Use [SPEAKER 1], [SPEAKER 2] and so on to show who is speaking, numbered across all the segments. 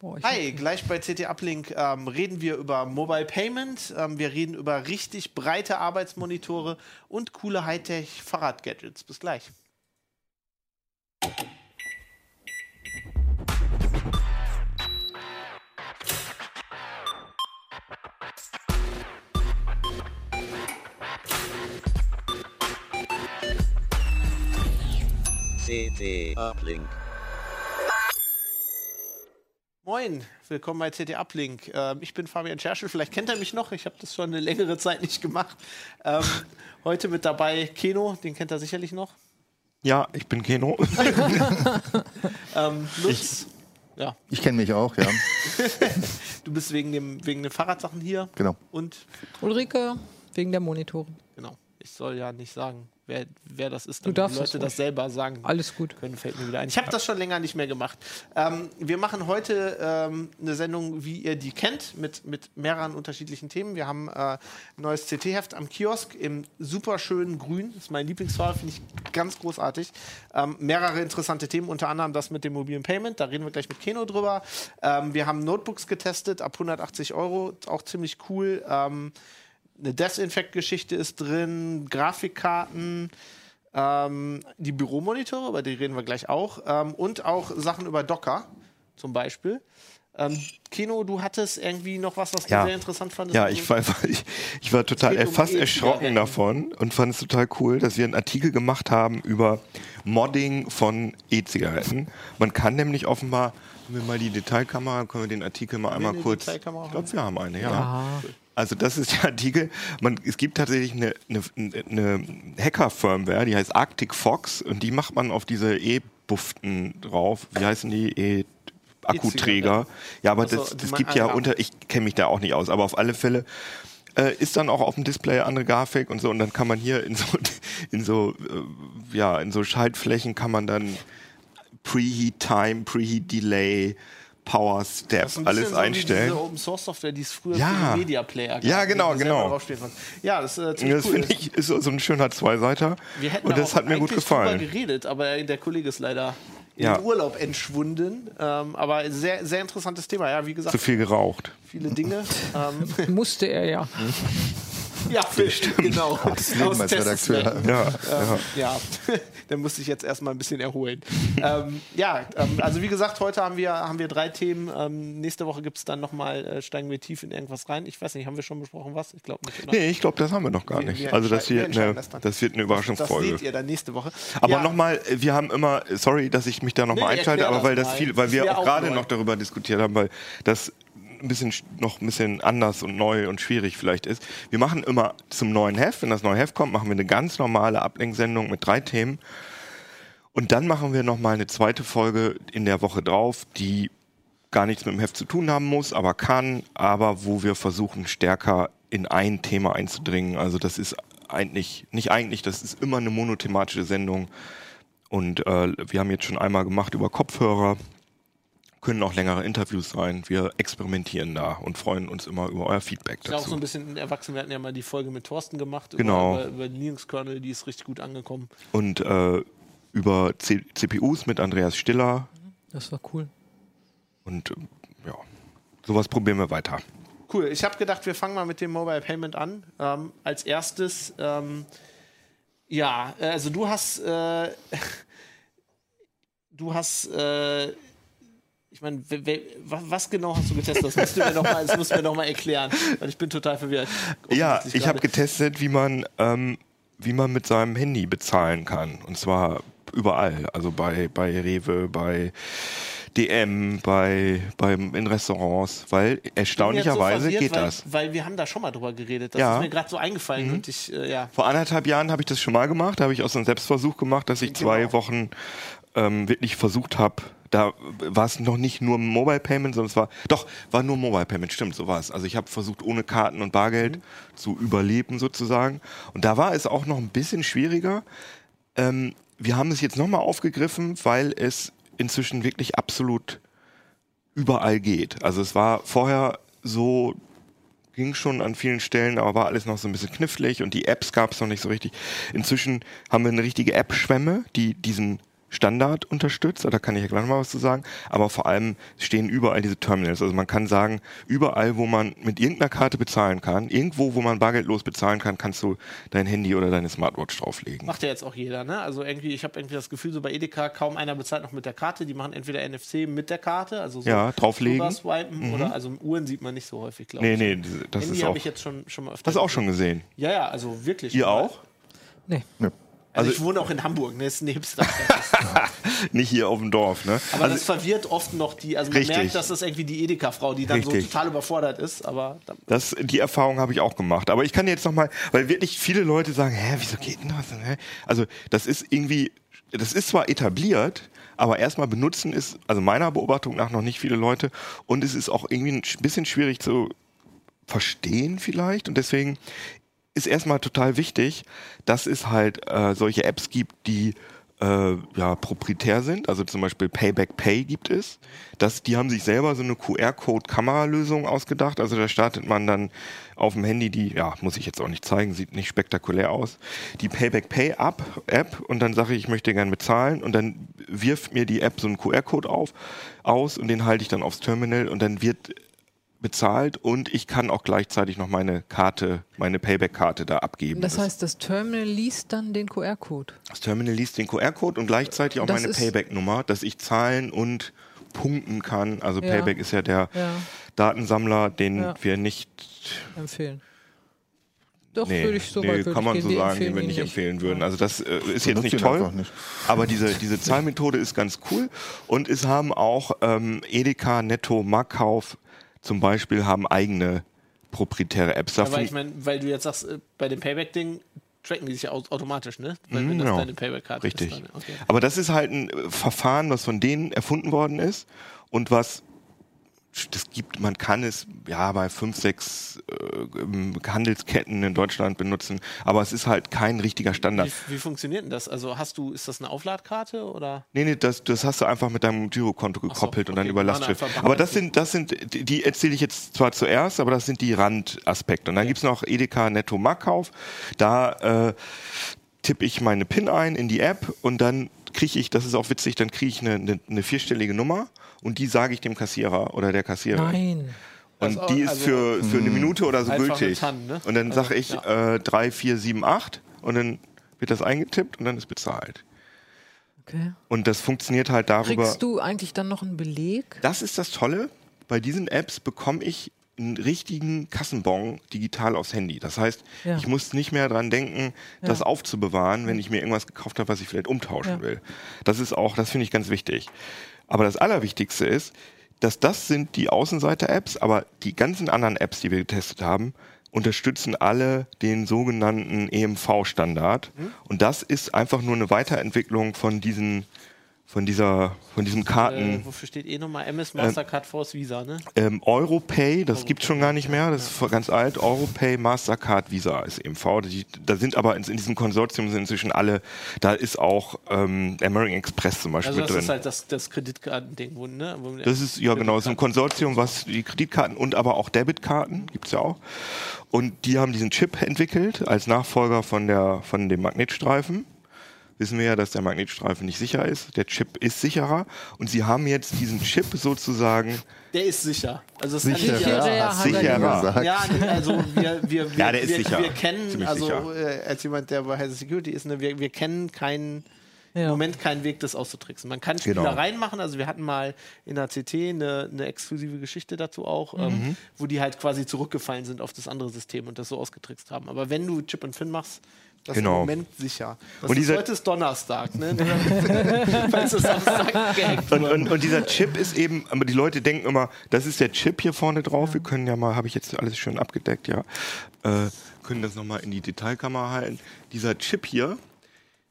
[SPEAKER 1] Boah,
[SPEAKER 2] Hi, gleich bei CT Uplink ähm, reden wir über Mobile Payment, ähm, wir reden über richtig breite Arbeitsmonitore und coole Hightech-Fahrradgadgets. Bis gleich.
[SPEAKER 3] CT Uplink.
[SPEAKER 2] Moin, willkommen bei CT Uplink. Ähm, ich bin Fabian Scherschel, vielleicht kennt er mich noch, ich habe das schon eine längere Zeit nicht gemacht. Ähm, heute mit dabei Keno, den kennt er sicherlich noch.
[SPEAKER 4] Ja, ich bin Keno.
[SPEAKER 2] Ähm, Lutz, ja,
[SPEAKER 5] Ich kenne mich auch, ja.
[SPEAKER 2] du bist wegen, dem, wegen den Fahrradsachen hier.
[SPEAKER 5] Genau.
[SPEAKER 2] Und,
[SPEAKER 1] Ulrike, wegen der Monitore.
[SPEAKER 2] genau, ich soll ja nicht sagen, wer, wer das ist,
[SPEAKER 1] Du
[SPEAKER 2] damit
[SPEAKER 1] darfst
[SPEAKER 2] die Leute das
[SPEAKER 1] ruhig.
[SPEAKER 2] selber sagen
[SPEAKER 1] Alles gut.
[SPEAKER 2] können, fällt mir wieder ein. Ich habe das schon länger nicht mehr gemacht. Ähm, wir machen heute ähm, eine Sendung, wie ihr die kennt, mit, mit mehreren unterschiedlichen Themen. Wir haben äh, ein neues CT-Heft am Kiosk im superschönen Grün. Das ist mein Lieblingsfarbe, finde ich ganz großartig. Ähm, mehrere interessante Themen, unter anderem das mit dem mobilen Payment. Da reden wir gleich mit Keno drüber. Ähm, wir haben Notebooks getestet ab 180 Euro, auch ziemlich cool. Eine Desinfekt-Geschichte ist drin, Grafikkarten. Ähm, die Büromonitore, über die reden wir gleich auch. Ähm, und auch Sachen über Docker zum Beispiel. Ähm, Kino, du hattest irgendwie noch was, was du
[SPEAKER 4] Ja.
[SPEAKER 2] sehr interessant fandest.
[SPEAKER 4] Ja, ich war, ich, ich war total
[SPEAKER 2] um
[SPEAKER 4] fast
[SPEAKER 2] E-Zigaretten.
[SPEAKER 4] erschrocken davon und fand es total cool, dass wir einen Artikel gemacht haben über Modding von E-Zigaretten. Man kann nämlich offenbar, haben wir mal die Detailkamera, können wir den Artikel mal einmal kurz. Ich glaube, wir haben eine, ja.
[SPEAKER 1] Ah,
[SPEAKER 4] Also das ist der Artikel. Man, es gibt tatsächlich eine, eine, eine Hacker-Firmware, die heißt Arctic Fox und die macht man auf diese E-Buften drauf. Wie heißen die? E Akkuträger. Ja, aber
[SPEAKER 2] Ach so,
[SPEAKER 4] das, das gibt ja
[SPEAKER 2] ja.
[SPEAKER 4] unter, ich kenne mich da auch nicht aus, aber auf alle Fälle äh, ist dann auch auf dem Display andere Grafik und so und dann kann man hier in so in so äh, ja in so Schaltflächen kann man dann Preheat Time, Preheat Delay, Power Step
[SPEAKER 2] Das ist ein
[SPEAKER 4] alles
[SPEAKER 2] so
[SPEAKER 4] einstellen.
[SPEAKER 2] Diese Open Source Software, die es früher
[SPEAKER 4] Ja.
[SPEAKER 2] für die Media Player gab.
[SPEAKER 4] Ja, genau, genau.
[SPEAKER 2] Ja, das ist äh, ziemlich
[SPEAKER 4] Das
[SPEAKER 2] cool.
[SPEAKER 4] finde ich ist so ein schöner Zweiseiter.
[SPEAKER 2] Wir hätten
[SPEAKER 4] und das
[SPEAKER 2] auch
[SPEAKER 4] hat mir gut gefallen.
[SPEAKER 2] geredet, aber der Kollege ist leider
[SPEAKER 4] Ja.
[SPEAKER 2] den Urlaub entschwunden. Ähm, aber sehr, sehr interessantes Thema. Ja, wie gesagt,
[SPEAKER 4] Zu viel geraucht.
[SPEAKER 2] viele Dinge. ähm,
[SPEAKER 1] musste er ja.
[SPEAKER 2] ja, genau.
[SPEAKER 5] Das Leben
[SPEAKER 2] Aus
[SPEAKER 5] als Redakteur.
[SPEAKER 4] Ja,
[SPEAKER 2] Ähm, ja, dann musste ich jetzt erstmal ein bisschen erholen. ähm, ja, ähm, also wie gesagt, heute haben wir, haben wir drei Themen. Ähm, nächste Woche gibt es dann nochmal, äh, steigen wir tief in irgendwas rein. Ich weiß nicht, haben wir schon besprochen was? Ich glaube nicht. Oder?
[SPEAKER 4] Nee, ich glaube, das haben wir noch gar
[SPEAKER 2] Wir-
[SPEAKER 4] nicht.
[SPEAKER 2] wir
[SPEAKER 4] Also das
[SPEAKER 2] entscheiden- wir
[SPEAKER 4] eine,
[SPEAKER 2] das
[SPEAKER 4] das wird eine
[SPEAKER 2] Das
[SPEAKER 4] Überraschungsfolge.
[SPEAKER 2] seht ihr dann nächste Woche.
[SPEAKER 4] Aber
[SPEAKER 2] Ja,
[SPEAKER 4] nochmal, wir haben immer, sorry, dass ich mich da nochmal
[SPEAKER 2] Nee,
[SPEAKER 4] einschalte,
[SPEAKER 2] erklär
[SPEAKER 4] aber
[SPEAKER 2] das
[SPEAKER 4] weil das
[SPEAKER 2] mal.
[SPEAKER 4] viel, weil
[SPEAKER 2] Das
[SPEAKER 4] wir auch gerade noch darüber diskutiert haben, weil das ein bisschen noch ein bisschen anders und neu und schwierig vielleicht ist. Wir machen immer zum neuen Heft, wenn das neue Heft kommt, machen wir eine ganz normale Ablenksendung mit drei Themen. Und dann machen wir nochmal eine zweite Folge in der Woche drauf, die gar nichts mit dem Heft zu tun haben muss, aber kann, aber wo wir versuchen, stärker in ein Thema einzudringen. Also das ist eigentlich, nicht eigentlich, das ist immer eine monothematische Sendung. Und äh, wir haben jetzt schon einmal gemacht über Kopfhörer, können auch längere Interviews sein. Wir experimentieren da und freuen uns immer über euer Feedback
[SPEAKER 2] Ist ja auch so
[SPEAKER 4] dazu.
[SPEAKER 2] ein bisschen erwachsen. Wir hatten ja mal die Folge mit Thorsten gemacht
[SPEAKER 4] Genau.
[SPEAKER 2] über, über, über den Linux-Kernel, die ist richtig gut angekommen.
[SPEAKER 4] Und äh, über C CPUs mit Andreas Stiller
[SPEAKER 1] Das war cool.
[SPEAKER 4] und äh, ja, sowas probieren wir weiter.
[SPEAKER 2] Cool. Ich habe gedacht, wir fangen mal mit dem Mobile Payment an. Ähm, als erstes, ähm, ja, also du hast, äh, du hast, äh, ich meine, was genau hast du getestet? Das musst du mir noch mal, das musst du mir noch mal erklären, weil ich bin total verwirrt.
[SPEAKER 4] Ja,
[SPEAKER 2] Offensichtlich
[SPEAKER 4] ich habe getestet, wie man, ähm, wie man mit seinem Handy bezahlen kann. Und zwar überall. Also bei, bei Rewe, bei DM, bei, beim, in Restaurants, weil erstaunlicherweise
[SPEAKER 2] so
[SPEAKER 4] geht
[SPEAKER 2] verwirrt,
[SPEAKER 4] das.
[SPEAKER 2] Weil, weil wir haben da schon mal drüber geredet. Das
[SPEAKER 4] Ja.
[SPEAKER 2] ist mir gerade so eingefallen und ich, äh, ja.
[SPEAKER 4] Vor anderthalb Jahren habe ich das schon mal gemacht. Da habe ich auch so einen Selbstversuch gemacht, dass ich zwei
[SPEAKER 2] Genau.
[SPEAKER 4] Wochen ähm, wirklich versucht habe. Da war es noch nicht nur Mobile Payment, sondern es war, doch, war nur Mobile Payment, stimmt, so war es. Also ich habe versucht, ohne Karten und Bargeld
[SPEAKER 2] Mhm.
[SPEAKER 4] zu überleben sozusagen. Und da war es auch noch ein bisschen schwieriger. Ähm, wir haben es jetzt nochmal aufgegriffen, weil es inzwischen wirklich absolut überall geht. Also es war vorher so, ging schon an vielen Stellen, aber war alles noch so ein bisschen knifflig und die Apps gab es noch nicht so richtig. Inzwischen haben wir eine richtige App-Schwemme, die diesen Standard unterstützt, da kann ich ja gleich noch mal was zu sagen, aber vor allem stehen überall diese Terminals. Also man kann sagen, überall, wo man mit irgendeiner Karte bezahlen kann, irgendwo, wo man bargeldlos bezahlen kann, kannst du dein Handy oder deine Smartwatch drauflegen.
[SPEAKER 2] Macht ja jetzt auch jeder, ne? Also irgendwie, ich habe irgendwie das Gefühl, so bei Edeka kaum einer bezahlt noch mit der Karte. Die machen entweder NFC mit der Karte, also so
[SPEAKER 4] Ja, drauflegen. Mhm.
[SPEAKER 2] swipen oder also Uhren sieht man nicht so häufig, glaube
[SPEAKER 4] Nee,
[SPEAKER 2] ich.
[SPEAKER 4] nee, diese- das
[SPEAKER 2] Handy
[SPEAKER 4] ist auch.
[SPEAKER 2] habe ich jetzt schon, schon mal öfter.
[SPEAKER 4] Hast du auch schon gesehen?
[SPEAKER 2] Ja, ja, also wirklich.
[SPEAKER 4] Ihr auch?
[SPEAKER 1] Nee.
[SPEAKER 2] Also, ich wohne auch in Hamburg, ne? Ist ein Hipster.
[SPEAKER 4] Nicht hier auf dem Dorf, ne?
[SPEAKER 2] Aber
[SPEAKER 4] Also,
[SPEAKER 2] das verwirrt oft noch die, also man
[SPEAKER 4] Richtig.
[SPEAKER 2] merkt, dass das irgendwie die Edeka-Frau, die dann so
[SPEAKER 4] Richtig.
[SPEAKER 2] total überfordert ist, aber da,
[SPEAKER 4] Das, die Erfahrung habe ich auch gemacht. Aber ich kann jetzt noch mal, weil wirklich viele Leute sagen, hä, wieso geht denn das? Also das ist irgendwie, das ist zwar etabliert, aber erstmal benutzen ist, also meiner Beobachtung nach noch nicht viele Leute. Und es ist auch irgendwie ein bisschen schwierig zu verstehen vielleicht. Und deswegen ist erstmal total wichtig, dass es halt äh, solche Apps gibt, die äh, ja, proprietär sind. Also zum Beispiel Payback Pay gibt es. Das, die haben sich selber so eine QR-Code-Kameralösung ausgedacht. Also da startet man dann auf dem Handy die, ja, muss ich jetzt auch nicht zeigen, sieht nicht spektakulär aus, die Payback Pay App, und dann sage ich, ich möchte gerne bezahlen und dann wirft mir die App so einen QR-Code auf, aus und den halte ich dann aufs Terminal und dann wird bezahlt und ich kann auch gleichzeitig noch meine Karte, meine Payback-Karte da abgeben.
[SPEAKER 1] Das heißt, das Terminal liest dann den QR-Code.
[SPEAKER 4] das Terminal liest den QR-Code und gleichzeitig auch
[SPEAKER 1] Das
[SPEAKER 4] meine Payback-Nummer, dass ich zahlen und punkten kann. Also
[SPEAKER 1] Ja.
[SPEAKER 4] Payback ist ja der
[SPEAKER 1] Ja.
[SPEAKER 4] Datensammler, den
[SPEAKER 1] Ja.
[SPEAKER 4] wir nicht,
[SPEAKER 1] Empfehlen. Doch,
[SPEAKER 4] nee,
[SPEAKER 1] würde ich so
[SPEAKER 4] nee, kann
[SPEAKER 1] ich
[SPEAKER 4] man
[SPEAKER 1] gehen.
[SPEAKER 4] so sagen, den wir nicht empfehlen würden. Also das äh, ist jetzt nicht toll,
[SPEAKER 3] nicht.
[SPEAKER 4] aber diese, diese Zahlmethode ist ganz cool und es haben auch ähm, Edeka, Netto, Markkauf zum Beispiel haben eigene proprietäre Apps.
[SPEAKER 2] aber
[SPEAKER 4] Davon-
[SPEAKER 2] ich meine, weil du jetzt sagst, äh, bei dem Payback-Ding tracken die sich ja au- automatisch, ne? Weil wenn
[SPEAKER 4] Mhm,
[SPEAKER 2] das
[SPEAKER 4] genau.
[SPEAKER 2] deine Payback-Karte
[SPEAKER 4] Richtig.
[SPEAKER 2] ist. Dann, okay.
[SPEAKER 4] Aber das ist halt ein äh, Verfahren, was von denen erfunden worden ist und was das gibt, man kann es ja bei fünf, sechs äh, ähm, Handelsketten in Deutschland benutzen, aber es ist halt kein richtiger Standard.
[SPEAKER 2] Wie, wie funktioniert denn das? Also hast du, ist das eine Aufladkarte oder?
[SPEAKER 4] Nee, nee, das, das hast du einfach mit deinem Girokonto gekoppelt und dann
[SPEAKER 2] okay,
[SPEAKER 4] über
[SPEAKER 2] die waren
[SPEAKER 4] Lastschrift. Aber das sind, das sind, die- erzähle ich jetzt zwar zuerst, aber das sind die Randaspekte. Und dann gibt's noch Edeka Netto Marktkauf. Da äh, tippe ich meine PIN ein in die App und dann kriege ich, das ist auch witzig, dann kriege ich eine, eine, eine vierstellige Nummer und die sage ich dem Kassierer oder der Kassiererin.
[SPEAKER 1] Nein.
[SPEAKER 4] Und
[SPEAKER 2] Also,
[SPEAKER 4] die ist
[SPEAKER 2] also-
[SPEAKER 4] für, für eine Minute oder so gültig.
[SPEAKER 2] TAN, ne?
[SPEAKER 4] Und dann
[SPEAKER 2] Also,
[SPEAKER 4] sage ich
[SPEAKER 2] ja.
[SPEAKER 4] äh, 3, 4, 7, 8 und dann wird das eingetippt und dann ist bezahlt.
[SPEAKER 1] Okay.
[SPEAKER 4] Und das funktioniert halt darüber.
[SPEAKER 1] Kriegst du eigentlich dann noch einen Beleg?
[SPEAKER 4] Das ist das Tolle. Bei diesen Apps bekomme ich einen richtigen Kassenbon digital aufs Handy. Das heißt,
[SPEAKER 1] Ja.
[SPEAKER 4] ich muss nicht mehr dran denken, das
[SPEAKER 1] Ja.
[SPEAKER 4] aufzubewahren, wenn ich mir irgendwas gekauft habe, was ich vielleicht umtauschen
[SPEAKER 1] Ja.
[SPEAKER 4] will. Das ist auch, das finde ich ganz wichtig. Aber das Allerwichtigste ist, dass das sind die Außenseiter-Apps, aber die ganzen anderen Apps, die wir getestet haben, unterstützen alle den sogenannten EMV-Standard.
[SPEAKER 1] Mhm.
[SPEAKER 4] Und das ist einfach nur eine Weiterentwicklung von diesen, von dieser, von diesem Karten.
[SPEAKER 2] Äh, wofür steht eh nochmal MS Mastercard Force Visa, ne?
[SPEAKER 4] Ähm, Europay, das gibt's schon gar nicht mehr, das ist ganz alt. Europay, Mastercard, Visa ist EMV. Die, da sind aber in, in diesem Konsortium sind inzwischen alle, da ist auch ähm, American Express zum Beispiel
[SPEAKER 2] Also das
[SPEAKER 4] drin.
[SPEAKER 2] ist halt das, das Kreditkartending, wo, ne? Wo
[SPEAKER 4] Das ist, ja genau, so ein Konsortium, was die Kreditkarten und aber auch Debitkarten gibt's ja auch. Und die haben diesen Chip entwickelt als Nachfolger von, der, von dem Magnetstreifen. Wissen wir ja, dass der Magnetstreifen nicht sicher ist. Der Chip ist sicherer. Und sie haben jetzt diesen Chip sozusagen
[SPEAKER 2] Der ist sicher. Also das ich
[SPEAKER 1] Sicherer
[SPEAKER 2] ja,
[SPEAKER 1] er
[SPEAKER 4] sicherer.
[SPEAKER 2] ja, also wir, wir, wir,
[SPEAKER 4] Ja, der ist
[SPEAKER 2] wir,
[SPEAKER 4] sicher.
[SPEAKER 2] wir kennen,
[SPEAKER 4] Ziemlich
[SPEAKER 2] also
[SPEAKER 4] sicher.
[SPEAKER 2] äh, als jemand, der bei Heise Security ist, ne, wir, wir kennen keinen im
[SPEAKER 1] Ja.
[SPEAKER 2] Moment keinen Weg, das auszutricksen. Man kann
[SPEAKER 4] Genau.
[SPEAKER 2] Spielereien machen, also wir hatten mal in der CT eine, eine exklusive Geschichte dazu auch,
[SPEAKER 4] Mhm.
[SPEAKER 2] ähm, wo die halt quasi zurückgefallen sind auf das andere System und das so ausgetrickst haben. Aber wenn du Chip und Fin machst, das ist
[SPEAKER 4] Genau.
[SPEAKER 2] im Moment sicher. Das
[SPEAKER 4] Und
[SPEAKER 2] ist,
[SPEAKER 4] dieser-
[SPEAKER 2] heute ist Donnerstag, ne?
[SPEAKER 4] Und, und, und dieser Chip ist eben, aber die Leute denken immer, das ist der Chip hier vorne drauf. Wir können ja mal, habe ich jetzt alles schön abgedeckt, ja. Äh, können das nochmal in die Detailkamera halten. Dieser Chip hier,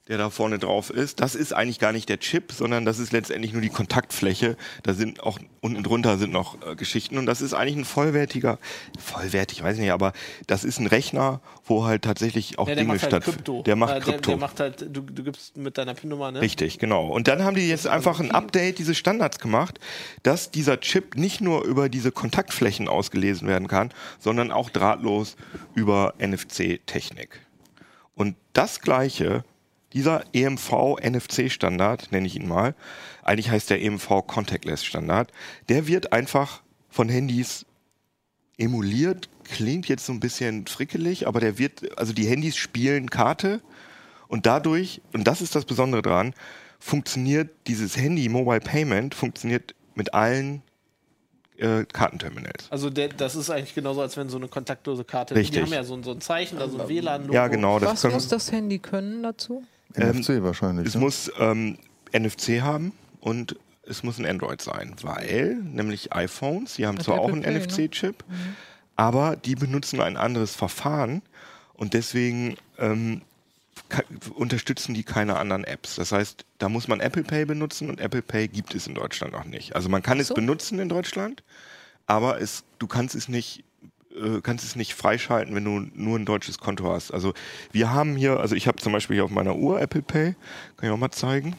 [SPEAKER 4] der da vorne drauf ist, das ist eigentlich gar nicht der Chip, sondern das ist letztendlich nur die Kontaktfläche. Da sind auch unten drunter sind noch äh, Geschichten und das ist eigentlich ein vollwertiger, vollwertig, weiß ich nicht, aber das ist ein Rechner, wo halt tatsächlich auch
[SPEAKER 2] Ja, der
[SPEAKER 4] Dinge
[SPEAKER 2] macht halt
[SPEAKER 4] stattfinden.
[SPEAKER 2] Krypto.
[SPEAKER 4] Der macht
[SPEAKER 2] Äh, der,
[SPEAKER 4] Krypto.
[SPEAKER 2] Der macht halt, du, du gibst mit deiner PIN-Nummer, ne?
[SPEAKER 4] Richtig, genau. Und dann haben die jetzt einfach ein Update dieses Standards gemacht, dass dieser Chip nicht nur über diese Kontaktflächen ausgelesen werden kann, sondern auch drahtlos über NFC-Technik. Und das Gleiche dieser EMV-NFC-Standard, nenne ich ihn mal, eigentlich heißt der EMV-Contactless-Standard, der wird einfach von Handys emuliert. Klingt jetzt so ein bisschen frickelig, aber der wird, also die Handys spielen Karte und dadurch, und das ist das Besondere daran, funktioniert dieses Handy Mobile Payment funktioniert mit allen äh, Kartenterminals.
[SPEAKER 2] Also der, das ist eigentlich genauso, als wenn so eine kontaktlose Karte.
[SPEAKER 4] Richtig.
[SPEAKER 2] Die haben ja so, ein- so ein Zeichen, da so ein WLAN-Logo.
[SPEAKER 4] Ja, genau. Das
[SPEAKER 1] Was muss das Handy können dazu?
[SPEAKER 3] NFC wahrscheinlich.
[SPEAKER 4] Es
[SPEAKER 3] ne?
[SPEAKER 4] muss ähm, NFC haben und es muss ein Android sein, weil nämlich iPhones, die haben
[SPEAKER 1] Hat
[SPEAKER 4] zwar auch einen
[SPEAKER 1] Pay, ne?
[SPEAKER 4] NFC-Chip, aber die benutzen ein anderes Verfahren und deswegen ähm, unterstützen die keine anderen Apps. Das heißt, da muss man Apple Pay benutzen und Apple Pay gibt es in Deutschland noch nicht. Also man kann es
[SPEAKER 1] so.
[SPEAKER 4] benutzen in Deutschland, aber es, du kannst es nicht äh, kannst es nicht freischalten, wenn du nur ein deutsches Konto hast. Also wir haben hier, also ich habe zum Beispiel hier auf meiner Uhr Apple Pay, kann ich auch mal zeigen.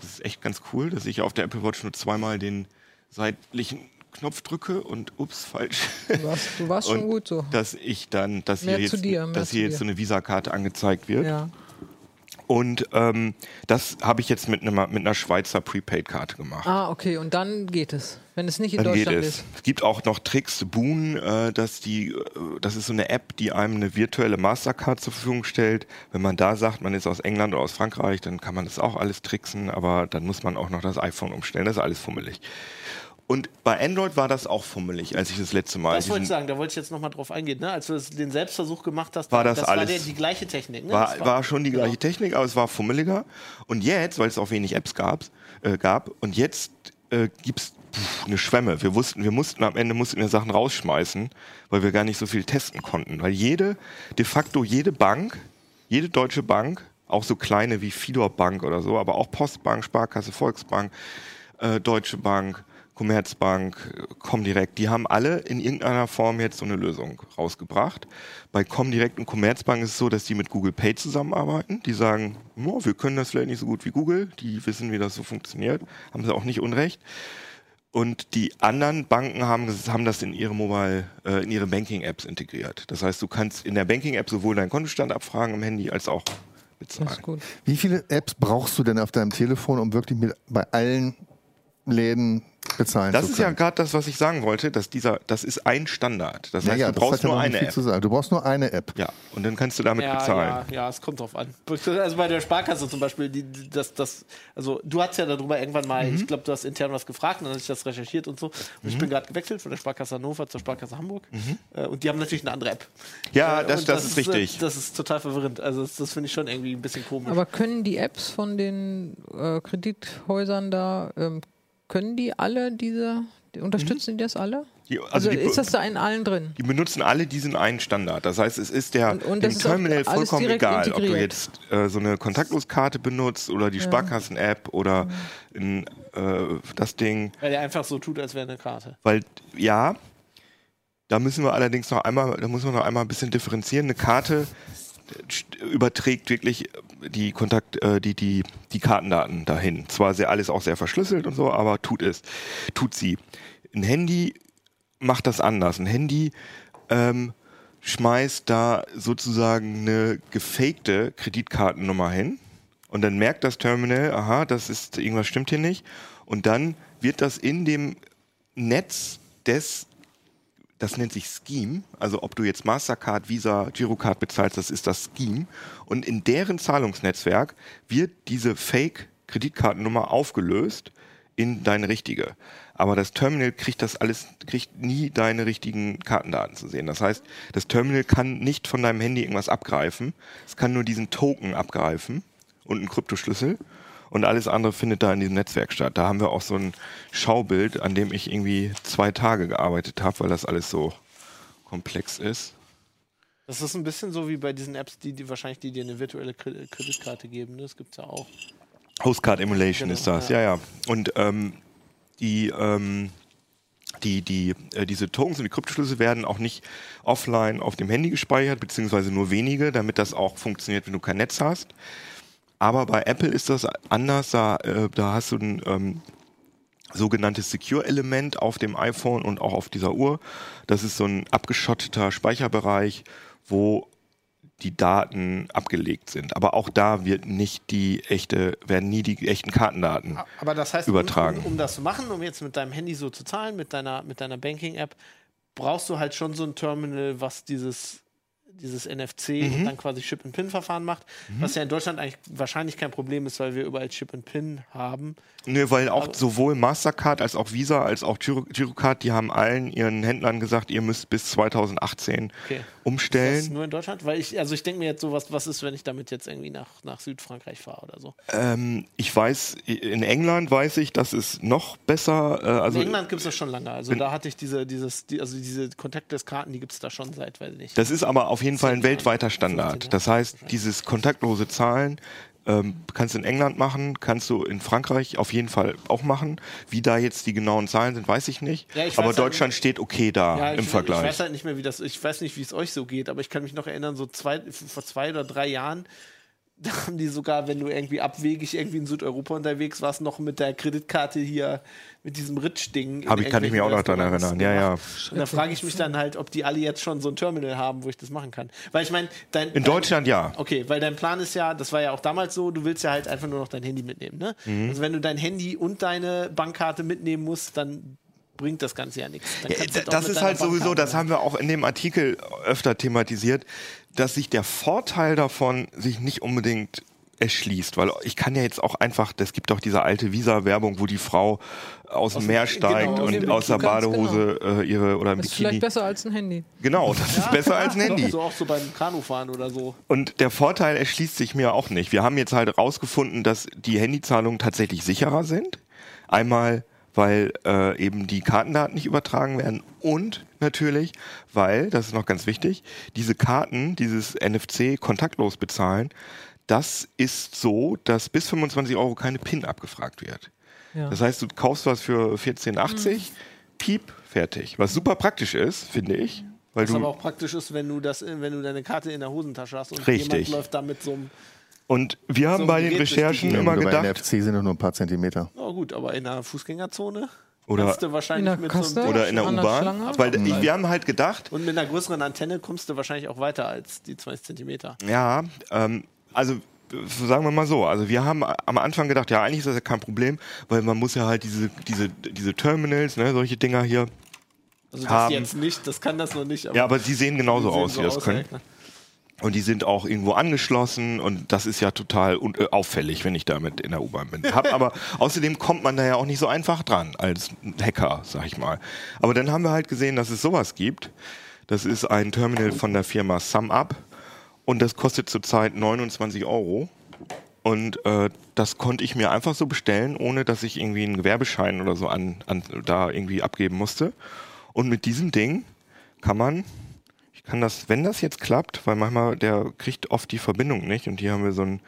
[SPEAKER 4] Das ist echt ganz cool, dass ich auf der Apple Watch nur zweimal den seitlichen Knopf drücke und ups, falsch.
[SPEAKER 1] Du warst, du warst schon gut so.
[SPEAKER 4] Dass ich dann, dass
[SPEAKER 1] Mehr
[SPEAKER 4] hier jetzt,
[SPEAKER 1] dir,
[SPEAKER 4] dass hier jetzt
[SPEAKER 1] dir.
[SPEAKER 4] so eine Visa-Karte angezeigt wird.
[SPEAKER 1] Ja.
[SPEAKER 4] Und ähm, das habe ich jetzt mit, einer mit einer Schweizer Prepaid-Karte gemacht.
[SPEAKER 1] Ah, okay, und dann geht es. Wenn es nicht in
[SPEAKER 4] Dann geht
[SPEAKER 1] Deutschland
[SPEAKER 4] es.
[SPEAKER 1] ist.
[SPEAKER 4] Es gibt auch noch Tricks, Boon, äh, dass die, äh, das ist so eine App, die einem eine virtuelle Mastercard zur Verfügung stellt. Wenn man da sagt, man ist aus England oder aus Frankreich, dann kann man das auch alles tricksen, aber dann muss man auch noch das iPhone umstellen. Das ist alles fummelig. Und bei Android war das auch fummelig, als ich das letzte Mal.
[SPEAKER 2] Das wollte ich sagen, da wollte ich jetzt nochmal drauf eingehen. Ne? Als du das- den Selbstversuch gemacht hast,
[SPEAKER 4] War das
[SPEAKER 2] war
[SPEAKER 4] alles-
[SPEAKER 2] der, die gleiche Technik. Ne?
[SPEAKER 4] war,
[SPEAKER 2] Das
[SPEAKER 4] war schon die
[SPEAKER 2] genau.
[SPEAKER 4] gleiche Technik, aber es war fummeliger. Und jetzt, weil es auch wenig Apps gab, äh, gab und jetzt äh, gibt es eine Schwemme. Wir wussten, wir mussten am Ende mussten wir Sachen rausschmeißen, weil wir gar nicht so viel testen konnten. Weil jede, de facto jede Bank, jede deutsche Bank, auch so kleine wie Fidor Bank oder so, aber auch Postbank, Sparkasse, Volksbank, äh, Deutsche Bank, Commerzbank, Comdirect, die haben alle in irgendeiner Form jetzt so eine Lösung rausgebracht. Bei Comdirect und Commerzbank ist es so, dass die mit Google Pay zusammenarbeiten. Die sagen, "Ja, wir können das vielleicht nicht so gut wie Google, die wissen, wie das so funktioniert, haben sie auch nicht unrecht. Und die anderen Banken haben, haben das in ihre Mobile, äh, in ihre Banking-Apps integriert. Das heißt, du kannst in der Banking-App sowohl deinen Kontostand abfragen im Handy als auch
[SPEAKER 1] Das
[SPEAKER 4] bezahlen.
[SPEAKER 1] ist gut.
[SPEAKER 3] Wie viele Apps brauchst du denn auf deinem Telefon, um wirklich mit, bei allen Läden bezahlen
[SPEAKER 4] Das
[SPEAKER 3] zu
[SPEAKER 4] ist ja gerade das, was ich sagen wollte, dass dieser, das ist ein Standard. Das
[SPEAKER 3] ja,
[SPEAKER 4] heißt,
[SPEAKER 3] ja,
[SPEAKER 4] du
[SPEAKER 3] das
[SPEAKER 4] brauchst
[SPEAKER 3] ja
[SPEAKER 4] nur eine App.
[SPEAKER 3] zu sagen. Du brauchst nur eine App.
[SPEAKER 4] Ja, und dann kannst du damit
[SPEAKER 2] ja,
[SPEAKER 4] bezahlen.
[SPEAKER 2] Ja, ja, es kommt drauf an. Also bei der Sparkasse zum Beispiel, die, das, das, also du hast ja darüber irgendwann mal,
[SPEAKER 4] Mhm.
[SPEAKER 2] ich glaube, du hast intern was gefragt und dann habe ich das recherchiert und so. Und ich bin gerade gewechselt von der Sparkasse Hannover zur Sparkasse Hamburg. Äh, Und die haben natürlich eine andere App.
[SPEAKER 4] Mhm. Ja,
[SPEAKER 2] Äh,
[SPEAKER 4] das,
[SPEAKER 2] und
[SPEAKER 4] das, ist richtig.
[SPEAKER 2] äh, Das ist total verwirrend. Also das, das finde ich schon irgendwie ein bisschen komisch.
[SPEAKER 1] Aber können die Apps von den äh, Kredithäusern da, ähm, können die alle diese, die unterstützen die das alle?
[SPEAKER 4] Die,
[SPEAKER 1] Also,
[SPEAKER 4] also die,
[SPEAKER 1] ist das da in allen drin?
[SPEAKER 4] die benutzen alle diesen einen Standard. Das heißt, es ist der
[SPEAKER 1] Und- und
[SPEAKER 4] dem
[SPEAKER 1] das ist auch
[SPEAKER 4] Terminal vollkommen egal, ob du
[SPEAKER 1] integriert.
[SPEAKER 4] jetzt äh, so eine Kontaktloskarte benutzt oder die Sparkassen-App oder in, äh, das Ding.
[SPEAKER 2] Weil der einfach so tut, als wäre eine Karte.
[SPEAKER 4] Weil ja, da müssen wir allerdings noch einmal, da muss man noch einmal ein bisschen differenzieren. Eine Karte st- überträgt wirklich die Kontakt, äh, die, die, die Kartendaten dahin. Zwar sehr alles auch sehr verschlüsselt und so, aber tut es, tut sie. Ein Handy macht das anders. Ein Handy ähm, schmeißt da sozusagen eine gefakte Kreditkartennummer hin und dann merkt das Terminal, aha, das ist irgendwas stimmt hier nicht und dann wird das in dem Netz des das nennt sich Scheme, also ob du jetzt Mastercard, Visa, Girocard bezahlst, das ist das Scheme. Und in deren Zahlungsnetzwerk wird diese Fake-Kreditkartennummer aufgelöst in deine richtige. Aber das Terminal kriegt das alles, kriegt nie deine richtigen Kartendaten zu sehen. Das heißt, das Terminal kann nicht von deinem Handy irgendwas abgreifen. Es kann nur diesen Token abgreifen und einen Kryptoschlüssel. Und alles andere findet da in diesem Netzwerk statt. Da haben wir auch so ein Schaubild, an dem ich irgendwie zwei Tage gearbeitet habe, weil das alles so komplex ist.
[SPEAKER 2] Das ist ein bisschen so wie bei diesen Apps, die, die wahrscheinlich die dir eine virtuelle Kre- Kreditkarte geben. ne? Das gibt es ja auch.
[SPEAKER 4] Hostcard Emulation
[SPEAKER 2] Genau,
[SPEAKER 4] ist das, ja, ja. Und ähm, die, ähm, die, die, äh, diese Tokens und die Kryptoschlüssel werden auch nicht offline auf dem Handy gespeichert, beziehungsweise nur wenige, damit das auch funktioniert, wenn du kein Netz hast. Aber bei Apple ist das anders, da, äh, da hast du ein ähm, sogenanntes Secure-Element auf dem iPhone und auch auf dieser Uhr. Das ist so ein abgeschotteter Speicherbereich, wo die Daten abgelegt sind. Aber auch da wird nicht die echte, werden nie die echten Kartendaten
[SPEAKER 2] Aber das heißt,
[SPEAKER 4] übertragen.
[SPEAKER 2] Um, um, um das zu machen, um jetzt mit deinem Handy so zu zahlen, mit deiner, mit deiner Banking-App, brauchst du halt schon so ein Terminal, was dieses dieses NFC
[SPEAKER 4] Mhm.
[SPEAKER 2] und dann quasi Chip-and-Pin-Verfahren macht, was ja in Deutschland eigentlich wahrscheinlich kein Problem ist, weil wir überall Chip-and-Pin haben.
[SPEAKER 4] Nö, weil auch
[SPEAKER 2] Aber-
[SPEAKER 4] sowohl Mastercard als auch Visa als auch Giro- Girocard, die haben allen ihren Händlern gesagt, ihr müsst bis 2018
[SPEAKER 2] Okay. Das
[SPEAKER 4] umstellen.
[SPEAKER 2] nur in Deutschland? Weil ich, also ich denke mir jetzt so, was, was ist, wenn ich damit jetzt irgendwie nach, nach Südfrankreich fahre oder so?
[SPEAKER 4] Ähm, ich weiß, in England weiß ich, dass es noch besser, äh, also
[SPEAKER 2] in England gibt es das schon lange. Also da hatte ich diese, dieses, die, also diese Contactless-Karten, die gibt es da schon seit, weiß ich nicht.
[SPEAKER 4] Das ist aber auf jeden Fall ein weltweiter
[SPEAKER 2] Jahre, 15
[SPEAKER 4] Standard. Das heißt, dieses kontaktlose Zahlen ähm, kannst du in England machen, kannst du in Frankreich auf jeden Fall auch machen. Wie da jetzt die genauen Zahlen sind, weiß ich nicht.
[SPEAKER 2] Ja, ich
[SPEAKER 4] aber
[SPEAKER 2] halt
[SPEAKER 4] Deutschland steht okay da
[SPEAKER 2] Ja,
[SPEAKER 4] im
[SPEAKER 2] ich,
[SPEAKER 4] Vergleich.
[SPEAKER 2] Ich weiß halt nicht mehr, wie das, ich weiß nicht, wie es euch so geht, aber ich kann mich noch erinnern, so zwei, vor zwei oder drei Jahren, da haben die sogar, wenn du irgendwie abwegig irgendwie in Südeuropa unterwegs warst, noch mit der Kreditkarte hier, mit diesem Ritsch-Ding. in
[SPEAKER 4] Hab ich- kann ich mich auch noch
[SPEAKER 2] irgendwelchen
[SPEAKER 4] erinnern. Ja, ja.
[SPEAKER 2] Und da frage ich mich dann halt, ob die alle jetzt schon so ein Terminal haben, wo ich das machen kann. Weil ich meine, dein.
[SPEAKER 4] In
[SPEAKER 2] dein-
[SPEAKER 4] Deutschland ja.
[SPEAKER 2] Okay, weil dein Plan ist ja, das war ja auch damals so, du willst ja halt einfach nur noch dein Handy mitnehmen, ne?
[SPEAKER 4] Mhm.
[SPEAKER 2] Also wenn du dein Handy und deine Bankkarte mitnehmen musst, dann bringt das Ganze ja nichts. Dann
[SPEAKER 4] Ja,
[SPEAKER 2] auch
[SPEAKER 4] das ist halt sowieso, das haben wir auch in dem Artikel öfter thematisiert, dass sich der Vorteil davon sich nicht unbedingt erschließt, weil ich kann ja jetzt auch einfach, es gibt doch diese alte Visa-Werbung, wo die Frau aus, dem
[SPEAKER 2] dem-
[SPEAKER 4] Meer steigt
[SPEAKER 2] genau,
[SPEAKER 1] aus
[SPEAKER 4] und aus der Badehose äh, ihre oder im
[SPEAKER 1] Das ist
[SPEAKER 4] Bikini.
[SPEAKER 1] vielleicht besser als ein Handy.
[SPEAKER 4] Genau, das ist besser als ein Handy.
[SPEAKER 2] So auch so beim Kanufahren oder so.
[SPEAKER 4] Und der Vorteil erschließt sich mir auch nicht. Wir haben jetzt halt herausgefunden, dass die Handyzahlungen tatsächlich sicherer sind. Einmal, weil äh, eben die Kartendaten nicht übertragen werden und natürlich, weil, das ist noch ganz wichtig, diese Karten, dieses NFC kontaktlos bezahlen, das ist so, dass bis 25 Euro keine PIN abgefragt wird.
[SPEAKER 1] Ja.
[SPEAKER 4] Das heißt, du kaufst was für 14,80, piep, fertig. Was super praktisch ist, finde ich. Weil
[SPEAKER 2] Was
[SPEAKER 4] du
[SPEAKER 2] aber auch praktisch ist, wenn du das, wenn du deine Karte in der Hosentasche hast und
[SPEAKER 4] Richtig.
[SPEAKER 2] jemand läuft da mit so einem.
[SPEAKER 4] Und wir haben
[SPEAKER 2] So
[SPEAKER 4] bei den Recherchen immer
[SPEAKER 3] bei
[SPEAKER 4] gedacht,
[SPEAKER 3] NFC sind nur ein paar Zentimeter.
[SPEAKER 2] Oh gut, aber in der Fußgängerzone
[SPEAKER 4] Oder-
[SPEAKER 2] kannst du wahrscheinlich
[SPEAKER 1] In der
[SPEAKER 2] so einem
[SPEAKER 4] oder in der U-Bahn. Weil ich, wir haben halt gedacht,
[SPEAKER 2] und mit einer größeren Antenne kommst du wahrscheinlich auch weiter als die 20 Zentimeter.
[SPEAKER 4] ja, ähm, also sagen wir mal so, also wir haben am Anfang gedacht, ja, eigentlich ist das ja kein Problem, weil man muss ja halt diese, diese, diese Terminals, ne, solche Dinger hier.
[SPEAKER 2] Also das
[SPEAKER 4] Haben.
[SPEAKER 2] jetzt nicht, das kann das noch nicht.
[SPEAKER 4] Ja, aber die sehen genauso
[SPEAKER 2] die sehen
[SPEAKER 4] aus,
[SPEAKER 2] so
[SPEAKER 4] wie das
[SPEAKER 2] aus,
[SPEAKER 4] können.
[SPEAKER 2] ja.
[SPEAKER 4] Und die sind auch irgendwo angeschlossen und das ist ja total äh, auffällig, wenn ich damit in der U-Bahn bin. Hab aber außerdem kommt man da ja auch nicht so einfach dran als Hacker, sag ich mal. Aber dann haben wir halt gesehen, dass es sowas gibt. Das ist ein Terminal von der Firma SumUp und das kostet zurzeit 29 Euro. Und äh, das konnte ich mir einfach so bestellen, ohne dass ich irgendwie einen Gewerbeschein oder so an, an da irgendwie abgeben musste. Und mit diesem Ding kann man kann das, wenn das jetzt klappt, weil manchmal der kriegt oft die Verbindung nicht und hier haben wir so ein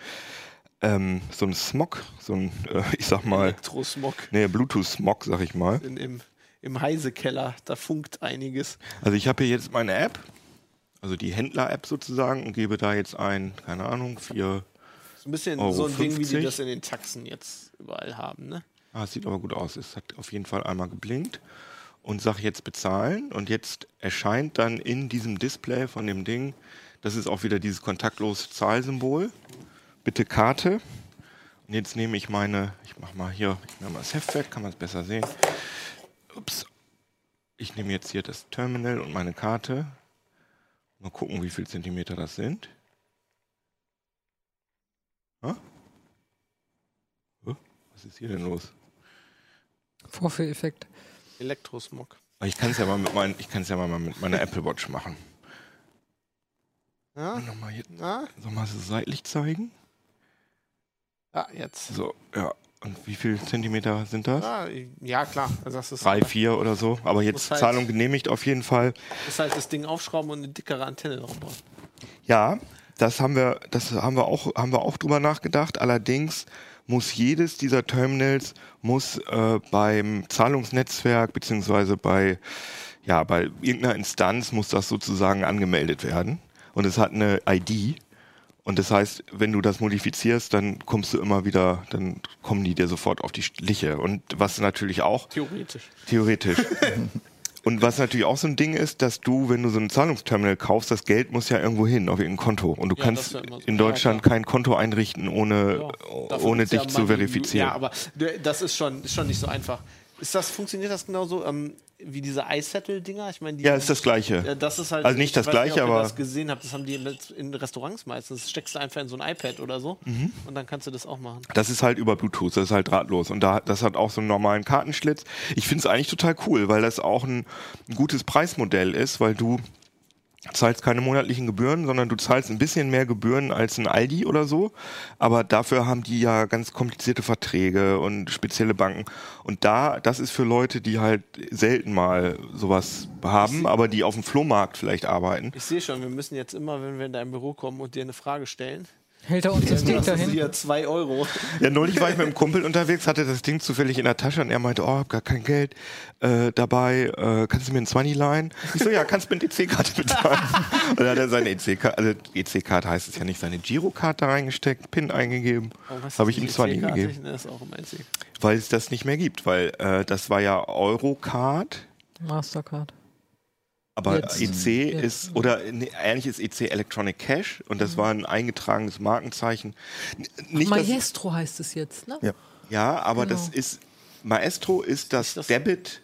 [SPEAKER 4] ähm, so ein Smog, so ein, äh, ich sag mal,
[SPEAKER 2] Elektrosmog
[SPEAKER 4] nee, Bluetooth-Smog, sag ich mal.
[SPEAKER 2] in, im, im Heisekeller, da funkt einiges.
[SPEAKER 4] Also ich habe hier jetzt meine App, also die Händler-App sozusagen und gebe da jetzt ein, keine Ahnung, vier,
[SPEAKER 2] So ein bisschen
[SPEAKER 4] Euro
[SPEAKER 2] so ein Ding, wie die
[SPEAKER 4] 50.
[SPEAKER 2] das in den Taxen jetzt überall haben, ne?
[SPEAKER 4] ah, es sieht aber gut aus, es hat auf jeden Fall einmal geblinkt und sage jetzt bezahlen und jetzt erscheint dann in diesem Display von dem Ding, das ist auch wieder dieses kontaktlose Zahlsymbol, bitte Karte. Und jetzt nehme ich meine, ich mache mal hier, ich nehme mal das Heft weg, kann man es besser sehen. Ups. Ich nehme jetzt hier das Terminal und meine Karte. Mal gucken, wie viel Zentimeter das sind. Was ist hier denn los?
[SPEAKER 1] Vorführeffekt.
[SPEAKER 2] Elektrosmog.
[SPEAKER 4] Ich kann es ja mal mit mein, ich ja mal mit meiner Apple Watch machen.
[SPEAKER 2] Ja?
[SPEAKER 4] Nochmal hier,
[SPEAKER 2] Na?
[SPEAKER 4] soll mal so seitlich zeigen?
[SPEAKER 2] Ja, jetzt.
[SPEAKER 4] So, ja. Und wie viel Zentimeter sind das?
[SPEAKER 2] Ja, klar. Also das ist,
[SPEAKER 4] Drei, vier oder so. Aber jetzt
[SPEAKER 2] halt-
[SPEAKER 4] Zahlung genehmigt auf jeden Fall.
[SPEAKER 2] ist halt das Ding aufschrauben und eine dickere Antenne drauf bauen.
[SPEAKER 4] Ja, das haben wir, das haben wir auch, haben wir auch drüber nachgedacht. Allerdings muss jedes dieser Terminals muss äh, beim Zahlungsnetzwerk beziehungsweise bei ja bei irgendeiner Instanz muss das sozusagen angemeldet werden und es hat eine ID und das heißt, wenn du das modifizierst, dann kommst du immer wieder, dann kommen die dir sofort auf die Schliche und was natürlich auch
[SPEAKER 2] Theoretisch.
[SPEAKER 4] Theoretisch. Und was natürlich auch so ein Ding ist, dass du, wenn du so ein Zahlungsterminal kaufst, das Geld muss ja irgendwo hin, auf irgendein Konto. Und du
[SPEAKER 2] Ja,
[SPEAKER 4] kannst
[SPEAKER 2] ja so.
[SPEAKER 4] in
[SPEAKER 2] Ja,
[SPEAKER 4] Deutschland
[SPEAKER 2] klar.
[SPEAKER 4] kein Konto einrichten, ohne,
[SPEAKER 2] Ja,
[SPEAKER 4] ohne
[SPEAKER 2] ja
[SPEAKER 4] dich zu verifizieren.
[SPEAKER 2] Ja, aber das ist schon, ist schon nicht so einfach. Ist das, funktioniert das genauso ähm, wie diese iSettle-Dinger? Ich meine, die-
[SPEAKER 4] Ja, ist das Gleiche.
[SPEAKER 2] Ja, das ist halt,
[SPEAKER 4] Also nicht
[SPEAKER 2] ich
[SPEAKER 4] das Gleiche,
[SPEAKER 2] ihr
[SPEAKER 4] aber-
[SPEAKER 2] das gesehen habt, das haben die in, in Restaurants meistens. Das steckst du einfach in so ein iPad oder so
[SPEAKER 4] Mhm.
[SPEAKER 2] und dann kannst du das auch machen.
[SPEAKER 4] Das ist halt über Bluetooth, das ist halt drahtlos. Und da, das hat auch so einen normalen Kartenschlitz. Ich finde es eigentlich total cool, weil das auch ein, ein gutes Preismodell ist, weil du zahlst keine monatlichen Gebühren, sondern du zahlst ein bisschen mehr Gebühren als ein Aldi oder so. Aber dafür haben die ja ganz komplizierte Verträge und spezielle Banken. Und da, das ist für Leute, die halt selten mal sowas haben, aber die auf dem Flohmarkt vielleicht arbeiten.
[SPEAKER 2] Ich sehe schon, wir müssen jetzt immer, wenn wir in dein Büro kommen und dir eine Frage stellen,
[SPEAKER 1] Hält er uns das Ding
[SPEAKER 2] das
[SPEAKER 1] dahin?
[SPEAKER 2] hier 2 Euro.
[SPEAKER 4] Ja, neulich war ich mit einem Kumpel unterwegs, hatte das Ding zufällig in der Tasche und er meinte, oh, hab gar kein Geld äh, dabei, äh, kannst du mir einen 20 leihen? Ich so, ja, kannst mit EC-Karte bezahlen. und dann hat er seine EC-Karte, also EC-Karte heißt es ja nicht, seine Girokarte reingesteckt, PIN eingegeben,
[SPEAKER 2] Oh, was
[SPEAKER 4] habe ich ihm
[SPEAKER 2] die
[SPEAKER 4] 20
[SPEAKER 2] EC-Karte?
[SPEAKER 4] gegeben,
[SPEAKER 2] ist auch im
[SPEAKER 4] weil es das nicht mehr gibt, weil äh, das war ja Eurocard.
[SPEAKER 1] Mastercard.
[SPEAKER 4] Aber
[SPEAKER 1] Jetzt.
[SPEAKER 4] EC
[SPEAKER 1] Jetzt.
[SPEAKER 4] ist, oder nee, eigentlich ist EC Electronic Cash und das war ein eingetragenes Markenzeichen. Nicht, dass,
[SPEAKER 1] Maestro heißt es jetzt, ne?
[SPEAKER 3] Ja.
[SPEAKER 4] Ja, aber
[SPEAKER 1] Genau.
[SPEAKER 4] das ist Maestro ist das,
[SPEAKER 2] das-
[SPEAKER 4] Debit,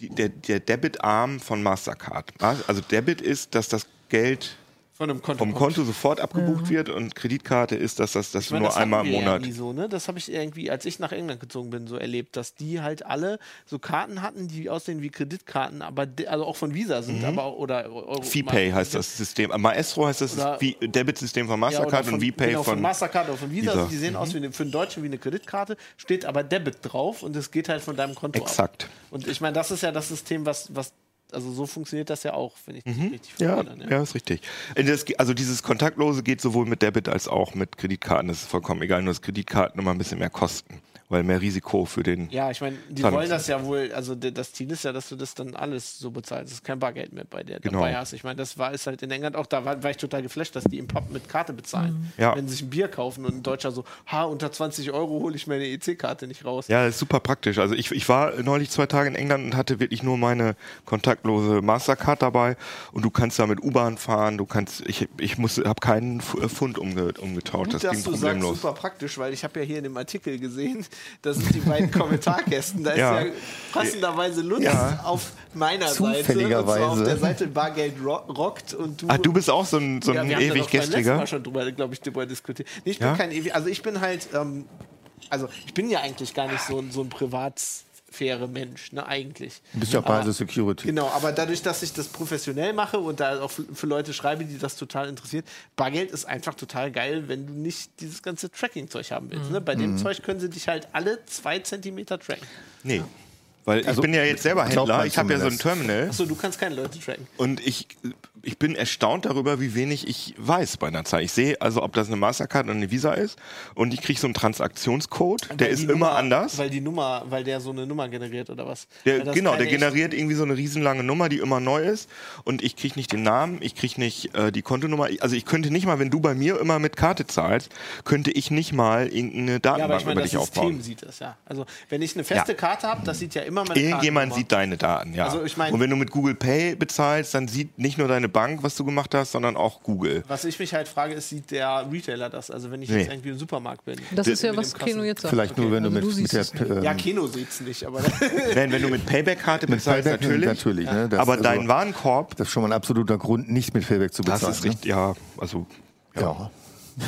[SPEAKER 4] die, der, der Debit-Arm von Mastercard. Also Debit ist, dass das Geld
[SPEAKER 2] Von einem Konto.
[SPEAKER 4] vom
[SPEAKER 2] kommt.
[SPEAKER 4] Konto sofort abgebucht wird und Kreditkarte ist, dass das, das
[SPEAKER 2] Ich meine,
[SPEAKER 4] nur
[SPEAKER 2] das
[SPEAKER 4] einmal im Monat.
[SPEAKER 2] Ja nie so, ne? Das habe ich irgendwie, als ich nach England gezogen bin, so erlebt, dass die halt alle so Karten hatten, die aussehen wie Kreditkarten, aber de- also auch von Visa sind, aber auch, oder Euro.
[SPEAKER 4] VPay heißt das System. Maestro heißt das Debit-System von
[SPEAKER 2] Ja,
[SPEAKER 4] Mastercard
[SPEAKER 2] von,
[SPEAKER 4] und VPay
[SPEAKER 2] genau, von
[SPEAKER 4] von.
[SPEAKER 2] Mastercard oder von Visa.
[SPEAKER 4] Visa. Mhm.
[SPEAKER 2] Also die sehen aus wie eine, für einen Deutschen wie eine Kreditkarte, steht aber Debit drauf und es geht halt von deinem Konto
[SPEAKER 4] Exakt.
[SPEAKER 2] ab. Und ich meine, das ist ja das System, was, was also so funktioniert das ja auch, wenn ich das richtig
[SPEAKER 4] Mhm. Ja,
[SPEAKER 2] verstehe. Ne?
[SPEAKER 4] ja, ist richtig. Das, also dieses Kontaktlose geht sowohl mit Debit als auch mit Kreditkarten. Das ist vollkommen egal, nur dass Kreditkarten immer ein bisschen mehr kosten, weil mehr Risiko für den.
[SPEAKER 2] Ja, ich meine, die
[SPEAKER 4] Zahlungs-
[SPEAKER 2] wollen das ja wohl, also das Ziel ist ja, dass du das dann alles so bezahlst, dass du kein Bargeld mehr bei dir
[SPEAKER 4] Genau.
[SPEAKER 2] dabei hast. Ich meine, das war ist halt in England auch, da war, war ich total geflasht, dass die im Pub mit Karte bezahlen.
[SPEAKER 4] Ja.
[SPEAKER 2] Wenn sie sich ein Bier kaufen und ein Deutscher so, ha, unter 20 Euro hole ich meine EC-Karte nicht raus.
[SPEAKER 4] Ja, das ist super praktisch. Also ich, ich war neulich zwei Tage in England und hatte wirklich nur meine kontaktlose Mastercard dabei und du kannst da mit U-Bahn fahren, du kannst, ich, ich muss, habe keinen Pfund umge, umgetauscht,
[SPEAKER 2] Gut,
[SPEAKER 4] das ging
[SPEAKER 2] du sagst,
[SPEAKER 4] problemlos.
[SPEAKER 2] super praktisch, weil ich habe ja hier in dem Artikel gesehen, das sind die beiden Kommentarkästen. Da ist
[SPEAKER 4] Ja.
[SPEAKER 2] ja, passenderweise Lutz
[SPEAKER 4] Ja.
[SPEAKER 2] auf meiner Seite.
[SPEAKER 3] Zufälligerweise.
[SPEAKER 2] Und zwar auf der Seite Bargeld ro rockt und du
[SPEAKER 4] Ah, du bist auch so ein, so
[SPEAKER 2] Ja,
[SPEAKER 4] ein
[SPEAKER 2] wir haben da
[SPEAKER 4] ewig
[SPEAKER 2] letzten Mal
[SPEAKER 4] Gestriger.
[SPEAKER 2] schon drüber, glaube ich, drüber diskutiert. Nee, ich bin
[SPEAKER 4] Ja?
[SPEAKER 2] kein ewig, also ich bin halt, ähm, also ich bin ja eigentlich gar nicht so, ein- so ein privatsphäre Mensch, ne, eigentlich.
[SPEAKER 3] Du bist ja auch bei
[SPEAKER 2] Aber-
[SPEAKER 3] Security.
[SPEAKER 2] Genau, aber dadurch, dass ich das professionell mache und da auch für Leute schreibe, die das total interessiert, Bargeld ist einfach total geil, wenn du nicht dieses ganze Tracking-Zeug haben willst. Ne? Bei
[SPEAKER 3] Mhm.
[SPEAKER 2] dem Zeug können sie dich halt alle zwei Zentimeter tracken.
[SPEAKER 4] Nee. Weil ich
[SPEAKER 3] Also,
[SPEAKER 4] bin ja jetzt selber Händler, ich habe ja so ein. Terminal
[SPEAKER 2] Achso, du kannst keine Leute tracken.
[SPEAKER 4] und ich, ich bin erstaunt darüber, wie wenig ich weiß bei einer Zahl. Ich sehe also, ob das eine Mastercard oder eine Visa ist und ich kriege so einen Transaktionscode, der
[SPEAKER 2] Weil
[SPEAKER 4] ist
[SPEAKER 2] die
[SPEAKER 4] immer
[SPEAKER 2] Nummer,
[SPEAKER 4] anders.
[SPEAKER 2] Weil die Nummer, weil der so eine Nummer generiert oder was?
[SPEAKER 4] Der, genau, der generiert irgendwie so eine riesenlange Nummer, die immer neu ist. Und ich kriege nicht den Namen, ich kriege nicht äh, die Kontonummer. Also ich könnte nicht mal, wenn du bei mir immer mit Karte zahlst, könnte ich nicht mal irgendeine
[SPEAKER 2] Ja, aber
[SPEAKER 4] Datenbank
[SPEAKER 2] ich meine,
[SPEAKER 4] über
[SPEAKER 2] das
[SPEAKER 4] dich
[SPEAKER 2] System
[SPEAKER 4] aufbauen.
[SPEAKER 2] sieht das, ja. Also, wenn ich eine feste
[SPEAKER 4] Ja.
[SPEAKER 2] Karte habe, das sieht ja immer meine
[SPEAKER 4] Irgendjemand sieht deine Daten, ja.
[SPEAKER 2] Also ich mein-
[SPEAKER 4] Und wenn du mit Google Pay bezahlst, dann sieht nicht nur deine Bank, was du gemacht hast, sondern auch Google.
[SPEAKER 2] Was ich mich halt frage, ist, sieht der Retailer das? Also, wenn ich
[SPEAKER 4] Nee.
[SPEAKER 2] jetzt irgendwie im Supermarkt bin.
[SPEAKER 1] Das ist ja,
[SPEAKER 2] Mit
[SPEAKER 1] was Keno jetzt sagt.
[SPEAKER 3] Vielleicht nur, wenn
[SPEAKER 1] Also
[SPEAKER 3] du
[SPEAKER 1] du
[SPEAKER 3] mit, mit
[SPEAKER 1] siehst
[SPEAKER 3] der ähm,
[SPEAKER 2] Ja, Keno sieht es nicht, aber
[SPEAKER 4] Nein, wenn du mit Payback-Karte
[SPEAKER 3] mit
[SPEAKER 4] bezahlst,
[SPEAKER 3] Payback
[SPEAKER 4] natürlich.
[SPEAKER 3] natürlich ne? das,
[SPEAKER 4] aber
[SPEAKER 3] also,
[SPEAKER 4] dein Warenkorb,
[SPEAKER 3] Das ist schon mal ein absoluter Grund, nicht mit Payback zu
[SPEAKER 4] das
[SPEAKER 3] bezahlen.
[SPEAKER 4] ist richtig, ja, also
[SPEAKER 3] Ne? Ja.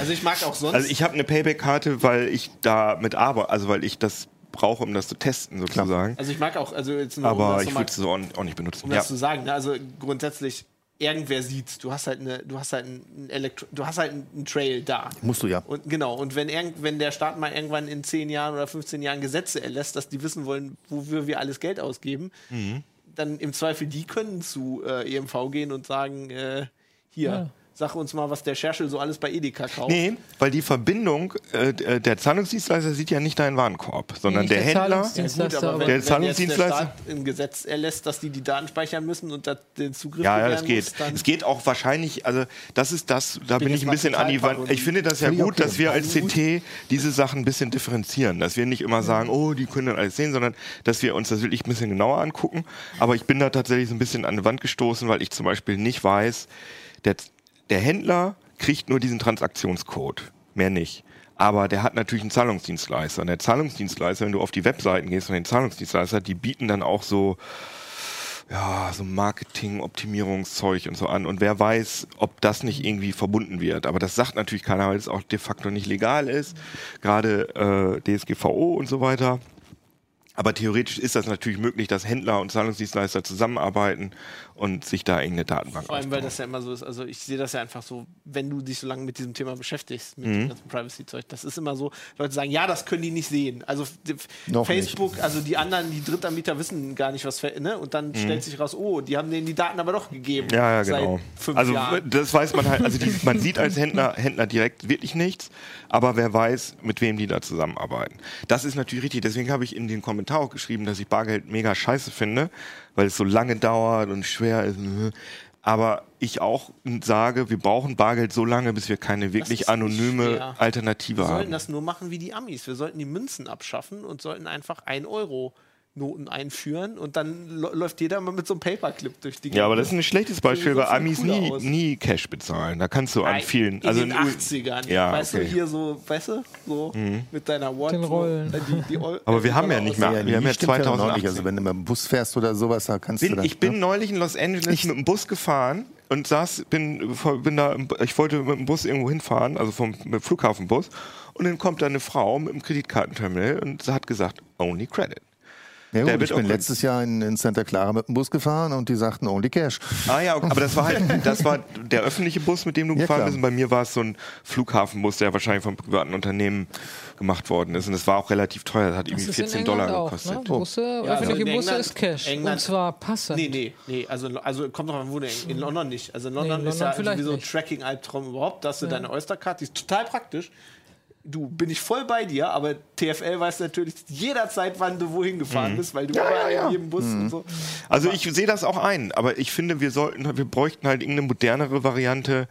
[SPEAKER 2] also ich mag auch sonst.
[SPEAKER 4] Also ich habe eine Payback-Karte, weil ich da mit arbeite, also weil ich das brauche, um das zu testen sozusagen.
[SPEAKER 2] also ich mag auch, also jetzt nur um
[SPEAKER 4] Aber
[SPEAKER 2] das
[SPEAKER 4] ich würde es so auch auch nicht benutzen.
[SPEAKER 2] um
[SPEAKER 4] Ja.
[SPEAKER 2] das zu sagen, ne? also grundsätzlich irgendwer sieht's. Du hast halt eine, du hast halt ein Elektro du hast halt einen Trail da.
[SPEAKER 3] Musst du ja.
[SPEAKER 2] Und genau, und wenn, irgend, wenn der Staat mal irgendwann in 10 Jahren oder 15 Jahren Gesetze erlässt, dass die wissen wollen, wofür wir alles Geld ausgeben,
[SPEAKER 4] Mhm.
[SPEAKER 2] dann im Zweifel die können zu äh, EMV gehen und sagen, äh, hier,
[SPEAKER 1] Ja.
[SPEAKER 2] Sag uns mal, was der Scherschel so alles bei Edeka kauft.
[SPEAKER 4] Nee, weil die Verbindung, äh, äh, der Zahlungsdienstleister sieht ja nicht deinen Warenkorb, sondern
[SPEAKER 1] Nicht
[SPEAKER 4] der
[SPEAKER 1] der
[SPEAKER 4] Händler.
[SPEAKER 1] Zahlungsdienstleister.
[SPEAKER 2] Gut, aber wenn,
[SPEAKER 4] Der
[SPEAKER 2] wenn jetzt der
[SPEAKER 4] Zahlungsdienstleister-
[SPEAKER 2] Staat im Gesetz erlässt, dass die die Daten speichern müssen und da den Zugriff
[SPEAKER 4] Ja, ja, es geht.
[SPEAKER 2] muss, dann
[SPEAKER 4] Es geht auch wahrscheinlich, also das ist das, da bin
[SPEAKER 2] jetzt
[SPEAKER 4] ich ein bisschen an die Wand. Ich finde das ja gut,
[SPEAKER 3] okay.
[SPEAKER 4] dass wir als. CT diese Sachen ein bisschen differenzieren, dass wir nicht immer sagen, oh, die können dann alles sehen, sondern dass wir uns das wirklich ein bisschen genauer angucken. Aber ich bin da tatsächlich so ein bisschen an die Wand gestoßen, weil ich zum Beispiel nicht weiß, der, der Händler kriegt nur diesen Transaktionscode, mehr nicht. Aber der hat natürlich einen Zahlungsdienstleister. Und der Zahlungsdienstleister, wenn du auf die Webseiten gehst von den Zahlungsdienstleister, die bieten dann auch so ja, so Marketing-Optimierungszeug und so an. Und wer weiß, ob das nicht irgendwie verbunden wird. Aber das sagt natürlich keiner, weil es auch de facto nicht legal ist. Gerade äh, DSGVO und so weiter. Aber theoretisch ist das natürlich möglich, dass Händler und Zahlungsdienstleister zusammenarbeiten und sich da irgendeine Datenbank
[SPEAKER 2] Vor allem, weil
[SPEAKER 4] aufbauen.
[SPEAKER 2] das ja immer so ist. Also, ich sehe das ja einfach so, wenn du dich so lange mit diesem Thema beschäftigst, mit
[SPEAKER 4] Mhm.
[SPEAKER 2] dem ganzen Privacy-Zeug. Das ist immer so, Leute sagen, ja, das können die nicht sehen. Also,
[SPEAKER 3] Noch
[SPEAKER 2] Facebook, also die anderen, die Drittanbieter wissen gar nicht, was, ne? Und dann stellt sich raus, oh, die haben denen die Daten aber doch gegeben.
[SPEAKER 4] Mhm. Ja, ja,
[SPEAKER 2] seit
[SPEAKER 4] genau.
[SPEAKER 2] fünf
[SPEAKER 4] Also
[SPEAKER 2] Jahren.
[SPEAKER 4] das weiß man halt, also die, man sieht als Händler, Händler direkt wirklich nichts, aber wer weiß, mit wem die da zusammenarbeiten. Das ist natürlich richtig, deswegen habe ich in den Kommentar auch geschrieben, dass ich Bargeld mega scheiße finde, weil es so lange dauert und schwer ist. Aber ich auch sage, wir brauchen Bargeld so lange, bis wir keine wirklich anonyme. Alternative
[SPEAKER 2] Wir sollten
[SPEAKER 4] haben.
[SPEAKER 2] das nur machen wie die Amis. Wir sollten die Münzen abschaffen und sollten einfach 1 Euro Noten einführen und dann läuft jeder mal mit so einem Paperclip durch die
[SPEAKER 4] Ja, aber das ist ein schlechtes Beispiel, weil Amis nie,
[SPEAKER 2] aus.
[SPEAKER 4] nie Cash bezahlen. Da kannst du an
[SPEAKER 2] Nein,
[SPEAKER 4] vielen,
[SPEAKER 2] in
[SPEAKER 4] also
[SPEAKER 2] den
[SPEAKER 4] in-
[SPEAKER 2] 80ern.
[SPEAKER 4] Ja,
[SPEAKER 2] weißt
[SPEAKER 4] okay.
[SPEAKER 2] du, hier so, weißt du, so mit deiner Watch.
[SPEAKER 1] Den Rollen.
[SPEAKER 2] Äh, die, die
[SPEAKER 4] Aber wir haben ja nicht mehr- wir haben ja
[SPEAKER 3] stimmt noch
[SPEAKER 4] 2018.
[SPEAKER 3] nicht. Also wenn du mit dem Bus fährst oder sowas, da kannst du
[SPEAKER 4] bin,
[SPEAKER 3] dann,
[SPEAKER 4] ich bin
[SPEAKER 3] ne?
[SPEAKER 4] neulich in Los Angeles mit dem Bus gefahren und saß, bin, bin da, ich wollte mit dem Bus irgendwo hinfahren, also vom Flughafenbus, und dann kommt da eine Frau mit dem Kreditkartenterminal und sie hat gesagt, only credit.
[SPEAKER 3] Ja,
[SPEAKER 4] Der
[SPEAKER 3] gut,
[SPEAKER 4] wird
[SPEAKER 3] ich bin letztes Jahr in, in Santa Clara mit dem Bus gefahren und die sagten only cash.
[SPEAKER 4] Ah ja, okay, aber das war halt, das war der öffentliche Bus, mit dem du
[SPEAKER 3] Ja,
[SPEAKER 4] gefahren
[SPEAKER 3] klar.
[SPEAKER 4] bist. Und bei mir war es so ein Flughafenbus, der wahrscheinlich vom privaten Unternehmen gemacht worden ist. Und das war auch relativ teuer. Das hat
[SPEAKER 1] Das
[SPEAKER 4] irgendwie
[SPEAKER 1] ist in
[SPEAKER 4] 14
[SPEAKER 1] England
[SPEAKER 4] Dollar
[SPEAKER 1] auch,
[SPEAKER 4] gekostet.
[SPEAKER 1] Ne? Busse,
[SPEAKER 2] also
[SPEAKER 1] öffentliche
[SPEAKER 2] in
[SPEAKER 1] Busse
[SPEAKER 2] England-
[SPEAKER 1] ist Cash.
[SPEAKER 2] England-
[SPEAKER 1] und zwar passend.
[SPEAKER 2] Nee, nee, nee. Also, also kommt noch an, wo in, in London nicht. Also in London
[SPEAKER 1] in
[SPEAKER 2] ist
[SPEAKER 1] London
[SPEAKER 2] ja
[SPEAKER 1] vielleicht
[SPEAKER 2] sowieso ein. Tracking-Albtraum überhaupt. Da hast du deine Oyster-Card, die ist total praktisch. Du bin ich voll bei dir, aber TFL weiß natürlich jederzeit, wann du wohin gefahren bist, weil du überall in jedem Bus und so.
[SPEAKER 4] Also ich sehe das auch ein, aber ich finde, wir sollten, wir bräuchten halt irgendeine modernere Variante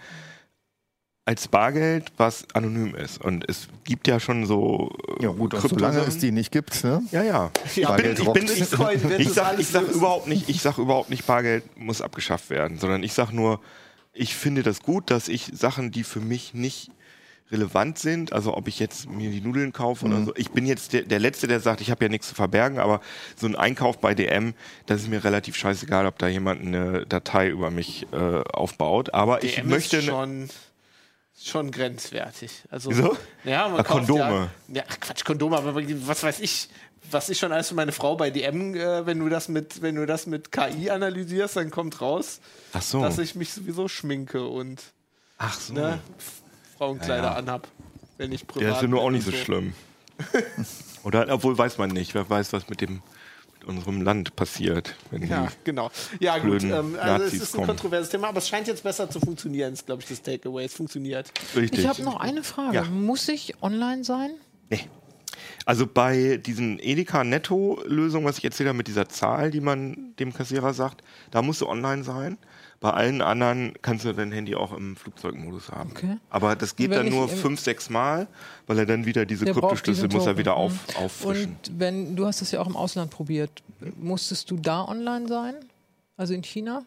[SPEAKER 4] als Bargeld, was anonym ist. Und es gibt ja schon so äh,
[SPEAKER 3] Ja gut, und solange es die nicht gibt, ne?
[SPEAKER 4] Ja, ja.
[SPEAKER 2] Ja,
[SPEAKER 4] ich bin,
[SPEAKER 3] Bargeld
[SPEAKER 4] ich bin, ich,
[SPEAKER 2] wird
[SPEAKER 4] ich sag, ich sag überhaupt nicht, ich sag überhaupt nicht, Bargeld muss abgeschafft werden, sondern ich sag nur, ich finde das gut, dass ich Sachen, die für mich nicht relevant sind, also ob ich jetzt mir die Nudeln kaufe oder so. Ich bin jetzt der, der Letzte, der sagt, ich habe ja nichts zu verbergen, aber so ein Einkauf bei DM, das ist mir relativ scheißegal, ob da jemand eine Datei über mich äh, aufbaut. Aber ich
[SPEAKER 2] DM
[SPEAKER 4] möchte
[SPEAKER 2] ist schon, schon grenzwertig. Also,
[SPEAKER 4] Wieso?
[SPEAKER 2] Ja, man
[SPEAKER 4] Ah,
[SPEAKER 2] kauft
[SPEAKER 4] Kondome.
[SPEAKER 2] Ja, ja, Quatsch, Kondome, aber was weiß ich, was ich schon alles für meine Frau bei DM, äh, wenn du das mit, wenn du das mit KI analysierst, dann kommt raus,
[SPEAKER 4] so.
[SPEAKER 2] dass ich mich sowieso schminke und
[SPEAKER 4] Ach so.
[SPEAKER 2] ne, Frauenkleider
[SPEAKER 4] Ja, ja.
[SPEAKER 2] anhab, wenn ich privat
[SPEAKER 4] Ja, ist ja nur auch nicht
[SPEAKER 2] und
[SPEAKER 4] so schlimm. Oder, obwohl weiß man nicht. Wer weiß, was mit dem mit unserem Land passiert, wenn
[SPEAKER 2] Ja, genau. Ja, gut. Ähm, also es
[SPEAKER 4] Nazis
[SPEAKER 2] ist ein
[SPEAKER 4] kommen.
[SPEAKER 2] kontroverses Thema, aber es scheint jetzt besser zu funktionieren, ist, glaube ich, das Takeaway. Es funktioniert.
[SPEAKER 4] richtig.
[SPEAKER 1] Ich habe noch eine Frage.
[SPEAKER 4] Ja.
[SPEAKER 1] Muss ich online sein?
[SPEAKER 4] Nee. Also bei diesen Edeka Netto-Lösungen, was ich erzählt habe mit dieser Zahl, die man dem Kassierer sagt, da musst du online sein. Bei allen anderen kannst du dein Handy auch im Flugzeugmodus haben.
[SPEAKER 1] Okay.
[SPEAKER 4] Aber das geht
[SPEAKER 1] Wenn
[SPEAKER 4] dann
[SPEAKER 1] ich
[SPEAKER 4] nur fünf, sechs Mal, weil er dann wieder diese
[SPEAKER 1] Der
[SPEAKER 4] Kryptoschlüssel muss er wieder auf,
[SPEAKER 1] Mhm.
[SPEAKER 4] auffrischen.
[SPEAKER 1] Und wenn du hast das ja auch im Ausland probiert, musstest du da online sein? Also in China?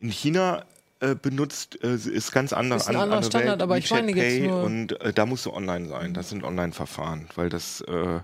[SPEAKER 4] In China äh, benutzt, äh, ist ganz anders.
[SPEAKER 1] Ist ein
[SPEAKER 4] an-
[SPEAKER 1] anderer
[SPEAKER 4] andere
[SPEAKER 1] Standard, aber ich
[SPEAKER 4] WeChat
[SPEAKER 1] meine jetzt
[SPEAKER 4] Pay
[SPEAKER 1] nur-
[SPEAKER 4] Und äh, da musst du online sein. Das sind Online-Verfahren, weil das äh, wohl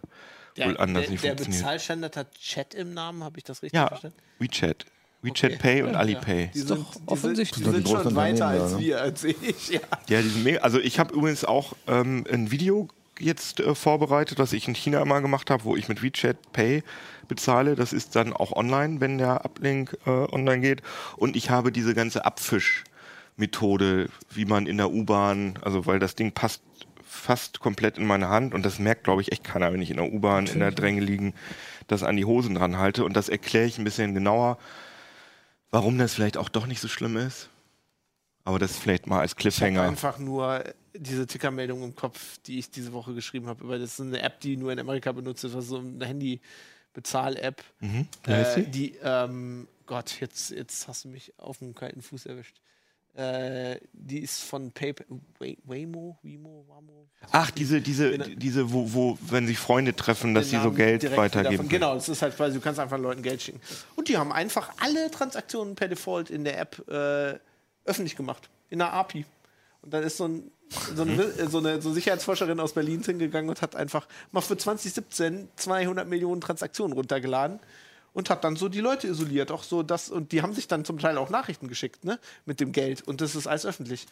[SPEAKER 4] anders
[SPEAKER 2] der,
[SPEAKER 4] nicht
[SPEAKER 2] der
[SPEAKER 4] funktioniert.
[SPEAKER 2] Bezahlstandard hat Chat im Namen, habe ich das richtig
[SPEAKER 4] Ja,
[SPEAKER 2] verstanden?
[SPEAKER 4] WeChat. WeChat
[SPEAKER 2] Okay.
[SPEAKER 4] Pay und
[SPEAKER 2] Ja,
[SPEAKER 4] Alipay.
[SPEAKER 2] Die sind,
[SPEAKER 1] doch offensichtlich.
[SPEAKER 2] sind, die sind
[SPEAKER 3] Die großen
[SPEAKER 2] schon weiter als
[SPEAKER 3] da, ne?
[SPEAKER 2] wir, als ich. Ja.
[SPEAKER 4] Ja, die sind mega. Also ich habe übrigens auch ähm, ein Video jetzt äh, vorbereitet, was ich in China mal gemacht habe, wo ich mit WeChat Pay bezahle. Das ist dann auch online, wenn der Uplink äh, online geht. Und ich habe diese ganze Abfischmethode, wie man in der U-Bahn, also weil das Ding passt fast komplett in meine Hand und das merkt, glaube ich, echt keiner, wenn ich in der U-Bahn in der Dränge liegen, das an die Hosen dran halte. Und das erkläre ich ein bisschen genauer, warum das vielleicht auch doch nicht so schlimm ist. Aber das vielleicht mal als
[SPEAKER 2] Ich habe
[SPEAKER 4] Cliffhanger.
[SPEAKER 2] einfach nur diese Tickermeldung im Kopf, die ich diese Woche geschrieben habe. Über das ist eine App, die nur in Amerika benutzt wird, was so eine Handy-Bezahl-App.
[SPEAKER 4] Mhm.
[SPEAKER 2] Äh,
[SPEAKER 4] die?
[SPEAKER 2] die, ähm, Gott, jetzt, jetzt hast du mich auf dem kalten Fuß erwischt. Äh, die ist von PayPal. Way- Waymo? Wemo? Wamo?
[SPEAKER 4] Ach, diese, diese, diese, wo, wo, wenn sich Freunde treffen, dass sie so Geld weitergeben.
[SPEAKER 2] Genau, das ist halt quasi, du kannst einfach Leuten Geld schicken. Und die haben einfach alle Transaktionen per Default in der App äh, öffentlich gemacht. In der API. Und dann ist so, ein, so, eine, äh, so eine so Sicherheitsforscherin aus Berlin hingegangen und hat einfach mal für 2017 200 Millionen Transaktionen runtergeladen und hat dann so die Leute isoliert. Auch so das, und die haben sich dann zum Teil auch Nachrichten geschickt, ne? Mit dem Geld. Und das ist alles öffentlich.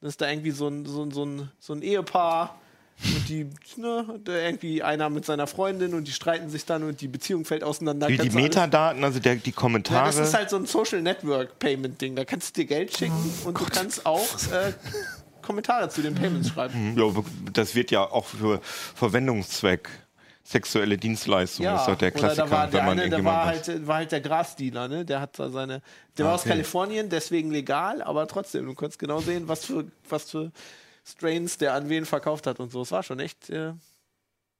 [SPEAKER 2] Das ist da irgendwie so ein, so ein, so ein, so ein Ehepaar. Und die, ne, irgendwie einer mit seiner Freundin und die streiten sich dann und die Beziehung fällt auseinander.
[SPEAKER 4] Wie die
[SPEAKER 2] du alles-
[SPEAKER 4] Metadaten, also der, die
[SPEAKER 2] ja,
[SPEAKER 4] Kommentare.
[SPEAKER 2] das ist halt so ein Social Network Payment Ding. Da kannst du dir Geld schicken
[SPEAKER 4] Oh
[SPEAKER 2] und du kannst auch äh, Kommentare zu den Payments schreiben.
[SPEAKER 4] ja, das wird ja auch für Verwendungszweck sexuelle Dienstleistungen ist doch der Klassiker,
[SPEAKER 2] da war der
[SPEAKER 4] wenn man
[SPEAKER 2] eine, der war halt, war halt der Grasdealer, ne? Der hat da seine, der
[SPEAKER 4] Ah,
[SPEAKER 2] war aus
[SPEAKER 4] okay.
[SPEAKER 2] Kalifornien, deswegen legal, aber trotzdem, du konntest genau sehen, was für, was für Strains der an wen verkauft hat und so. Es war schon echt äh,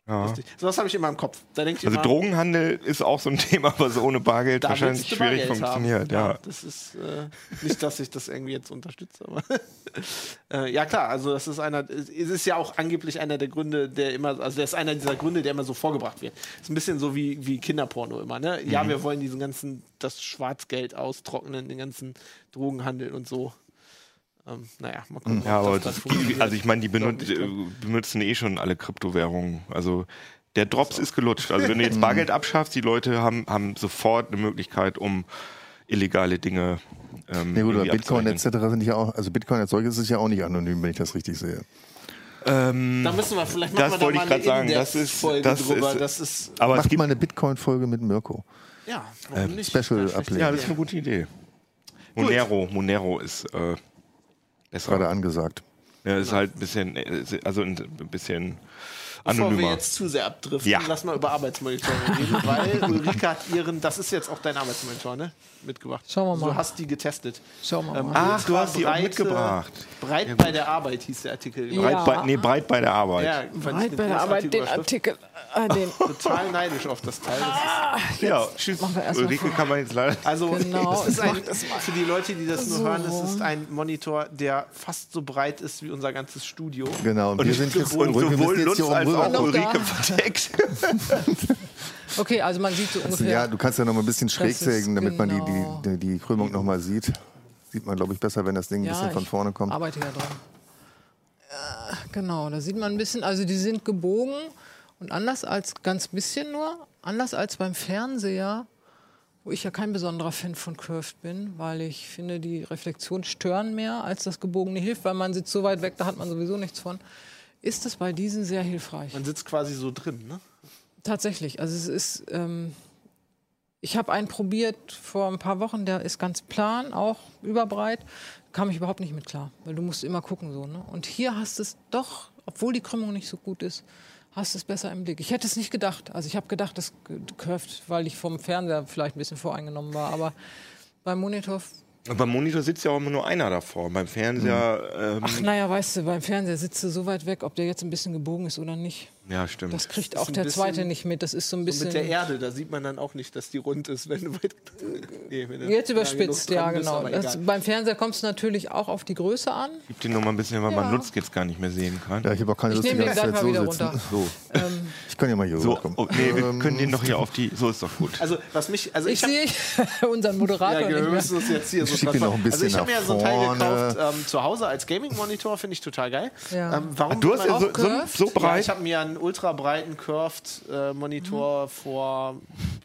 [SPEAKER 4] ja.
[SPEAKER 2] So was habe ich immer im Kopf.
[SPEAKER 4] Also
[SPEAKER 2] immer,
[SPEAKER 4] Drogenhandel ist auch so ein Thema, was ohne Bargeld wahrscheinlich schwierig
[SPEAKER 2] Bargeld
[SPEAKER 4] funktioniert.
[SPEAKER 2] Haben.
[SPEAKER 4] Ja.
[SPEAKER 2] Das ist äh, nicht, dass ich das irgendwie jetzt unterstütze, aber äh, ja klar, also das ist einer, es ist ja auch angeblich einer der Gründe, der immer, also der ist einer dieser Gründe, der immer so vorgebracht wird. Ist ein bisschen so wie, wie Kinderporno immer, ne? Ja,
[SPEAKER 4] Mhm.
[SPEAKER 2] wir wollen diesen ganzen, das Schwarzgeld austrocknen, den ganzen Drogenhandel und so. Ähm, naja, mal gucken,
[SPEAKER 4] Ja,
[SPEAKER 2] ob
[SPEAKER 4] aber
[SPEAKER 2] das, das
[SPEAKER 4] das, also ich meine, die benut
[SPEAKER 2] Glaub nicht,
[SPEAKER 4] äh, benutzen eh schon alle Kryptowährungen. Also der Drops ist gelutscht. Also wenn du jetzt Bargeld abschaffst, die Leute haben, haben sofort eine Möglichkeit, um illegale Dinge ähm,
[SPEAKER 3] Ja gut, aber Bitcoin etc. sind ja auch, also Bitcoin als solches ist ja auch nicht anonym, wenn ich das richtig sehe.
[SPEAKER 4] Ähm,
[SPEAKER 2] da müssen wir vielleicht
[SPEAKER 4] das
[SPEAKER 2] machen wir
[SPEAKER 4] wollte
[SPEAKER 2] da
[SPEAKER 4] ich
[SPEAKER 2] mal
[SPEAKER 4] grad sagen, das ist-
[SPEAKER 2] Index-Folge
[SPEAKER 4] das
[SPEAKER 2] drüber.
[SPEAKER 4] ist-
[SPEAKER 2] das ist,
[SPEAKER 4] aber es
[SPEAKER 3] Macht
[SPEAKER 4] gibt,
[SPEAKER 3] mal eine Bitcoin-Folge mit Mirko.
[SPEAKER 2] ja, warum nicht?
[SPEAKER 3] Special
[SPEAKER 2] Ja, schlechte
[SPEAKER 3] Update.
[SPEAKER 4] ja, das ist eine gute Idee. Monero, Monero ist äh, besser.
[SPEAKER 3] Gerade angesagt.
[SPEAKER 4] Ja, ist halt ein bisschen, äh, also ein bisschen
[SPEAKER 2] Bevor wir
[SPEAKER 4] anonymer.
[SPEAKER 2] jetzt zu sehr abdriften,
[SPEAKER 4] Ja.
[SPEAKER 2] lass mal über Arbeitsmonitore reden, weil Ulrike hat ihren, das ist jetzt auch dein Arbeitsmonitor, ne? Mitgebracht.
[SPEAKER 1] Schauen wir mal.
[SPEAKER 2] Du hast die getestet.
[SPEAKER 1] Schauen wir
[SPEAKER 2] Ähm,
[SPEAKER 1] mal.
[SPEAKER 4] Ach, du hast die auch mitgebracht.
[SPEAKER 2] Breit bei der Arbeit hieß der Artikel.
[SPEAKER 1] Ja.
[SPEAKER 4] Breit bei, nee, breit bei der Arbeit.
[SPEAKER 2] Ja,
[SPEAKER 1] Breit bei der Arbeit den Artikel. Äh, den.
[SPEAKER 2] Total neidisch auf das Teil. Das ist,
[SPEAKER 4] Ja, tschüss.
[SPEAKER 1] machen wir erst mal
[SPEAKER 4] Ulrike kann man jetzt leider.
[SPEAKER 2] also,
[SPEAKER 1] Genau,
[SPEAKER 2] es ist ein, für die Leute, die das nur
[SPEAKER 1] so
[SPEAKER 2] hören, es ist ein Monitor, der fast so breit ist wie unser ganzes Studio.
[SPEAKER 3] Genau, und, wir sind jetzt
[SPEAKER 4] und sowohl Lutz als
[SPEAKER 3] rüber.
[SPEAKER 4] auch Ulrike verdeckt.
[SPEAKER 1] Okay, also man sieht so ungefähr.
[SPEAKER 3] Ja, du kannst ja noch mal ein bisschen schräg
[SPEAKER 1] ist
[SPEAKER 3] sägen, damit man die,
[SPEAKER 1] genau.
[SPEAKER 3] die, die, die Krümmung noch mal sieht. Sieht man, glaube ich, besser, wenn das Ding ein
[SPEAKER 1] Ja,
[SPEAKER 3] bisschen von vorne kommt.
[SPEAKER 1] arbeite ja dran. Ja, genau, da sieht man ein bisschen, also die sind gebogen und anders als, ganz bisschen nur, anders als beim Fernseher, wo ich ja kein besonderer Fan von Curved bin, weil ich finde, die Reflexionen stören mehr, als das gebogene hilft, weil man sitzt so weit weg, da hat man sowieso nichts von, ist es bei diesen sehr hilfreich.
[SPEAKER 2] Man sitzt quasi so drin, ne?
[SPEAKER 1] Tatsächlich. Also es ist, ähm, ich habe einen probiert vor ein paar Wochen, der ist ganz plan, auch überbreit. Kam ich überhaupt nicht mit klar, weil du musst immer gucken so. Ne? Und hier hast du es doch, obwohl die Krümmung nicht so gut ist, hast du es besser im Blick. Ich hätte es nicht gedacht. Also ich habe gedacht, das curved, weil ich vom Fernseher vielleicht ein bisschen voreingenommen war. Aber beim Monitor
[SPEAKER 4] Beim Monitor sitzt ja auch immer nur einer davor. Beim Fernseher, ähm,
[SPEAKER 1] Ach, naja, weißt du, beim Fernseher sitzt du so weit weg, ob der jetzt ein bisschen gebogen ist oder nicht.
[SPEAKER 4] Ja, stimmt.
[SPEAKER 1] Das kriegt
[SPEAKER 2] Das
[SPEAKER 1] auch der
[SPEAKER 2] bisschen
[SPEAKER 1] zweite nicht mit. Das ist so ein
[SPEAKER 2] So
[SPEAKER 1] bisschen.
[SPEAKER 2] mit der Erde, da sieht man dann auch nicht, dass die rund ist, wenn du weit. Nee, wenn
[SPEAKER 1] Jetzt überspitzt, ja,
[SPEAKER 2] bist,
[SPEAKER 1] genau.
[SPEAKER 2] egal.
[SPEAKER 1] beim Fernseher kommt es natürlich auch auf die Größe an.
[SPEAKER 4] Gib den noch mal ein bisschen, weil man
[SPEAKER 1] Ja.
[SPEAKER 4] Lutz jetzt gar nicht mehr sehen kann.
[SPEAKER 3] Ja, ich habe auch keine
[SPEAKER 1] Ich
[SPEAKER 3] Lust, die ganze Zeit
[SPEAKER 1] mal
[SPEAKER 3] so
[SPEAKER 1] wieder
[SPEAKER 3] sitzen.
[SPEAKER 1] runter.
[SPEAKER 4] So,
[SPEAKER 1] Ähm,
[SPEAKER 3] Ich kann ja mal hier
[SPEAKER 4] so
[SPEAKER 3] rüberkommen.
[SPEAKER 4] oh, nee, wir
[SPEAKER 3] Ähm,
[SPEAKER 4] können den noch hier auf die. So ist doch gut.
[SPEAKER 2] Also, was mich. Also
[SPEAKER 1] ich sehe unseren Moderator
[SPEAKER 2] Ja, wir
[SPEAKER 1] nicht
[SPEAKER 2] müssen uns jetzt hier so
[SPEAKER 3] schieb ihn
[SPEAKER 2] dran
[SPEAKER 3] noch ein
[SPEAKER 2] machen. Also
[SPEAKER 3] bisschen
[SPEAKER 2] ich habe mir ja
[SPEAKER 3] nach
[SPEAKER 2] so ein Teil
[SPEAKER 3] vorne.
[SPEAKER 2] gekauft ähm, zu Hause als Gaming-Monitor, finde ich total geil.
[SPEAKER 1] Ja.
[SPEAKER 2] Ähm, warum
[SPEAKER 4] Ah, du hast ja
[SPEAKER 2] man
[SPEAKER 4] so, so, so breit.
[SPEAKER 2] ich habe mir einen ultra breiten Curved äh, Monitor
[SPEAKER 1] Mhm.
[SPEAKER 2] vor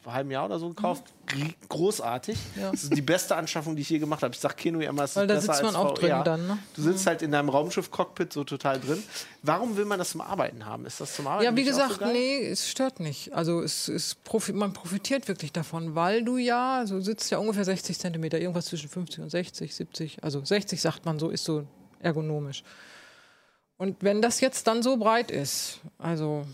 [SPEAKER 2] einem halben Jahr oder so gekauft. Gr- Großartig.
[SPEAKER 1] Ja.
[SPEAKER 2] Das ist die beste Anschaffung, die ich je gemacht habe. Ich sag Keno immer, es ist
[SPEAKER 1] Weil da sitzt man auch
[SPEAKER 2] VR.
[SPEAKER 1] drin dann, ne?
[SPEAKER 2] Du sitzt halt in deinem Raumschiff-Cockpit so total drin. Warum will man das zum Arbeiten haben? Ist das zum Arbeiten
[SPEAKER 1] Ja, wie gesagt,
[SPEAKER 2] so
[SPEAKER 1] nee, es stört nicht. Also es, es profi man profitiert wirklich davon, weil du ja, so sitzt ja ungefähr 60 Zentimeter, irgendwas zwischen 50 und 60, 70, also 60 sagt man so, ist so ergonomisch. Und wenn das jetzt dann so breit ist, also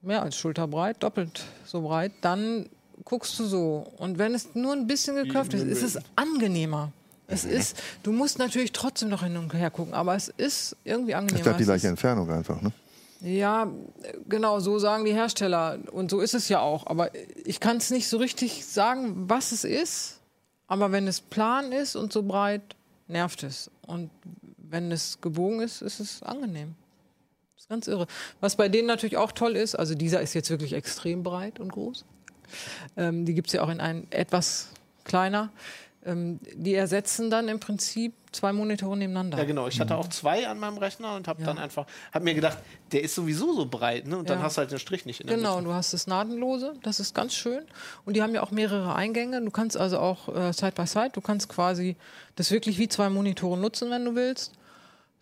[SPEAKER 1] mehr als schulterbreit, doppelt so breit, dann guckst du so. Und wenn es nur ein bisschen geköpft ist, ist es angenehmer. Es ist, du musst natürlich trotzdem noch hin und her gucken, aber es ist irgendwie angenehm.
[SPEAKER 3] Es bleibt die gleiche Entfernung einfach, ne?
[SPEAKER 1] Ja, genau, so sagen die Hersteller. Und so ist es ja auch. Aber ich kann es nicht so richtig sagen, was es ist. Aber wenn es plan ist und so breit, nervt es. Und wenn es gebogen ist, ist es angenehm. Das ist ganz irre. Was bei denen natürlich auch toll ist, also dieser ist jetzt wirklich extrem breit und groß. Ähm, die gibt es ja auch in ein etwas kleiner. Ähm, die ersetzen dann im Prinzip zwei Monitore nebeneinander.
[SPEAKER 2] Ja, genau. Ich hatte auch zwei an meinem Rechner und habe
[SPEAKER 1] Ja.
[SPEAKER 2] dann einfach, habe mir gedacht, der ist sowieso so breit, ne? Und dann
[SPEAKER 1] Ja.
[SPEAKER 2] hast du halt den Strich nicht in der
[SPEAKER 1] Genau,
[SPEAKER 2] Mitte.
[SPEAKER 1] du hast das Nadenlose, das ist ganz schön. Und die haben ja auch mehrere Eingänge. Du kannst also auch äh, Side by Side, du kannst quasi das wirklich wie zwei Monitore nutzen, wenn du willst.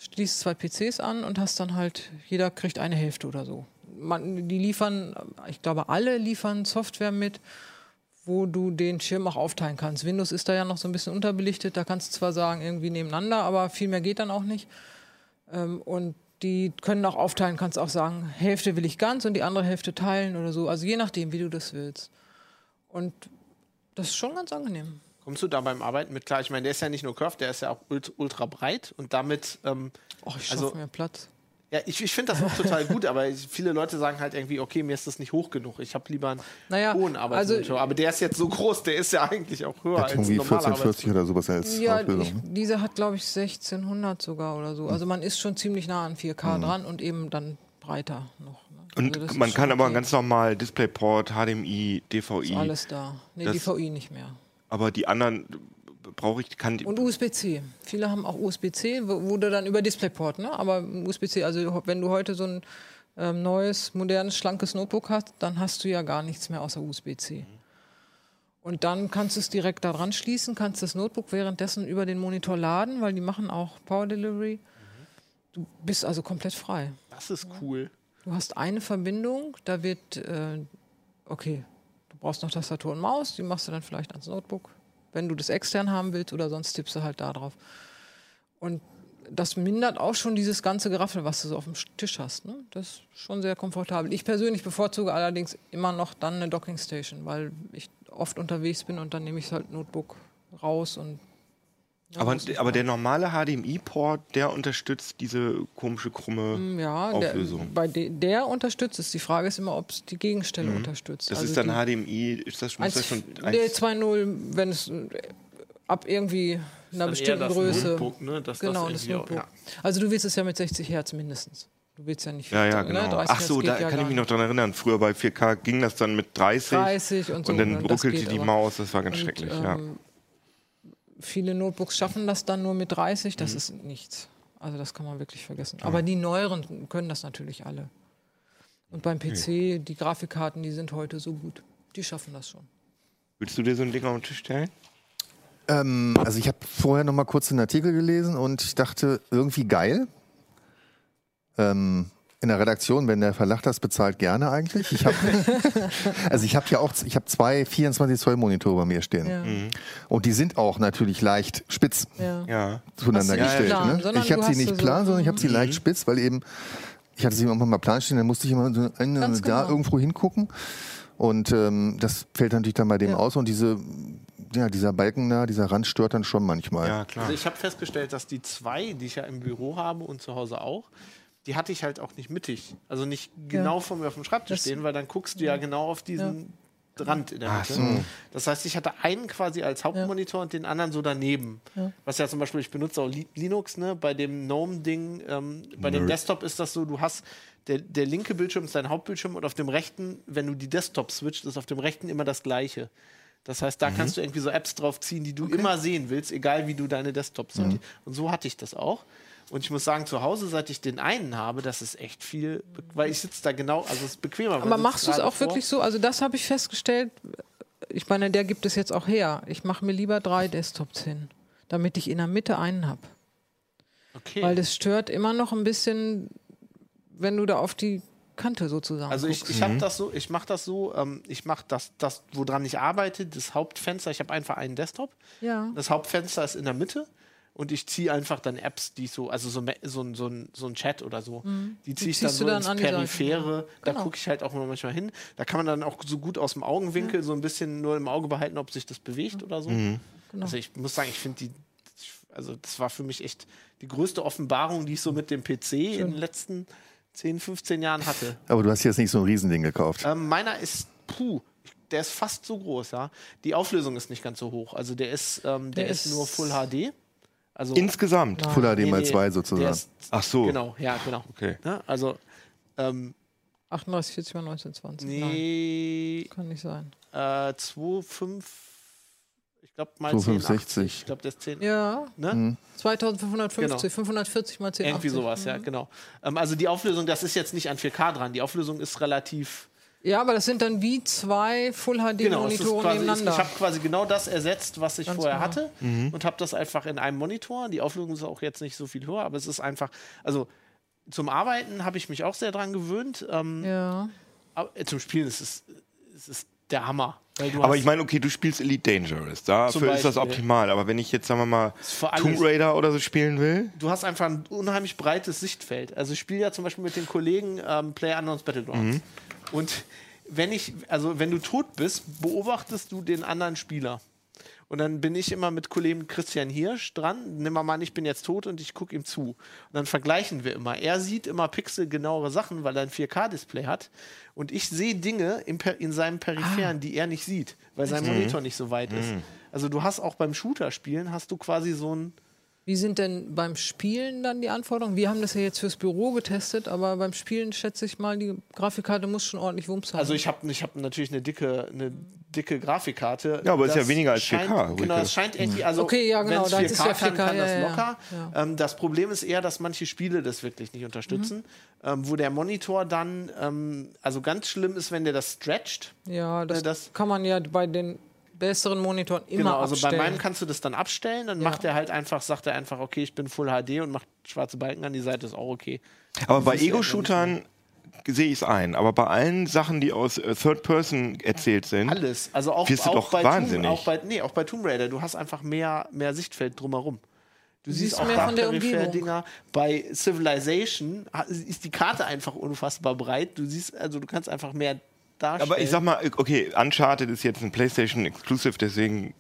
[SPEAKER 1] Schließt zwei PCs an und hast dann halt, jeder kriegt eine Hälfte oder so. Man, die liefern, ich glaube, alle liefern Software mit, wo du den Schirm auch aufteilen kannst. Windows ist da ja noch so ein bisschen unterbelichtet, da kannst du zwar sagen, irgendwie nebeneinander, aber viel mehr geht dann auch nicht. Ähm, und die können auch aufteilen, kannst auch sagen, Hälfte will ich ganz und die andere Hälfte teilen oder so. Also je nachdem, wie du das willst. Und das ist schon ganz angenehm.
[SPEAKER 2] Kommst du da beim Arbeiten mit klar? Ich meine, der ist ja nicht nur curved, der ist ja auch ult- ultra breit und damit, ähm,
[SPEAKER 1] Oh, ich
[SPEAKER 2] Also-
[SPEAKER 1] schaffe mir Platz.
[SPEAKER 2] ja, ich, ich finde das auch total gut, aber ich- viele Leute sagen halt irgendwie, okay, mir ist das nicht hoch genug. Ich habe lieber einen
[SPEAKER 1] Naja,
[SPEAKER 2] hohen Arbeitsmonitor.
[SPEAKER 1] also-
[SPEAKER 2] aber der ist jetzt so groß, der ist ja eigentlich auch höher als ein
[SPEAKER 3] irgendwie
[SPEAKER 2] normaler
[SPEAKER 3] 1440 oder sowas als
[SPEAKER 1] Ja,
[SPEAKER 3] Ausbildung.
[SPEAKER 1] ich,
[SPEAKER 3] ne?
[SPEAKER 1] diese hat, glaube ich, 1600 sogar oder so. Also man ist schon ziemlich nah an 4K dran und eben dann breiter noch. Ne?
[SPEAKER 4] Und
[SPEAKER 1] Also
[SPEAKER 4] man kann
[SPEAKER 1] schon
[SPEAKER 4] aber
[SPEAKER 1] okay.
[SPEAKER 4] ganz normal DisplayPort, HDMI, DVI,
[SPEAKER 1] Ist alles da. Nee,
[SPEAKER 4] Das-
[SPEAKER 1] DVI nicht mehr.
[SPEAKER 4] Aber die anderen brauche ich, kann die,
[SPEAKER 1] Und USB-C. Viele haben auch USB-C, du dann über DisplayPort, ne? Aber USB-C, also wenn du heute so ein ähm, neues, modernes, schlankes Notebook hast, dann hast du ja gar nichts mehr außer USB-C. Und dann kannst du es direkt daran schließen, kannst das Notebook währenddessen über den Monitor laden, weil die machen auch Power Delivery. Du bist also komplett frei.
[SPEAKER 2] Das ist cool.
[SPEAKER 1] Du hast eine Verbindung, da wird, äh, okay, brauchst noch Tastatur und Maus, die machst du dann vielleicht ans Notebook, wenn du das extern haben willst oder sonst tippst du halt da drauf. Und das mindert auch schon dieses ganze Geraffel, was du so auf dem Tisch hast. Ne? Das ist schon sehr komfortabel. Ich persönlich bevorzuge allerdings immer noch dann eine Dockingstation, weil ich oft unterwegs bin und dann nehme ich halt Notebook raus und ja,
[SPEAKER 4] aber, aber der normale HDMI-Port, der unterstützt diese komische, krumme
[SPEAKER 1] ja, der,
[SPEAKER 4] Auflösung.
[SPEAKER 1] bei de, der unterstützt es. Die Frage ist immer, ob es die Gegenstelle unterstützt.
[SPEAKER 4] Das
[SPEAKER 1] Also
[SPEAKER 4] ist dann HDMI, ist das, muss das schon
[SPEAKER 1] Nee,
[SPEAKER 4] 1,
[SPEAKER 1] 2.0, wenn es äh, ab irgendwie einer bestimmten
[SPEAKER 2] das
[SPEAKER 1] Größe.
[SPEAKER 2] Notebook, ne? Dass
[SPEAKER 1] Genau,
[SPEAKER 2] das
[SPEAKER 1] das
[SPEAKER 2] irgendwie auch-
[SPEAKER 1] Notebook. Also du willst es ja mit 60 Hertz mindestens. Du willst ja nicht
[SPEAKER 4] Ja, ja,
[SPEAKER 1] ne,
[SPEAKER 4] genau.
[SPEAKER 1] 30
[SPEAKER 4] Ach so, da
[SPEAKER 1] ja
[SPEAKER 4] kann ich mich noch dran erinnern. Früher bei 4K ging das dann mit 30.
[SPEAKER 1] 30 und so.
[SPEAKER 4] und dann
[SPEAKER 1] ne, das
[SPEAKER 4] ruckelte die
[SPEAKER 1] aber.
[SPEAKER 4] Maus, das war ganz
[SPEAKER 1] Und,
[SPEAKER 4] schrecklich.
[SPEAKER 1] ähm,
[SPEAKER 4] ja.
[SPEAKER 1] Viele Notebooks schaffen das dann nur mit 30,
[SPEAKER 4] Mhm.
[SPEAKER 1] das ist nichts. Also das kann man wirklich vergessen. Aber die neueren können das natürlich alle. Und beim PC, die Grafikkarten, die sind heute so gut. Die schaffen das schon.
[SPEAKER 4] Willst du dir so ein Ding auf den Tisch stellen?
[SPEAKER 3] Ähm, also ich habe vorher noch mal kurz den Artikel gelesen und ich dachte, irgendwie geil. Ähm, in der Redaktion, wenn der Verlag das bezahlt, gerne eigentlich. Ich hab, also ich habe ja auch, ich habe zwei 24 Zoll Monitore bei mir stehen.
[SPEAKER 1] Ja.
[SPEAKER 3] Und die sind auch natürlich leicht spitz
[SPEAKER 1] Ja.
[SPEAKER 3] Zueinander
[SPEAKER 1] Hast
[SPEAKER 3] gestellt.
[SPEAKER 1] plan,
[SPEAKER 3] ne? Ich habe sie nicht
[SPEAKER 1] so-
[SPEAKER 3] plan, sondern ich habe sie leicht spitz, weil eben, ich hatte sie irgendwann mal plan stehen, dann musste ich immer so eine, da
[SPEAKER 1] genau.
[SPEAKER 3] irgendwo hingucken. Und ähm, das fällt natürlich dann bei dem
[SPEAKER 1] Ja.
[SPEAKER 3] aus und diese, ja, dieser Balken da, dieser Rand stört dann schon manchmal.
[SPEAKER 4] Ja, klar.
[SPEAKER 2] Also ich habe festgestellt, dass die zwei, die ich ja im Büro habe und zu Hause auch, die hatte ich halt auch nicht mittig. Also nicht genau vor mir auf dem Schreibtisch
[SPEAKER 1] Das-
[SPEAKER 2] stehen, weil dann guckst du ja genau auf diesen Rand in der Mitte.
[SPEAKER 4] so.
[SPEAKER 2] Das heißt, ich hatte einen quasi als Hauptmonitor und den anderen so daneben. Was ja zum Beispiel, ich benutze auch Li Linux, ne? bei dem GNOME-Ding, ähm, bei dem Desktop ist das so, du hast, der, der linke Bildschirm ist dein Hauptbildschirm und auf dem rechten, wenn du die Desktop switcht, ist auf dem rechten immer das gleiche. Das heißt, da kannst du irgendwie so Apps drauf ziehen, die du immer sehen willst, egal wie du deine Desktops sortierst. Und so hatte ich das auch. Und ich muss sagen, zu Hause, seit ich den einen habe, das ist echt viel, weil ich sitze da genau, also es ist bequemer.
[SPEAKER 1] Aber machst du es auch
[SPEAKER 2] vor.
[SPEAKER 1] wirklich so? Also das habe ich festgestellt. Ich meine, der gibt es jetzt auch her. Ich mache mir lieber drei Desktops hin, damit ich in der Mitte einen habe.
[SPEAKER 2] Okay.
[SPEAKER 1] Weil das stört immer noch ein bisschen, wenn du da auf die Kante sozusagen
[SPEAKER 2] Also ich, ich habe das so, ich mache das so, ähm, ich mache das, das, woran ich arbeite, das Hauptfenster, ich habe einfach einen Desktop.
[SPEAKER 1] ja.
[SPEAKER 2] Das Hauptfenster ist in der Mitte und ich ziehe einfach dann Apps, die ich so, also so, so, ein- so, ein- so ein Chat oder so, die ziehe ich dann so
[SPEAKER 1] dann
[SPEAKER 2] ins Periphere.
[SPEAKER 1] ja.
[SPEAKER 2] Da
[SPEAKER 1] Genau.
[SPEAKER 2] gucke ich halt auch manchmal hin. Da kann man dann auch so gut aus dem Augenwinkel so ein bisschen nur im Auge behalten, ob sich das bewegt oder so.
[SPEAKER 1] Genau.
[SPEAKER 2] Also ich muss sagen, ich finde die, also das war für mich echt die größte Offenbarung, die ich so mit dem PC in den letzten 10, 15 Jahren hatte.
[SPEAKER 3] Aber du hast jetzt nicht so ein Riesending gekauft.
[SPEAKER 2] Ähm, meiner ist, puh, der ist fast so groß, ja. Die Auflösung ist nicht ganz so hoch. Also der ist, ähm, der,
[SPEAKER 1] Der
[SPEAKER 2] ist,
[SPEAKER 1] ist-
[SPEAKER 2] nur Full HD. Also
[SPEAKER 4] Insgesamt.
[SPEAKER 3] Full HD
[SPEAKER 2] nee,
[SPEAKER 3] mal
[SPEAKER 2] nee,
[SPEAKER 3] zwei
[SPEAKER 2] der
[SPEAKER 3] sozusagen.
[SPEAKER 2] ist,
[SPEAKER 4] Ach so.
[SPEAKER 2] Genau, ja, genau.
[SPEAKER 4] Okay.
[SPEAKER 2] Ja, also, ähm,
[SPEAKER 1] 38, 40 mal 1920. Nein,
[SPEAKER 2] nee,
[SPEAKER 1] kann nicht sein.
[SPEAKER 2] äh, 2,5, ich glaube mal
[SPEAKER 3] 2,65.
[SPEAKER 2] 10,80. Ich glaube, der ist 10.
[SPEAKER 1] Ja,
[SPEAKER 2] Ne?
[SPEAKER 3] Mhm.
[SPEAKER 1] 2550,
[SPEAKER 2] Genau.
[SPEAKER 1] 540 mal 1080.
[SPEAKER 2] Irgendwie sowas, ja, genau. Ähm, also die Auflösung, das ist jetzt nicht an 4K dran. Die Auflösung ist relativ.
[SPEAKER 1] Ja, aber das sind dann wie zwei Full
[SPEAKER 2] Genau, es ist
[SPEAKER 1] HD-Monitore
[SPEAKER 2] quasi, ich,
[SPEAKER 1] nebeneinander.
[SPEAKER 2] ich habe quasi genau das ersetzt, was ich
[SPEAKER 1] Ganz
[SPEAKER 2] vorher
[SPEAKER 1] genau.
[SPEAKER 2] hatte und habe das einfach in einem Monitor. Die Auflösung ist auch jetzt nicht so viel höher, aber es ist einfach, also zum Arbeiten habe ich mich auch sehr dran gewöhnt. Ähm,
[SPEAKER 1] ja.
[SPEAKER 2] aber, äh, zum Spielen ist es, es ist der Hammer.
[SPEAKER 4] Aber ich meine, okay, du spielst Elite Dangerous. Dafür ist das optimal. Aber wenn ich jetzt, sagen wir mal. Tomb Raider oder so spielen will,
[SPEAKER 2] du hast einfach ein unheimlich breites Sichtfeld. Also ich spiele ja zum Beispiel mit den Kollegen ähm, PlayerUnknown's Battlegrounds.
[SPEAKER 4] Mhm.
[SPEAKER 2] Und wenn ich, also wenn du tot bist, beobachtest du den anderen Spieler. Und dann bin ich immer mit Kollegen Christian Hirsch dran. Nimm mal an, ich bin jetzt tot und ich gucke ihm zu. Und dann vergleichen wir immer. Er sieht immer pixelgenauere Sachen, weil er ein 4K-Display hat. Und ich sehe Dinge Per- in seinem Peripheren, die er nicht sieht, weil sein Monitor nicht so weit ist. Also du hast auch beim Shooter-Spielen, hast du quasi so ein
[SPEAKER 1] Wie sind denn beim Spielen dann die Anforderungen? Wir haben das ja jetzt fürs Büro getestet, aber beim Spielen schätze ich mal, die Grafikkarte muss schon ordentlich Wumms haben.
[SPEAKER 2] Also ich habe ich hab natürlich eine dicke, eine dicke Grafikkarte.
[SPEAKER 4] Ja, aber ist ja
[SPEAKER 2] Das
[SPEAKER 4] weniger als
[SPEAKER 2] scheint,
[SPEAKER 4] 4K,
[SPEAKER 2] Genau,
[SPEAKER 4] Rieke.
[SPEAKER 2] es scheint irgendwie, also
[SPEAKER 1] Okay, ja, genau,
[SPEAKER 2] wenn's
[SPEAKER 1] da ist ja
[SPEAKER 2] 4K kann,
[SPEAKER 1] 4K,
[SPEAKER 2] kann das
[SPEAKER 1] ja, ja,
[SPEAKER 2] locker.
[SPEAKER 1] ja.
[SPEAKER 2] Ähm, das Problem ist eher, dass manche Spiele das wirklich nicht unterstützen, ähm, wo der Monitor dann, ähm, also ganz schlimm ist, wenn der das stretcht.
[SPEAKER 1] ja, das,
[SPEAKER 2] äh, das-
[SPEAKER 1] kann man ja bei den besseren Monitoren immer
[SPEAKER 2] Genau, also
[SPEAKER 1] abstellen.
[SPEAKER 2] bei meinem kannst du das dann abstellen, dann macht er halt einfach, sagt er einfach, okay, ich bin Full HD und macht schwarze Balken an die Seite, ist auch okay.
[SPEAKER 4] aber bei
[SPEAKER 2] ja
[SPEAKER 4] Ego-Shootern sehe ich es ein. Aber bei allen Sachen, die aus äh, Third Person erzählt sind,
[SPEAKER 2] Alles. Also auch,
[SPEAKER 4] Wirst du
[SPEAKER 2] auch
[SPEAKER 4] doch
[SPEAKER 2] bei
[SPEAKER 4] wahnsinnig.
[SPEAKER 2] Tomb, auch bei, nee, auch bei Tomb Raider. Du hast einfach mehr, mehr Sichtfeld drumherum. Du siehst,
[SPEAKER 1] siehst
[SPEAKER 2] auch
[SPEAKER 1] mehr von der
[SPEAKER 2] Peripher-Dinger. Bei Civilization ist die Karte einfach unfassbar breit. Du siehst, also du kannst einfach mehr darstellen.
[SPEAKER 4] Aber ich sag mal, okay, Uncharted ist jetzt ein PlayStation Exclusive, deswegen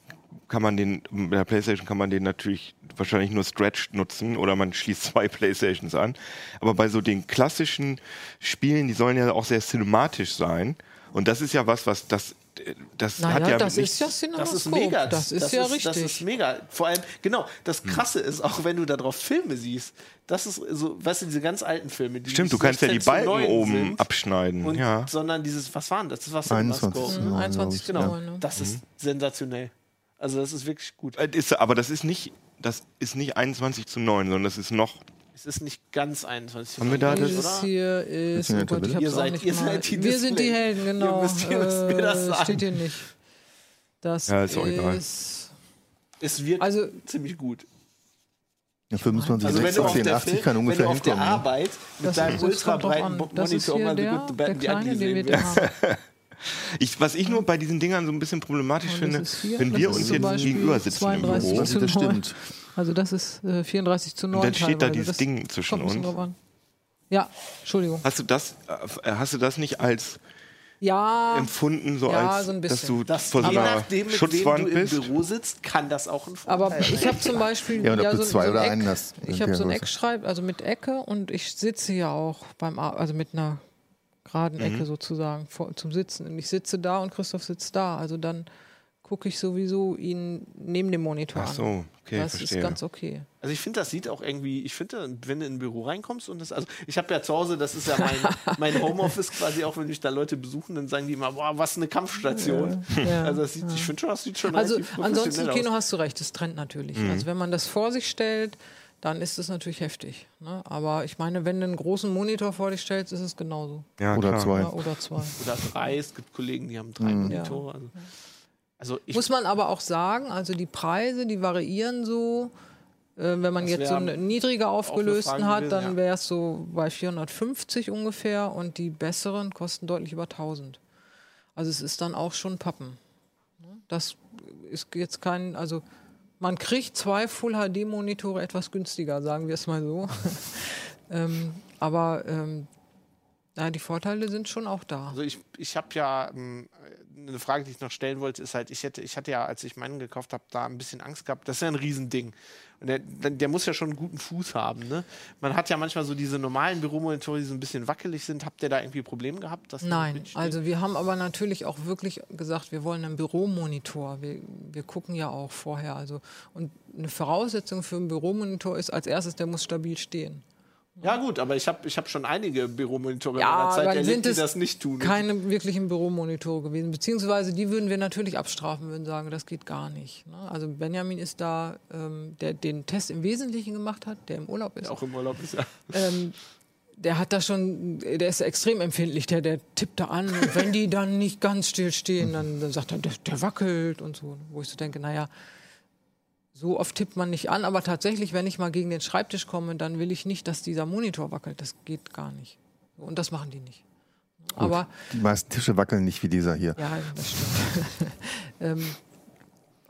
[SPEAKER 4] kann man den, mit der PlayStation kann man den natürlich wahrscheinlich nur stretched nutzen oder man schließt zwei PlayStations an. Aber bei so den klassischen Spielen, die sollen ja auch sehr cinematisch sein. Und das ist ja was, was das, das
[SPEAKER 1] naja,
[SPEAKER 4] hat ja
[SPEAKER 1] das
[SPEAKER 4] mit
[SPEAKER 1] ist ja
[SPEAKER 2] das
[SPEAKER 1] Cinemaskop.
[SPEAKER 2] ist mega.
[SPEAKER 1] Das ist ja richtig.
[SPEAKER 2] Das ist mega. Vor allem, genau, das
[SPEAKER 4] Hm.
[SPEAKER 2] Krasse ist, auch wenn du da drauf Filme siehst, das ist so, weißt du, diese ganz alten Filme, die
[SPEAKER 4] Stimmt, du kannst ja die
[SPEAKER 2] 16 zu
[SPEAKER 4] Balken
[SPEAKER 2] 9
[SPEAKER 4] oben
[SPEAKER 2] sind
[SPEAKER 4] abschneiden.
[SPEAKER 2] Und,
[SPEAKER 4] ja.
[SPEAKER 2] Sondern dieses, was waren das? Das war
[SPEAKER 3] 21.
[SPEAKER 2] Cinemascope.
[SPEAKER 1] Mhm,
[SPEAKER 3] Ja,
[SPEAKER 1] 21 zu
[SPEAKER 3] glaub ich,
[SPEAKER 1] 9. Ne?
[SPEAKER 2] Das ist sensationell. Also das ist wirklich gut.
[SPEAKER 4] Ist, aber das ist nicht, das ist nicht 21 zu 9, sondern das ist noch.
[SPEAKER 2] Es ist nicht ganz 21.
[SPEAKER 4] Haben wir da das-
[SPEAKER 1] Dieses
[SPEAKER 2] oder?
[SPEAKER 1] hier ist, oh Gott, ich
[SPEAKER 3] Tabelle?
[SPEAKER 1] hab's
[SPEAKER 2] Ihr
[SPEAKER 1] auch
[SPEAKER 2] seid-
[SPEAKER 1] nicht
[SPEAKER 2] ihr
[SPEAKER 1] mal.
[SPEAKER 2] seid die
[SPEAKER 1] Wir sind die
[SPEAKER 2] Display.
[SPEAKER 1] Helden,
[SPEAKER 2] Ihr
[SPEAKER 1] genau.
[SPEAKER 2] müsst- ihr müsst mir das
[SPEAKER 1] Äh,
[SPEAKER 2] sagen.
[SPEAKER 1] Steht hier nicht. Das
[SPEAKER 4] Ja, ist auch egal.
[SPEAKER 1] ist,
[SPEAKER 2] Es wird
[SPEAKER 1] also
[SPEAKER 2] ziemlich gut.
[SPEAKER 3] Ja, 25,
[SPEAKER 2] Also wenn du
[SPEAKER 3] 16,
[SPEAKER 2] auf der,
[SPEAKER 3] 1080
[SPEAKER 2] Film,
[SPEAKER 3] kann
[SPEAKER 2] wenn
[SPEAKER 3] ungefähr
[SPEAKER 2] du auf der
[SPEAKER 3] hinkommen.
[SPEAKER 2] Arbeit mit deinem
[SPEAKER 1] das
[SPEAKER 2] ultra
[SPEAKER 1] kommt drauf
[SPEAKER 2] breiten Monitor mal so gut
[SPEAKER 1] der
[SPEAKER 2] die
[SPEAKER 1] kleine, den wir
[SPEAKER 2] sehen
[SPEAKER 1] da
[SPEAKER 2] willst.
[SPEAKER 1] haben.
[SPEAKER 4] Ich, was ich nur bei diesen Dingern so ein bisschen problematisch
[SPEAKER 1] Und
[SPEAKER 4] finde, wenn wir uns jetzt gegenüber sitzen im
[SPEAKER 1] 32
[SPEAKER 4] Büro,
[SPEAKER 3] Das, stimmt.
[SPEAKER 1] Also das ist äh, 34 zu 9
[SPEAKER 4] Und dann steht da
[SPEAKER 1] teilweise.
[SPEAKER 4] dieses
[SPEAKER 1] das
[SPEAKER 4] Ding zwischen uns.
[SPEAKER 1] Ja, Entschuldigung.
[SPEAKER 4] hast du das, äh, hast du das nicht als
[SPEAKER 1] Ja,
[SPEAKER 4] empfunden, so
[SPEAKER 1] Ja,
[SPEAKER 4] als
[SPEAKER 1] so ein
[SPEAKER 4] dass du
[SPEAKER 2] Das,
[SPEAKER 4] vor so
[SPEAKER 2] je
[SPEAKER 4] einer
[SPEAKER 2] nachdem, mit wem
[SPEAKER 4] Schutzwand
[SPEAKER 2] du im
[SPEAKER 4] bist?
[SPEAKER 2] Büro sitzt, kann das auch ein Vorteil
[SPEAKER 1] aber ich habe zum Beispiel
[SPEAKER 3] Ja,
[SPEAKER 1] ja,
[SPEAKER 3] du
[SPEAKER 1] so,
[SPEAKER 3] zwei
[SPEAKER 1] so ein
[SPEAKER 3] oder
[SPEAKER 1] Eck,
[SPEAKER 3] einen hast,
[SPEAKER 1] Ich habe so ein Eckschreib, also mit Ecke und ich sitze ja auch beim, also mit einer geraden
[SPEAKER 3] Mhm.
[SPEAKER 1] Ecke sozusagen vor, zum Sitzen. Und ich sitze da und Christoph sitzt da. Also dann gucke ich sowieso ihn neben dem Monitor
[SPEAKER 4] Ach
[SPEAKER 1] an.
[SPEAKER 4] so, okay,
[SPEAKER 1] das
[SPEAKER 4] verstehe.
[SPEAKER 1] ist ganz okay.
[SPEAKER 2] Also ich finde, das sieht auch irgendwie, ich finde, wenn du in ein Büro reinkommst und das, also ich habe ja zu Hause, das ist ja mein, mein Homeoffice quasi, auch wenn mich da Leute besuchen, dann sagen die immer, boah, was eine Kampfstation.
[SPEAKER 1] Ja,
[SPEAKER 2] Also das sieht, ich finde schon, das sieht schon
[SPEAKER 1] Also ansonsten
[SPEAKER 2] professionell
[SPEAKER 1] Kino
[SPEAKER 2] aus.
[SPEAKER 1] hast du recht, das trennt natürlich.
[SPEAKER 4] Mhm.
[SPEAKER 1] Also wenn man das vor sich stellt, dann ist es natürlich heftig. Ne? Aber ich meine, wenn du einen großen Monitor vor dich stellst, ist es genauso.
[SPEAKER 4] Ja,
[SPEAKER 3] Oder
[SPEAKER 4] klar.
[SPEAKER 3] zwei.
[SPEAKER 1] Ja, oder zwei.
[SPEAKER 2] Oder drei, es gibt Kollegen, die haben drei Monitore. Also, also
[SPEAKER 1] Muss man aber auch sagen, also die Preise, die variieren so. Äh, wenn man
[SPEAKER 2] Das
[SPEAKER 1] jetzt so einen niedriger aufgelösten hat,
[SPEAKER 2] gewesen,
[SPEAKER 1] dann wäre es so bei 450 ungefähr und die besseren kosten deutlich über 1000. Also es ist dann auch schon Pappen. Das ist jetzt kein, also man kriegt zwei Full HD Monitore etwas günstiger, sagen wir es mal so. ähm, aber ähm, ja, die Vorteile sind schon auch da.
[SPEAKER 2] also ich, ich habe ja ähm, eine Frage, die ich noch stellen wollte, ist halt, ich hätte, ich hatte ja, als ich meinen gekauft habe, da ein bisschen Angst gehabt. Das ist ja ein Riesending. Und der, der muss ja schon einen guten Fuß haben. Ne? Man hat ja manchmal so diese normalen Büromonitore, die so ein bisschen wackelig sind. Habt ihr da irgendwie Probleme gehabt?
[SPEAKER 1] Nein, also wir haben aber natürlich auch wirklich gesagt, wir wollen einen Büromonitor. Wir, wir gucken ja auch vorher. Also, und eine Voraussetzung für einen Büromonitor ist als erstes, der muss stabil stehen.
[SPEAKER 2] Ja, gut, aber ich habe ich hab schon einige Büromonitore
[SPEAKER 1] Ja,
[SPEAKER 2] in meiner Zeit erlebt,
[SPEAKER 1] sind
[SPEAKER 2] die das nicht tun.
[SPEAKER 1] keine wirklichen Büromonitore gewesen. Beziehungsweise die würden wir natürlich abstrafen, würden sagen, das geht gar nicht. ne? Also Benjamin ist da, ähm, der den Test im Wesentlichen gemacht hat, der im Urlaub ist.
[SPEAKER 2] Auch im Urlaub ist ja.
[SPEAKER 1] Ähm, der hat da schon, der ist extrem empfindlich, der, der tippt da an und wenn die dann nicht ganz still stehen, dann, dann sagt er, der, der wackelt und so. Wo ich so denke, naja, so oft tippt man nicht an, aber tatsächlich, wenn ich mal gegen den Schreibtisch komme, dann will ich nicht, dass dieser Monitor wackelt. Das geht gar nicht. Und das machen die nicht. Aber
[SPEAKER 3] Die meisten Tische wackeln nicht wie dieser hier.
[SPEAKER 1] ja, das stimmt. ähm,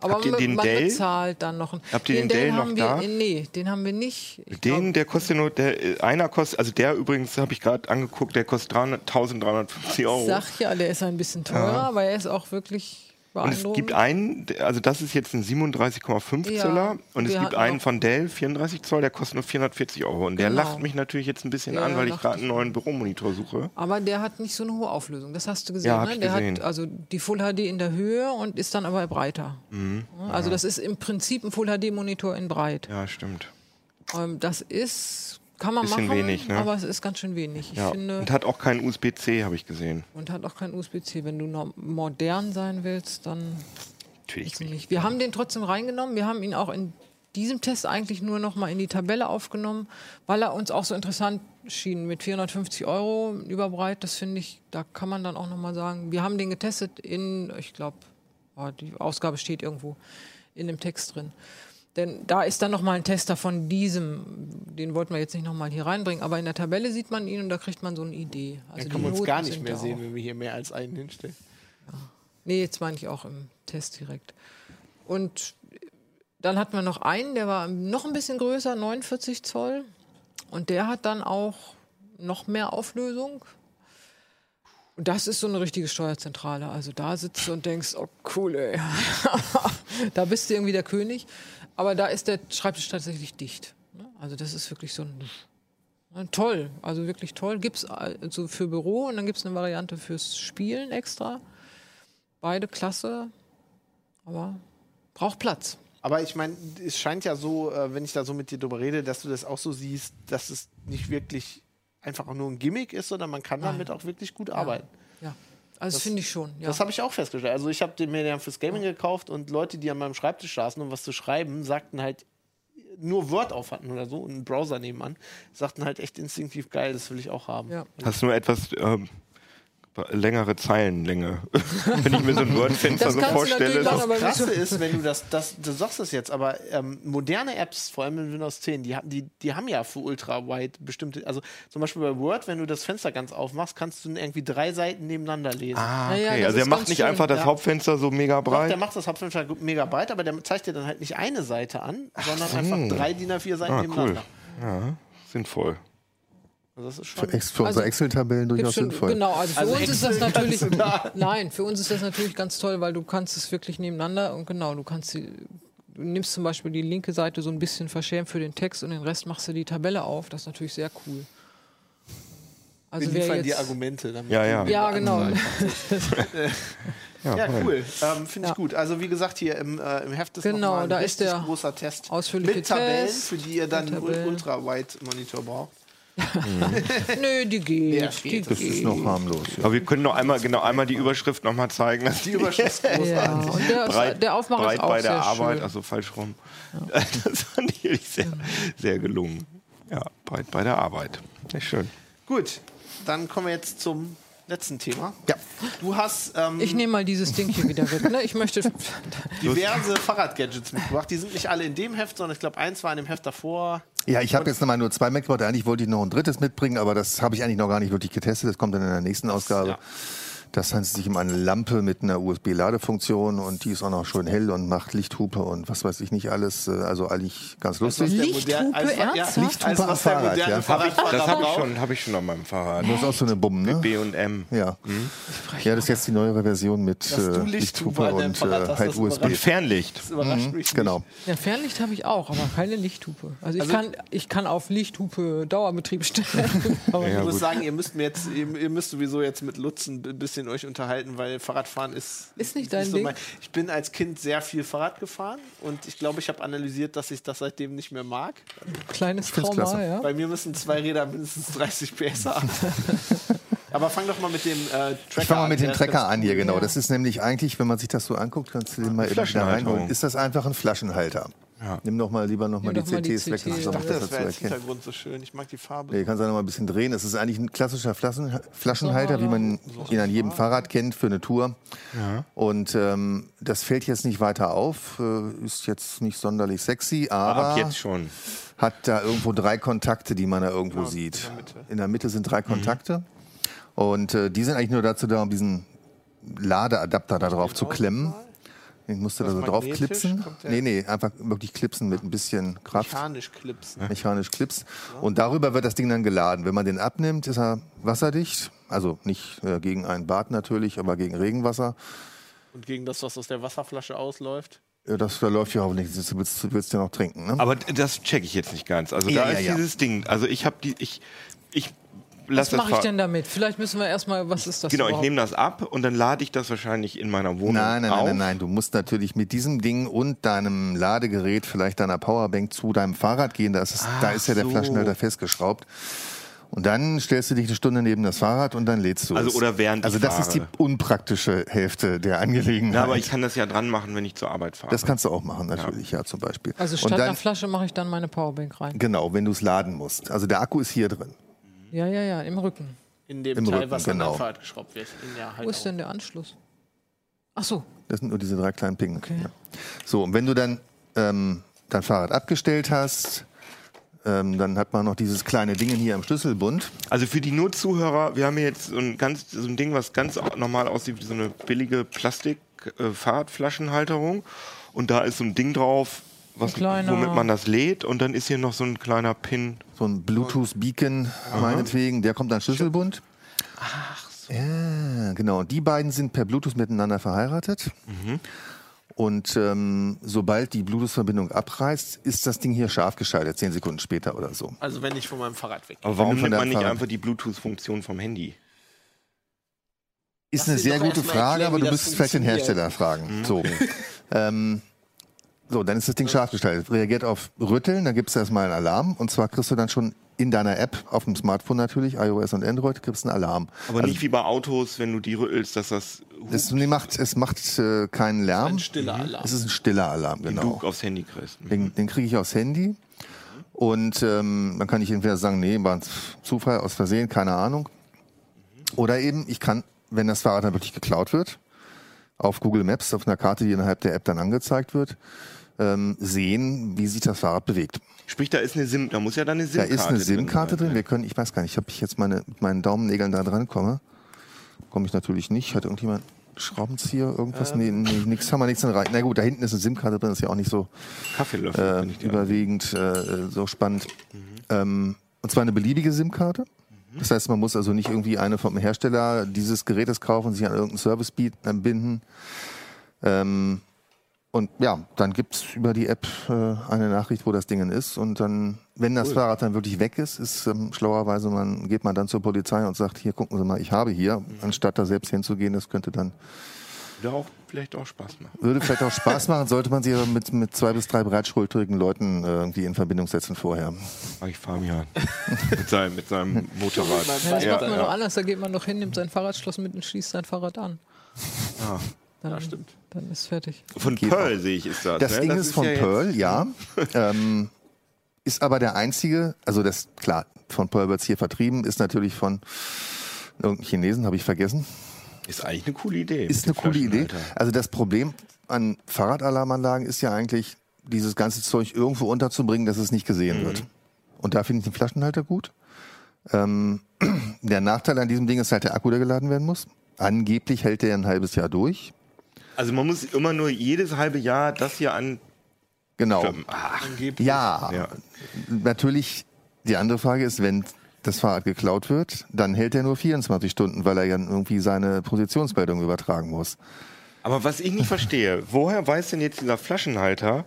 [SPEAKER 1] aber
[SPEAKER 4] Habt ihr
[SPEAKER 1] man,
[SPEAKER 4] den
[SPEAKER 1] man
[SPEAKER 4] Dell?
[SPEAKER 1] bezahlt dann noch. einen-
[SPEAKER 4] Habt ihr den Dell noch
[SPEAKER 1] haben wir,
[SPEAKER 4] da?
[SPEAKER 1] Nee, den haben wir nicht. Ich
[SPEAKER 4] Den,
[SPEAKER 1] glaub-
[SPEAKER 4] der kostet nur, der äh, einer kostet, also der übrigens habe ich gerade angeguckt, der kostet 300, 1350 Euro.
[SPEAKER 1] sag ja, der ist ein bisschen teurer, aber er ist auch wirklich
[SPEAKER 4] Und es gibt einen, der- also das ist jetzt ein 37,5
[SPEAKER 1] Ja,
[SPEAKER 4] Zöller und es gibt einen von Dell, 34 Zoll, der kostet nur 440 Euro. Und der
[SPEAKER 1] Genau.
[SPEAKER 4] lacht mich natürlich jetzt ein bisschen
[SPEAKER 1] Ja,
[SPEAKER 4] an, weil ich gerade einen neuen Büromonitor suche.
[SPEAKER 1] aber der hat nicht so eine hohe Auflösung. Das hast du gesehen.
[SPEAKER 4] Ja,
[SPEAKER 1] ne? Der
[SPEAKER 4] gesehen.
[SPEAKER 1] hat also die Full HD in der Höhe und ist dann aber breiter.
[SPEAKER 4] Mhm.
[SPEAKER 1] Also das ist im Prinzip ein Full HD Monitor in breit.
[SPEAKER 4] Ja, stimmt.
[SPEAKER 1] Ähm, das ist kann man
[SPEAKER 4] Bisschen
[SPEAKER 1] machen,
[SPEAKER 4] wenig, ne?
[SPEAKER 1] aber es ist ganz schön wenig. Ich
[SPEAKER 4] Ja.
[SPEAKER 1] finde
[SPEAKER 4] Und hat auch keinen USB-C, habe ich gesehen.
[SPEAKER 1] und hat auch kein USB-C. Wenn du noch modern sein willst, dann
[SPEAKER 4] Natürlich
[SPEAKER 1] ich nicht. Wir haben den trotzdem reingenommen. Wir haben ihn auch in diesem Test eigentlich nur noch mal in die Tabelle aufgenommen, weil er uns auch so interessant schien mit 450 Euro überbreit. Das finde ich, da kann man dann auch noch mal sagen. Wir haben den getestet in, ich glaube, die Ausgabe steht irgendwo in dem Text drin. Denn da ist dann noch mal ein Tester von diesem, den wollten wir jetzt nicht noch mal hier reinbringen, aber in der Tabelle sieht man ihn und da kriegt man so eine Idee. Also
[SPEAKER 2] Dann kann
[SPEAKER 1] die
[SPEAKER 2] man uns gar nicht mehr sehen,
[SPEAKER 1] auch.
[SPEAKER 2] wenn wir hier mehr als einen hinstellen.
[SPEAKER 1] Nee, jetzt meine ich auch im Test direkt. Und dann hatten wir noch einen, der war noch ein bisschen größer, 49 Zoll. Und der hat dann auch noch mehr Auflösung. Und das ist so eine richtige Steuerzentrale. Also da sitzt du und denkst, oh cool, ey. da bist du irgendwie der König. Aber da ist der Schreibtisch tatsächlich dicht. ne? Also das ist wirklich so ein ja, Toll, also wirklich toll. Gibt es also für Büro und dann gibt es eine Variante fürs Spielen extra. Beide klasse, aber braucht Platz.
[SPEAKER 2] Aber ich meine, es scheint ja so, äh, wenn ich da so mit dir drüber rede, dass du das auch so siehst, dass es nicht wirklich einfach nur ein Gimmick ist, sondern man kann
[SPEAKER 1] Nein.
[SPEAKER 2] damit auch wirklich gut arbeiten.
[SPEAKER 1] Ja, also
[SPEAKER 2] Das-
[SPEAKER 1] finde ich schon. Ja.
[SPEAKER 2] Das habe ich auch festgestellt. Also ich habe den mir dann fürs Gaming gekauft und Leute, die an meinem Schreibtisch saßen, um was zu schreiben, sagten halt nur Word auf hatten oder so und einen Browser nebenan, sagten halt echt instinktiv geil, das will ich auch haben.
[SPEAKER 1] ja.
[SPEAKER 4] Hast nur etwas ähm, längere Zeilenlänge. Wenn ich mir so ein Word-Fenster
[SPEAKER 1] Das
[SPEAKER 4] so
[SPEAKER 1] kannst du
[SPEAKER 4] vorstelle.
[SPEAKER 1] aber-
[SPEAKER 2] Krasse ist, wenn du das, das, du sagst es jetzt, aber ähm, moderne Apps, vor allem in Windows 10, die, die, die haben ja für Ultra-Wide bestimmte, also zum Beispiel bei Word, wenn du das Fenster ganz aufmachst, kannst du irgendwie drei Seiten nebeneinander lesen.
[SPEAKER 4] Ah,
[SPEAKER 1] Ja, ja,
[SPEAKER 4] okay.
[SPEAKER 1] das
[SPEAKER 4] also er macht nicht
[SPEAKER 1] schön,
[SPEAKER 4] einfach das
[SPEAKER 2] ja.
[SPEAKER 4] Hauptfenster so mega
[SPEAKER 2] Doch,
[SPEAKER 4] breit.
[SPEAKER 2] der macht das Hauptfenster mega breit, aber der zeigt dir dann halt nicht eine Seite an, sondern
[SPEAKER 4] so.
[SPEAKER 2] einfach drei DIN A4 Seiten
[SPEAKER 4] ah, cool.
[SPEAKER 2] nebeneinander.
[SPEAKER 4] Ja, sinnvoll.
[SPEAKER 2] Also das ist
[SPEAKER 3] Für. Ex- für
[SPEAKER 1] Also,
[SPEAKER 3] unsere Excel-Tabellen durchaus
[SPEAKER 1] schon,
[SPEAKER 3] sinnvoll.
[SPEAKER 1] genau, also für
[SPEAKER 2] Also
[SPEAKER 1] uns ist das
[SPEAKER 2] Excel
[SPEAKER 1] natürlich. Nein, für uns ist das natürlich ganz toll, weil du kannst es wirklich nebeneinander und genau, du kannst die, du nimmst zum Beispiel die linke Seite so ein bisschen verschämt für den Text und den Rest machst du die Tabelle auf. Das ist natürlich sehr cool.
[SPEAKER 2] Wir
[SPEAKER 1] Also wer
[SPEAKER 2] liefern die
[SPEAKER 1] jetzt,
[SPEAKER 2] Argumente. Damit
[SPEAKER 4] Ja, ja.
[SPEAKER 1] ja, genau.
[SPEAKER 2] Ja,
[SPEAKER 4] voll.
[SPEAKER 2] cool. Ähm, Finde ich
[SPEAKER 1] Ja.
[SPEAKER 2] gut. Also wie gesagt, hier im, äh, im Heft ist
[SPEAKER 1] Genau,
[SPEAKER 2] noch ein
[SPEAKER 1] da
[SPEAKER 2] richtig
[SPEAKER 1] ist der
[SPEAKER 2] großer Test.
[SPEAKER 1] ausführliche
[SPEAKER 2] Mit Tabellen,
[SPEAKER 1] Test,
[SPEAKER 2] für die ihr dann einen. Ultra-Wide-Monitor braucht.
[SPEAKER 1] Nö, die geht.
[SPEAKER 2] Ja,
[SPEAKER 1] die
[SPEAKER 2] geht.
[SPEAKER 3] Das ist noch harmlos. Ja.
[SPEAKER 4] Aber wir können noch einmal, genau einmal die Überschrift noch mal zeigen. dass
[SPEAKER 2] Die Überschrift ist großartig.
[SPEAKER 1] Ja, und der,
[SPEAKER 4] breit,
[SPEAKER 1] der Aufmacher
[SPEAKER 4] breit
[SPEAKER 1] ist auch
[SPEAKER 4] bei der
[SPEAKER 1] sehr
[SPEAKER 4] Arbeit,
[SPEAKER 1] schön.
[SPEAKER 4] also falsch rum. Das fand ich sehr, sehr gelungen. Ja, breit bei der Arbeit. Nicht schön.
[SPEAKER 2] Gut, dann kommen wir jetzt zum letzten Thema.
[SPEAKER 3] Ja.
[SPEAKER 2] Du hast ähm,
[SPEAKER 1] Ich nehme mal dieses Ding hier wieder weg. Ne? Ich möchte.
[SPEAKER 2] diverse Fahrradgadgets mitgebracht. Die sind nicht alle in dem Heft, sondern ich glaube, eins war in dem Heft davor.
[SPEAKER 3] Ja, ich habe jetzt nochmal nur zwei Mac-Worte. Eigentlich wollte ich noch ein drittes mitbringen, aber das habe ich eigentlich noch gar nicht wirklich getestet. Das kommt dann in der nächsten Ausgabe.
[SPEAKER 2] Ja.
[SPEAKER 3] Das handelt sich um eine Lampe mit einer USB-Ladefunktion und die ist auch noch schön hell und macht Lichthupe und was weiß ich nicht alles. Äh, Also eigentlich ganz lustig.
[SPEAKER 2] Der
[SPEAKER 1] Lichthupe,
[SPEAKER 2] als-
[SPEAKER 1] ernsthaft?
[SPEAKER 2] Lichthupe
[SPEAKER 3] Lichthupe
[SPEAKER 2] als was
[SPEAKER 3] am Fahrrad, ja.
[SPEAKER 2] Fahrradfahrer
[SPEAKER 4] Das habe ich schon, habe ich schon auf meinem Fahrrad.
[SPEAKER 3] Das ist auch so eine Bumm, ne?
[SPEAKER 4] B und M.
[SPEAKER 3] Ja. Ja, das ist jetzt die neuere Version mit äh,
[SPEAKER 2] Lichthupe an
[SPEAKER 3] und äh, halt
[SPEAKER 2] das
[SPEAKER 3] USB.
[SPEAKER 4] Und Fernlicht.
[SPEAKER 2] Das überrascht mich nicht.
[SPEAKER 3] Genau.
[SPEAKER 1] Ja, Fernlicht habe ich auch, aber keine Lichthupe. Also ich,
[SPEAKER 2] Also-
[SPEAKER 1] kann, ich kann auf Lichthupe Dauerbetrieb stellen. aber
[SPEAKER 2] Ich
[SPEAKER 4] Ja,
[SPEAKER 2] muss
[SPEAKER 4] gut.
[SPEAKER 2] sagen, ihr müsst mir jetzt, ihr, ihr müsst sowieso jetzt mit Lutz ein bisschen euch unterhalten, weil Fahrradfahren ist.
[SPEAKER 1] Ist nicht dein
[SPEAKER 2] so
[SPEAKER 1] Ding?
[SPEAKER 2] mein- Ich bin als Kind sehr viel Fahrrad gefahren und ich glaube, ich habe analysiert, dass ich das seitdem nicht mehr mag.
[SPEAKER 1] kleines Trauma,
[SPEAKER 3] klasse.
[SPEAKER 1] ja.
[SPEAKER 2] Bei mir müssen zwei Räder mindestens 30 PS haben. Aber fang doch mal mit dem äh, Tracker
[SPEAKER 3] Ich fange mal mit
[SPEAKER 2] an.
[SPEAKER 3] dem
[SPEAKER 2] ist ganz
[SPEAKER 3] an hier, genau. Das ist nämlich eigentlich, wenn man sich das so anguckt, kannst du den mal eben da
[SPEAKER 4] Flaschenhalterung.
[SPEAKER 3] reinholen. Ist das einfach ein Flaschenhalter? Nimm doch mal lieber noch mal
[SPEAKER 1] Nimm
[SPEAKER 3] die
[SPEAKER 1] mal die
[SPEAKER 3] CTs weg,
[SPEAKER 1] CT, ja.
[SPEAKER 3] besser
[SPEAKER 2] Das
[SPEAKER 3] zu
[SPEAKER 2] wäre als
[SPEAKER 3] erkennen.
[SPEAKER 2] Hintergrund so schön. Ich mag die Farbe.
[SPEAKER 3] Nee, kannst du noch mal ein bisschen drehen. Das ist eigentlich ein klassischer Flaschen, Flaschenhalter, wie man ihn an jedem Fahrrad kennt für eine Tour. Und ähm, das fällt jetzt nicht weiter auf, äh, ist jetzt nicht sonderlich sexy, aber
[SPEAKER 4] Ab jetzt schon.
[SPEAKER 3] hat da irgendwo drei Kontakte, die man da irgendwo sieht.
[SPEAKER 2] in der Mitte.
[SPEAKER 3] In der Mitte sind drei Kontakte. Und äh, die sind eigentlich nur dazu da, um diesen Ladeadapter da drauf zu klemmen. Ich musste da
[SPEAKER 2] Das
[SPEAKER 3] so drauf klipsen. Nee, nee, einfach wirklich klipsen mit ein bisschen Kraft.
[SPEAKER 2] Mechanisch klipsen.
[SPEAKER 3] Mechanisch Clips. Und darüber wird das Ding dann geladen. Wenn man den abnimmt, ist er wasserdicht. Also nicht äh, gegen ein Bad natürlich, aber gegen Regenwasser.
[SPEAKER 2] Und gegen das, was aus der Wasserflasche ausläuft.
[SPEAKER 3] Ja, das verläuft ja hoffentlich. Du willst, du willst ja noch trinken, ne?
[SPEAKER 4] Aber das checke ich jetzt nicht ganz. Also
[SPEAKER 3] Ja,
[SPEAKER 4] da
[SPEAKER 3] ja,
[SPEAKER 4] ist
[SPEAKER 3] ja.
[SPEAKER 4] dieses Ding. Also ich habe die, ich, ich
[SPEAKER 1] Was
[SPEAKER 4] lasse das
[SPEAKER 1] mache ich denn damit? Vielleicht müssen wir erstmal, was ist das
[SPEAKER 4] Genau, ich
[SPEAKER 1] überhaupt?
[SPEAKER 4] nehme das ab und dann lade ich das wahrscheinlich in meiner Wohnung
[SPEAKER 3] Nein, nein,
[SPEAKER 4] auf.
[SPEAKER 3] nein, nein, nein. Du musst natürlich mit diesem Ding und deinem Ladegerät, vielleicht deiner Powerbank zu deinem Fahrrad gehen. Da ist, es, da ist ja der
[SPEAKER 4] so.
[SPEAKER 3] Flaschenhalter festgeschraubt. Und dann stellst du dich eine Stunde neben das Fahrrad und dann lädst du
[SPEAKER 4] Also
[SPEAKER 3] es.
[SPEAKER 4] oder während
[SPEAKER 3] Also
[SPEAKER 4] ich
[SPEAKER 3] das ist die
[SPEAKER 4] fahre.
[SPEAKER 3] unpraktische Hälfte der Angelegenheit.
[SPEAKER 4] Ja, aber ich kann das ja dran machen, wenn ich zur Arbeit fahre.
[SPEAKER 3] das kannst du auch machen, natürlich, ja, zum Beispiel.
[SPEAKER 1] Also statt
[SPEAKER 3] dann,
[SPEAKER 1] einer Flasche mache ich dann meine Powerbank rein.
[SPEAKER 3] Genau, wenn du es laden musst. Also der Akku ist hier drin.
[SPEAKER 1] Ja, ja, ja, im Rücken.
[SPEAKER 2] In dem
[SPEAKER 3] Im
[SPEAKER 2] Teil,
[SPEAKER 3] Rücken,
[SPEAKER 2] was an
[SPEAKER 3] genau.
[SPEAKER 2] dein Fahrrad geschraubt wird. In der halt
[SPEAKER 1] Wo ist
[SPEAKER 2] auch.
[SPEAKER 1] denn der Anschluss? Ach so,
[SPEAKER 3] Das sind nur diese drei kleinen Pingen.
[SPEAKER 1] Okay.
[SPEAKER 3] Ja. So, und wenn du dann ähm, dein Fahrrad abgestellt hast, ähm, dann hat man noch dieses kleine Ding hier im Schlüsselbund.
[SPEAKER 4] Also für die nur Zuhörer, wir haben hier jetzt so ein, ganz, so ein Ding, was ganz normal aussieht wie so eine billige Plastik-Fahrradflaschenhalterung. Und da ist so ein Ding drauf, was,
[SPEAKER 1] Ein kleiner-
[SPEAKER 4] womit man das lädt. Und dann ist hier noch so ein kleiner Pin.
[SPEAKER 3] So ein Bluetooth-Beacon, meinetwegen, der kommt an Schlüsselbund. Ach so. Ja, genau. Die beiden sind per Bluetooth miteinander verheiratet. Und ähm, sobald die Bluetooth-Verbindung abreißt, ist das Ding hier scharf geschaltet, zehn Sekunden später oder so.
[SPEAKER 2] Also wenn ich von meinem Fahrrad weg.
[SPEAKER 4] Aber warum nimmt man nicht
[SPEAKER 3] Fahrrad-
[SPEAKER 4] einfach die Bluetooth-Funktion vom Handy?
[SPEAKER 3] Ist
[SPEAKER 2] Lass
[SPEAKER 3] eine sehr gute Frage,
[SPEAKER 2] erklären,
[SPEAKER 3] aber du
[SPEAKER 2] das
[SPEAKER 3] müsstest vielleicht den. Hersteller fragen. So. ähm, so, dann ist das Ding scharf geschaltet. Reagiert auf Rütteln, dann gibt es erstmal einen Alarm. Und zwar kriegst du dann schon in deiner App, auf dem Smartphone natürlich, iOS und Android, kriegst einen Alarm.
[SPEAKER 4] Aber nicht wie bei Autos, wenn du die rüttelst, dass das
[SPEAKER 3] Es, macht, es macht äh, keinen Lärm.
[SPEAKER 2] Ein stiller Alarm.
[SPEAKER 3] Es ist ein stiller Alarm,
[SPEAKER 4] den
[SPEAKER 3] genau.
[SPEAKER 4] du aufs Handy kriegst.
[SPEAKER 3] Den, den kriege ich aufs Handy. Und ähm, dann kann ich entweder sagen, nee, war ein Zufall, aus Versehen, keine Ahnung. Oder eben, ich kann, wenn das Fahrrad dann wirklich geklaut wird, auf Google Maps, auf einer Karte, die innerhalb der App dann angezeigt wird, ähm, sehen, wie sich das Fahrrad bewegt.
[SPEAKER 4] Sprich, da ist eine SIM, da muss ja dann eine
[SPEAKER 3] Da
[SPEAKER 4] SIM-Karte
[SPEAKER 3] ist eine SIM-Karte drin.
[SPEAKER 4] sein.
[SPEAKER 3] Wir können, ich weiß gar nicht, ob ich jetzt meine, mit meinen Daumennägeln da dran komme. Komme ich natürlich nicht. Hat irgendjemand Schraubenzieher, irgendwas? nee, nee, nix, haben wir nichts drin rein. Na gut, da hinten ist eine SIM-Karte drin, ist ja auch nicht so
[SPEAKER 4] Kaffeelöffel.
[SPEAKER 3] äh, überwiegend äh, so spannend. Ähm, und zwar eine beliebige SIM-Karte. Das heißt, man muss also nicht irgendwie eine vom Hersteller dieses Gerätes kaufen und sich an irgendeinen Service äh, binden. Ähm, und ja, dann gibt's über die App äh, eine Nachricht, wo das Ding ist. Und dann, wenn das Fahrrad dann wirklich weg ist, ist ähm, schlauerweise, man geht man dann zur Polizei und sagt, hier gucken Sie mal, ich habe hier, anstatt da selbst hinzugehen, das könnte dann,
[SPEAKER 4] Würde auch vielleicht auch Spaß machen.
[SPEAKER 3] würde vielleicht auch Spaß machen, sollte man sich aber mit, mit zwei bis drei breitschultrigen Leuten äh, irgendwie in Verbindung setzen vorher.
[SPEAKER 4] Mach ich Fabian. mit, seinem, mit seinem Motorrad.
[SPEAKER 1] das
[SPEAKER 4] Ja,
[SPEAKER 1] macht man
[SPEAKER 4] ja.
[SPEAKER 1] doch anders. Da geht man doch hin, nimmt sein Fahrradschloss mit und schließt sein Fahrrad an.
[SPEAKER 4] Ah.
[SPEAKER 1] Dann,
[SPEAKER 2] Ja, stimmt.
[SPEAKER 1] Dann ist fertig.
[SPEAKER 4] Von
[SPEAKER 3] Geht
[SPEAKER 4] Pearl sehe ich, ist das.
[SPEAKER 3] Das
[SPEAKER 4] ne?
[SPEAKER 3] Ding ist von
[SPEAKER 4] ja jetzt-
[SPEAKER 3] Pearl, ja. ähm, ist aber der einzige, also das, klar, von Pearl wird es hier vertrieben, ist natürlich von irgendeinem Chinesen, habe ich vergessen.
[SPEAKER 4] Ist eigentlich eine coole Idee.
[SPEAKER 3] Ist eine coole Idee. Also das Problem an Fahrradalarmanlagen ist ja eigentlich, dieses ganze Zeug irgendwo unterzubringen, dass es nicht gesehen wird. Und da finde ich den Flaschenhalter gut. Ähm, der Nachteil an diesem Ding ist halt der Akku, der geladen werden muss. angeblich hält der ein halbes Jahr durch.
[SPEAKER 4] Also man muss immer nur jedes halbe Jahr das hier an.
[SPEAKER 3] Genau.
[SPEAKER 4] Ach,
[SPEAKER 2] Angeblich.
[SPEAKER 3] Ja,
[SPEAKER 4] Ja.
[SPEAKER 3] natürlich, die andere Frage ist, wenn das Fahrrad geklaut wird, dann hält er nur 24 Stunden, weil er ja irgendwie seine Positionsmeldung übertragen muss.
[SPEAKER 4] aber was ich nicht verstehe, woher weiß denn jetzt dieser Flaschenhalter,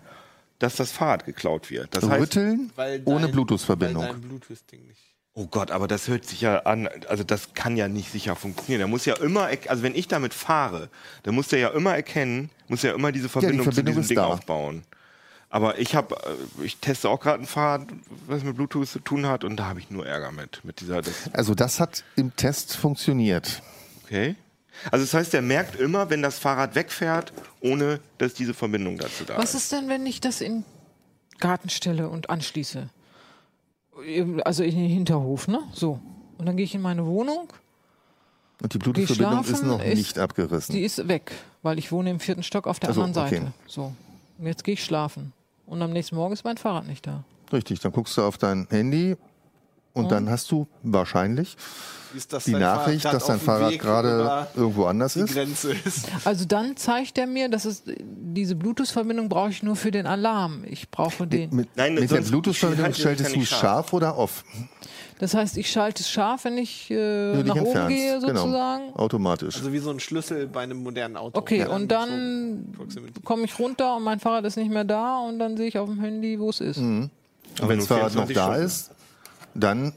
[SPEAKER 4] dass das Fahrrad geklaut wird? Das heißt,
[SPEAKER 3] Rütteln
[SPEAKER 2] Weil
[SPEAKER 3] ohne Bluetooth-Verbindung.
[SPEAKER 2] Bluetooth-Ding nicht.
[SPEAKER 4] Oh Gott, aber das hört sich ja an, also das kann ja nicht sicher funktionieren. Der muss ja immer, also wenn ich damit fahre, dann muss der ja immer erkennen, muss ja immer diese Verbindung,
[SPEAKER 3] Verbindung
[SPEAKER 4] zu diesem Ding
[SPEAKER 3] da.
[SPEAKER 4] aufbauen. Aber ich habe, ich teste auch gerade ein Fahrrad, was mit Bluetooth zu tun hat, und da habe ich nur Ärger mit, mit dieser. Das,
[SPEAKER 3] Also das hat im Test funktioniert.
[SPEAKER 4] okay. Also das heißt, der merkt immer, wenn das Fahrrad wegfährt, ohne dass diese Verbindung dazu da
[SPEAKER 1] Was
[SPEAKER 4] ist.
[SPEAKER 1] ist denn, wenn ich das in den Garten stelle und anschließe? Also in den Hinterhof, ne? So. Und dann gehe ich in meine Wohnung,
[SPEAKER 3] Und die Bluetooth-Verbindung ist noch
[SPEAKER 1] ist-
[SPEAKER 3] nicht abgerissen.
[SPEAKER 1] die ist weg, weil ich wohne im vierten Stock auf der
[SPEAKER 3] Ach so,
[SPEAKER 1] anderen Seite.
[SPEAKER 3] okay.
[SPEAKER 1] So. Und jetzt gehe ich schlafen. Und am nächsten Morgen ist mein Fahrrad nicht da.
[SPEAKER 3] Richtig, dann guckst du auf dein Handy und dann hast du wahrscheinlich
[SPEAKER 2] Ist das
[SPEAKER 3] die Nachricht, dass dein Fahrrad gerade irgendwo anders
[SPEAKER 2] die
[SPEAKER 3] ist.
[SPEAKER 2] Grenze ist.
[SPEAKER 1] Also dann zeigt er mir, dass es diese Bluetooth-Verbindung brauche ich nur für den Alarm. Ich brauche den.
[SPEAKER 3] Mit,
[SPEAKER 4] Nein,
[SPEAKER 3] mit der Bluetooth-Verbindung schaltest du
[SPEAKER 4] scharf.
[SPEAKER 3] scharf oder off?
[SPEAKER 1] Das heißt, ich schalte es scharf, wenn ich äh, nach oben
[SPEAKER 3] entfernst.
[SPEAKER 1] gehe, sozusagen.
[SPEAKER 3] Genau, automatisch.
[SPEAKER 2] Also wie so ein Schlüssel bei einem modernen Auto.
[SPEAKER 1] Okay,
[SPEAKER 2] Ja,
[SPEAKER 1] und
[SPEAKER 2] so
[SPEAKER 1] dann
[SPEAKER 2] Proximity.
[SPEAKER 1] komme ich runter und mein Fahrrad ist nicht mehr da und dann sehe ich auf dem Handy, wo es ist.
[SPEAKER 3] Und wenn das Fahrrad noch
[SPEAKER 4] 24
[SPEAKER 3] da
[SPEAKER 4] Stunden.
[SPEAKER 3] ist, dann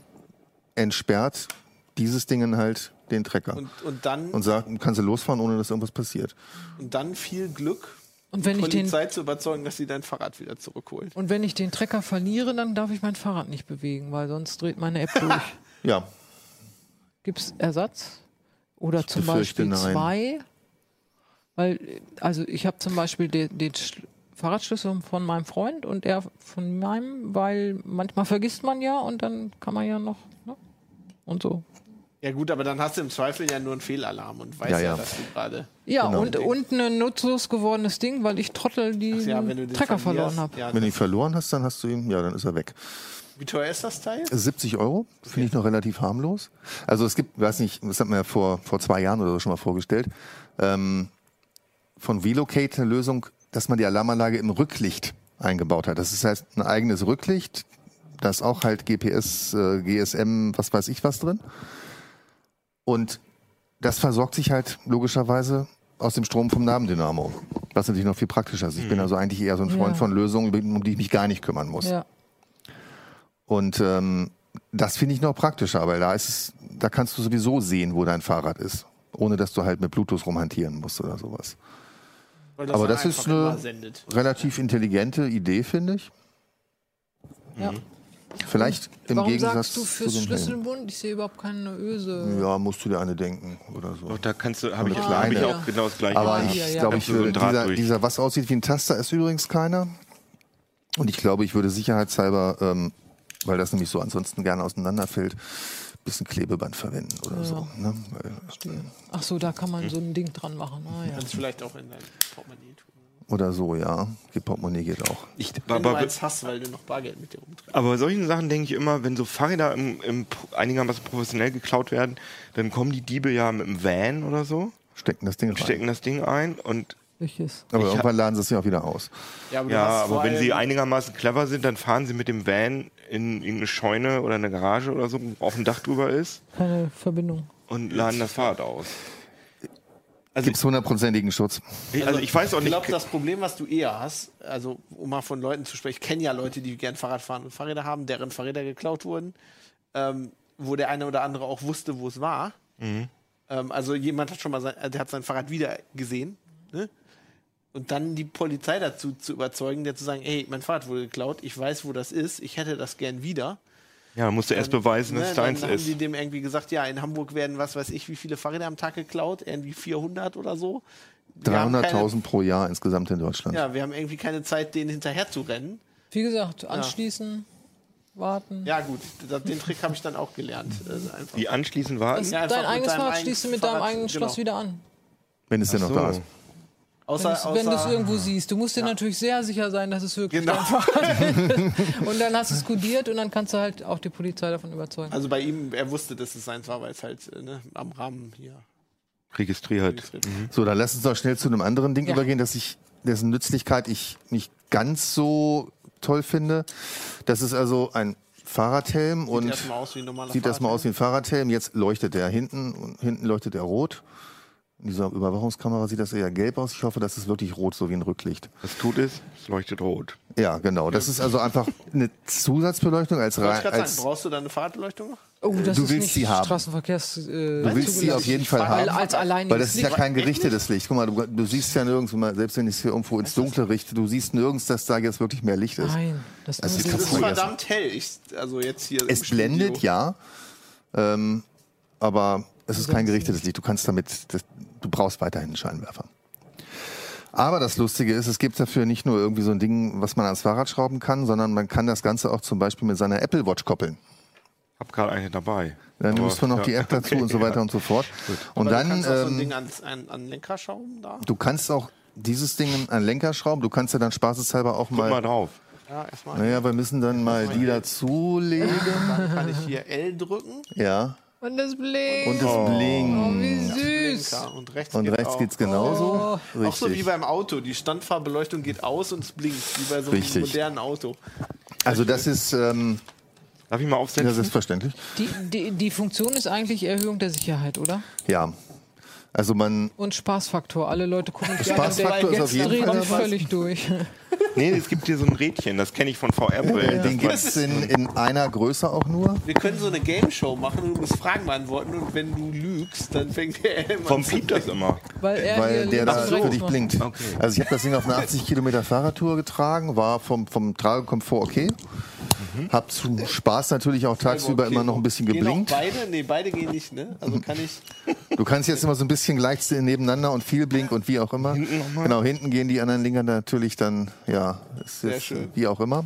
[SPEAKER 3] entsperrt dieses Ding halt den Trecker.
[SPEAKER 2] Und, und, dann,
[SPEAKER 3] Und sagt, kannst du losfahren, ohne dass irgendwas passiert.
[SPEAKER 2] und dann viel Glück,
[SPEAKER 1] Und wenn,
[SPEAKER 2] die
[SPEAKER 1] ich den,
[SPEAKER 2] Polizei zu überzeugen, dass sie dein Fahrrad wieder zurückholt.
[SPEAKER 1] und wenn ich den Trecker verliere, dann darf ich mein Fahrrad nicht bewegen, weil sonst dreht meine App durch.
[SPEAKER 3] Ja,
[SPEAKER 1] Gibt es Ersatz? Oder zum
[SPEAKER 3] befürchte,
[SPEAKER 1] Beispiel
[SPEAKER 3] nein.
[SPEAKER 1] zwei? Weil, also ich habe zum Beispiel den, den Schl- Fahrradschlüssel von meinem Freund und er von meinem, weil manchmal vergisst man ja und dann kann man ja noch, ne? Und so.
[SPEAKER 2] Ja gut, aber dann hast du im Zweifel ja nur einen Fehlalarm und weißt ja,
[SPEAKER 3] Ja, ja.
[SPEAKER 2] dass du gerade...
[SPEAKER 1] Ja,
[SPEAKER 3] Genau.
[SPEAKER 1] und, und ein nutzlos gewordenes Ding, weil ich Trottel die
[SPEAKER 2] ja,
[SPEAKER 1] Trecker verloren habe.
[SPEAKER 2] Ja,
[SPEAKER 3] wenn du ihn verloren hast, dann hast du ihn, ja, dann ist er weg.
[SPEAKER 2] wie teuer ist das Teil?
[SPEAKER 3] 70 Euro finde ich noch relativ harmlos. Also es gibt, weiß nicht, das hat man ja vor, vor zwei Jahren oder so schon mal vorgestellt, ähm, von Velocate eine Lösung, dass man die Alarmanlage im Rücklicht eingebaut hat. Das ist heißt ein eigenes Rücklicht, da ist auch halt GPS, äh, GSM, was weiß ich was drin. Und das versorgt sich halt logischerweise aus dem Strom vom Nabendynamo. Was natürlich noch viel praktischer ist. Ich bin also eigentlich eher so ein Freund
[SPEAKER 1] Ja.
[SPEAKER 3] von Lösungen, um die ich mich gar nicht kümmern muss.
[SPEAKER 1] Ja.
[SPEAKER 3] Und ähm, das finde ich noch praktischer, weil da ist es, da kannst du sowieso sehen, wo dein Fahrrad ist, ohne dass du halt mit Bluetooth rumhantieren musst oder sowas.
[SPEAKER 2] Weil
[SPEAKER 3] Aber das ist eine
[SPEAKER 2] sendet.
[SPEAKER 3] relativ intelligente Idee, finde ich.
[SPEAKER 1] ja.
[SPEAKER 3] Vielleicht im
[SPEAKER 1] Warum
[SPEAKER 3] Gegensatz
[SPEAKER 1] sagst du fürs. Schlüsselbund? Ich sehe überhaupt keine Öse.
[SPEAKER 3] Ja, musst du dir eine denken oder so.
[SPEAKER 4] Doch, da kannst du, habe ich, hab ich auch genau das gleiche.
[SPEAKER 3] Aber ich
[SPEAKER 1] hier, ja.
[SPEAKER 3] glaube, ich würde, dieser, dieser, was aussieht wie ein Taster, ist übrigens keiner. Und ich glaube, ich würde sicherheitshalber, ähm, weil das nämlich so ansonsten gerne auseinanderfällt, ein bisschen Klebeband verwenden oder so. Ne? Weil,
[SPEAKER 1] Ach so, da kann man so ein Ding dran machen. Ah, ja.
[SPEAKER 2] Kannst du vielleicht auch in dein Portemonnaie tun.
[SPEAKER 3] oder so, ja. Die Portemonnaie geht auch.
[SPEAKER 4] Ich,
[SPEAKER 2] Wenn du
[SPEAKER 4] aber,
[SPEAKER 2] eins hast, weil du noch Bargeld mit dir rumträgst.
[SPEAKER 4] aber bei solchen Sachen denke ich immer, wenn so Fahrräder im, im, einigermaßen professionell geklaut werden, dann kommen die Diebe ja mit dem Van oder so,
[SPEAKER 3] Stecken das Ding rein.
[SPEAKER 4] stecken das Ding ein und
[SPEAKER 1] Welches?
[SPEAKER 3] Aber
[SPEAKER 4] Ich
[SPEAKER 3] irgendwann laden sie es ja auch wieder aus.
[SPEAKER 2] Ja, aber, du
[SPEAKER 4] ja, aber wenn sie einigermaßen clever sind, dann fahren sie mit dem Van in irgendeine Scheune oder eine Garage oder so, wo auf dem Dach drüber ist
[SPEAKER 1] Keine Verbindung.
[SPEAKER 4] und laden das Fahrrad aus. Also,
[SPEAKER 3] Gibt es hundertprozentigen Schutz?
[SPEAKER 4] ich, also ich weiß auch
[SPEAKER 2] Ich
[SPEAKER 4] nicht.
[SPEAKER 2] glaube, das Problem, was du eher hast, also um mal von Leuten zu sprechen, ich kenne ja Leute, die gern Fahrrad fahren und Fahrräder haben, deren Fahrräder geklaut wurden, ähm, wo der eine oder andere auch wusste, wo es war.
[SPEAKER 4] Mhm.
[SPEAKER 2] Ähm, also jemand hat schon mal sein, äh, der hat sein Fahrrad wieder gesehen. Ne? Und dann die Polizei dazu zu überzeugen, der zu sagen, ey, mein Fahrrad wurde geklaut, ich weiß, wo das ist, ich hätte das gern wieder.
[SPEAKER 4] ja, musst du erst beweisen, dass
[SPEAKER 2] Ne,
[SPEAKER 4] es
[SPEAKER 2] dann
[SPEAKER 4] deins
[SPEAKER 2] haben
[SPEAKER 4] ist.
[SPEAKER 2] die dem irgendwie gesagt, ja, in Hamburg werden, was weiß ich, wie viele Fahrräder am Tag geklaut, irgendwie 400 oder so. Wir haben keine-
[SPEAKER 3] 300.000 pro Jahr insgesamt in Deutschland.
[SPEAKER 2] Ja, wir haben irgendwie keine Zeit, denen hinterher zu rennen.
[SPEAKER 1] Wie gesagt, anschließen, warten.
[SPEAKER 2] Ja, gut, den Trick habe ich dann auch gelernt. Einfach.
[SPEAKER 4] Die anschließend warten.
[SPEAKER 2] Ja,
[SPEAKER 1] Dein eigenes Fahrrad schließt du mit deinem eigenen Schloss
[SPEAKER 2] genau.
[SPEAKER 1] wieder an.
[SPEAKER 3] Wenn es denn noch
[SPEAKER 4] so.
[SPEAKER 3] da ist.
[SPEAKER 2] Außer,
[SPEAKER 1] Wenn Wenn du es irgendwo siehst. Du musst dir natürlich sehr sicher sein, dass es wirklich
[SPEAKER 2] Genau.
[SPEAKER 1] dein Fahrrad ist. Und dann hast du es kodiert und dann kannst du halt auch die Polizei davon überzeugen.
[SPEAKER 2] also bei ihm, er wusste, dass es seins war, weil es halt äh, ne, am Rahmen hier.
[SPEAKER 4] registriert.
[SPEAKER 3] So, dann lass uns doch schnell zu einem anderen Ding
[SPEAKER 1] Ja.
[SPEAKER 3] übergehen, dass ich, dessen Nützlichkeit ich nicht ganz so toll finde. Das ist also ein Fahrradhelm und
[SPEAKER 2] erstmal aus wie ein normaler
[SPEAKER 3] sieht erstmal aus wie ein Fahrradhelm. Jetzt leuchtet der hinten und hinten leuchtet er rot. In dieser Überwachungskamera sieht das eher gelb aus. Ich hoffe, das ist wirklich rot, so wie ein Rücklicht.
[SPEAKER 4] Was tut es? Es leuchtet rot.
[SPEAKER 3] Ja, genau. Das ist also einfach eine Zusatzbeleuchtung als, rein- als
[SPEAKER 2] sagen, brauchst du da eine Fahrradbeleuchtung noch?
[SPEAKER 1] Oh, das
[SPEAKER 3] Du
[SPEAKER 1] ist
[SPEAKER 3] willst
[SPEAKER 1] nicht
[SPEAKER 3] sie haben.
[SPEAKER 1] Straßenverkehrs. Äh,
[SPEAKER 3] Du willst sie auf jeden Fall haben.
[SPEAKER 1] als
[SPEAKER 3] Weil das ist ja kein gerichtetes Licht. Guck mal, du, du siehst ja nirgends, mal, selbst wenn ich es hier irgendwo ins Dunkle richte, du siehst nirgends, dass da jetzt wirklich mehr Licht ist.
[SPEAKER 1] Nein, das
[SPEAKER 3] Also
[SPEAKER 2] Das ist verdammt hell. Ich, also jetzt hier
[SPEAKER 3] Es blendet,
[SPEAKER 2] Studio.
[SPEAKER 3] ja, ähm, aber es ist kein gerichtetes Licht. Du kannst damit, das, du brauchst weiterhin einen Scheinwerfer. Aber das Lustige ist, es gibt dafür nicht nur irgendwie so ein Ding, was man ans Fahrrad schrauben kann, sondern man kann das Ganze auch zum Beispiel mit seiner Apple Watch koppeln.
[SPEAKER 4] Hab gerade eine dabei.
[SPEAKER 3] Dann
[SPEAKER 4] Aber-
[SPEAKER 3] nimmst du noch die
[SPEAKER 4] ja,
[SPEAKER 3] App dazu
[SPEAKER 4] okay,
[SPEAKER 3] und so weiter
[SPEAKER 4] ja.
[SPEAKER 3] und so fort. Und
[SPEAKER 2] Aber
[SPEAKER 3] dann,
[SPEAKER 2] du kannst auch so ein
[SPEAKER 3] ähm,
[SPEAKER 2] Ding ans, an, an Lenker schrauben da.
[SPEAKER 3] du kannst auch dieses Ding an Lenker schrauben. Du kannst ja dann spaßeshalber auch
[SPEAKER 4] Guck mal
[SPEAKER 3] mal.
[SPEAKER 4] drauf.
[SPEAKER 2] Ja, erstmal.
[SPEAKER 3] Naja, wir müssen dann mal die dazulegen.
[SPEAKER 2] Dann kann ich hier L drücken.
[SPEAKER 3] Ja.
[SPEAKER 1] Und das blinkt.
[SPEAKER 3] Und es
[SPEAKER 1] oh,
[SPEAKER 3] blinkt.
[SPEAKER 1] wie süß.
[SPEAKER 2] Blinker. Und rechts,
[SPEAKER 3] Und
[SPEAKER 2] geht
[SPEAKER 3] rechts
[SPEAKER 2] auch.
[SPEAKER 3] geht's genauso.
[SPEAKER 2] Auch so wie beim Auto. Die Standfahrbeleuchtung geht aus und es blinkt. Wie bei so einem
[SPEAKER 3] Richtig.
[SPEAKER 2] modernen Auto.
[SPEAKER 3] Also das ist, ähm,
[SPEAKER 4] Darf ich mal
[SPEAKER 3] ja,
[SPEAKER 4] aufsetzen?
[SPEAKER 3] selbstverständlich.
[SPEAKER 1] Die, die, die Funktion ist eigentlich Erhöhung der Sicherheit, oder?
[SPEAKER 3] Ja. Also man,
[SPEAKER 1] Und Spaßfaktor. Alle Leute gucken sich
[SPEAKER 3] Spaßfaktor ist auf
[SPEAKER 1] jetzt
[SPEAKER 3] jeden Fall
[SPEAKER 1] völlig durch.
[SPEAKER 4] nee, es gibt hier so ein Rädchen, das kenne ich von VR-Brillen.
[SPEAKER 3] den gibt's in, in einer Größe auch nur.
[SPEAKER 2] Wir können so eine Game Show machen und du musst Fragen beantworten und wenn du lügst, dann fängt der immer
[SPEAKER 4] Vom
[SPEAKER 2] zu
[SPEAKER 4] piept das immer.
[SPEAKER 1] Weil, er
[SPEAKER 3] Weil der da
[SPEAKER 1] und
[SPEAKER 3] für dich blinkt.
[SPEAKER 4] Okay.
[SPEAKER 3] Also ich habe das Ding auf eine 80 Kilometer Fahrradtour getragen, war vom, vom Tragekomfort okay. Hab zum Spaß natürlich auch tagsüber
[SPEAKER 2] Okay.
[SPEAKER 3] immer noch ein bisschen
[SPEAKER 2] Gehen
[SPEAKER 3] geblinkt.
[SPEAKER 2] Auch beide? Nee, beide gehen nicht, ne? Also kann ich.
[SPEAKER 3] Du kannst jetzt immer so ein bisschen gleich nebeneinander und viel Blink und wie auch immer.
[SPEAKER 4] Hinten?
[SPEAKER 3] Genau, hinten gehen die anderen Linker natürlich dann, ja, ist
[SPEAKER 2] Sehr
[SPEAKER 3] jetzt,
[SPEAKER 2] schön.
[SPEAKER 3] wie auch immer.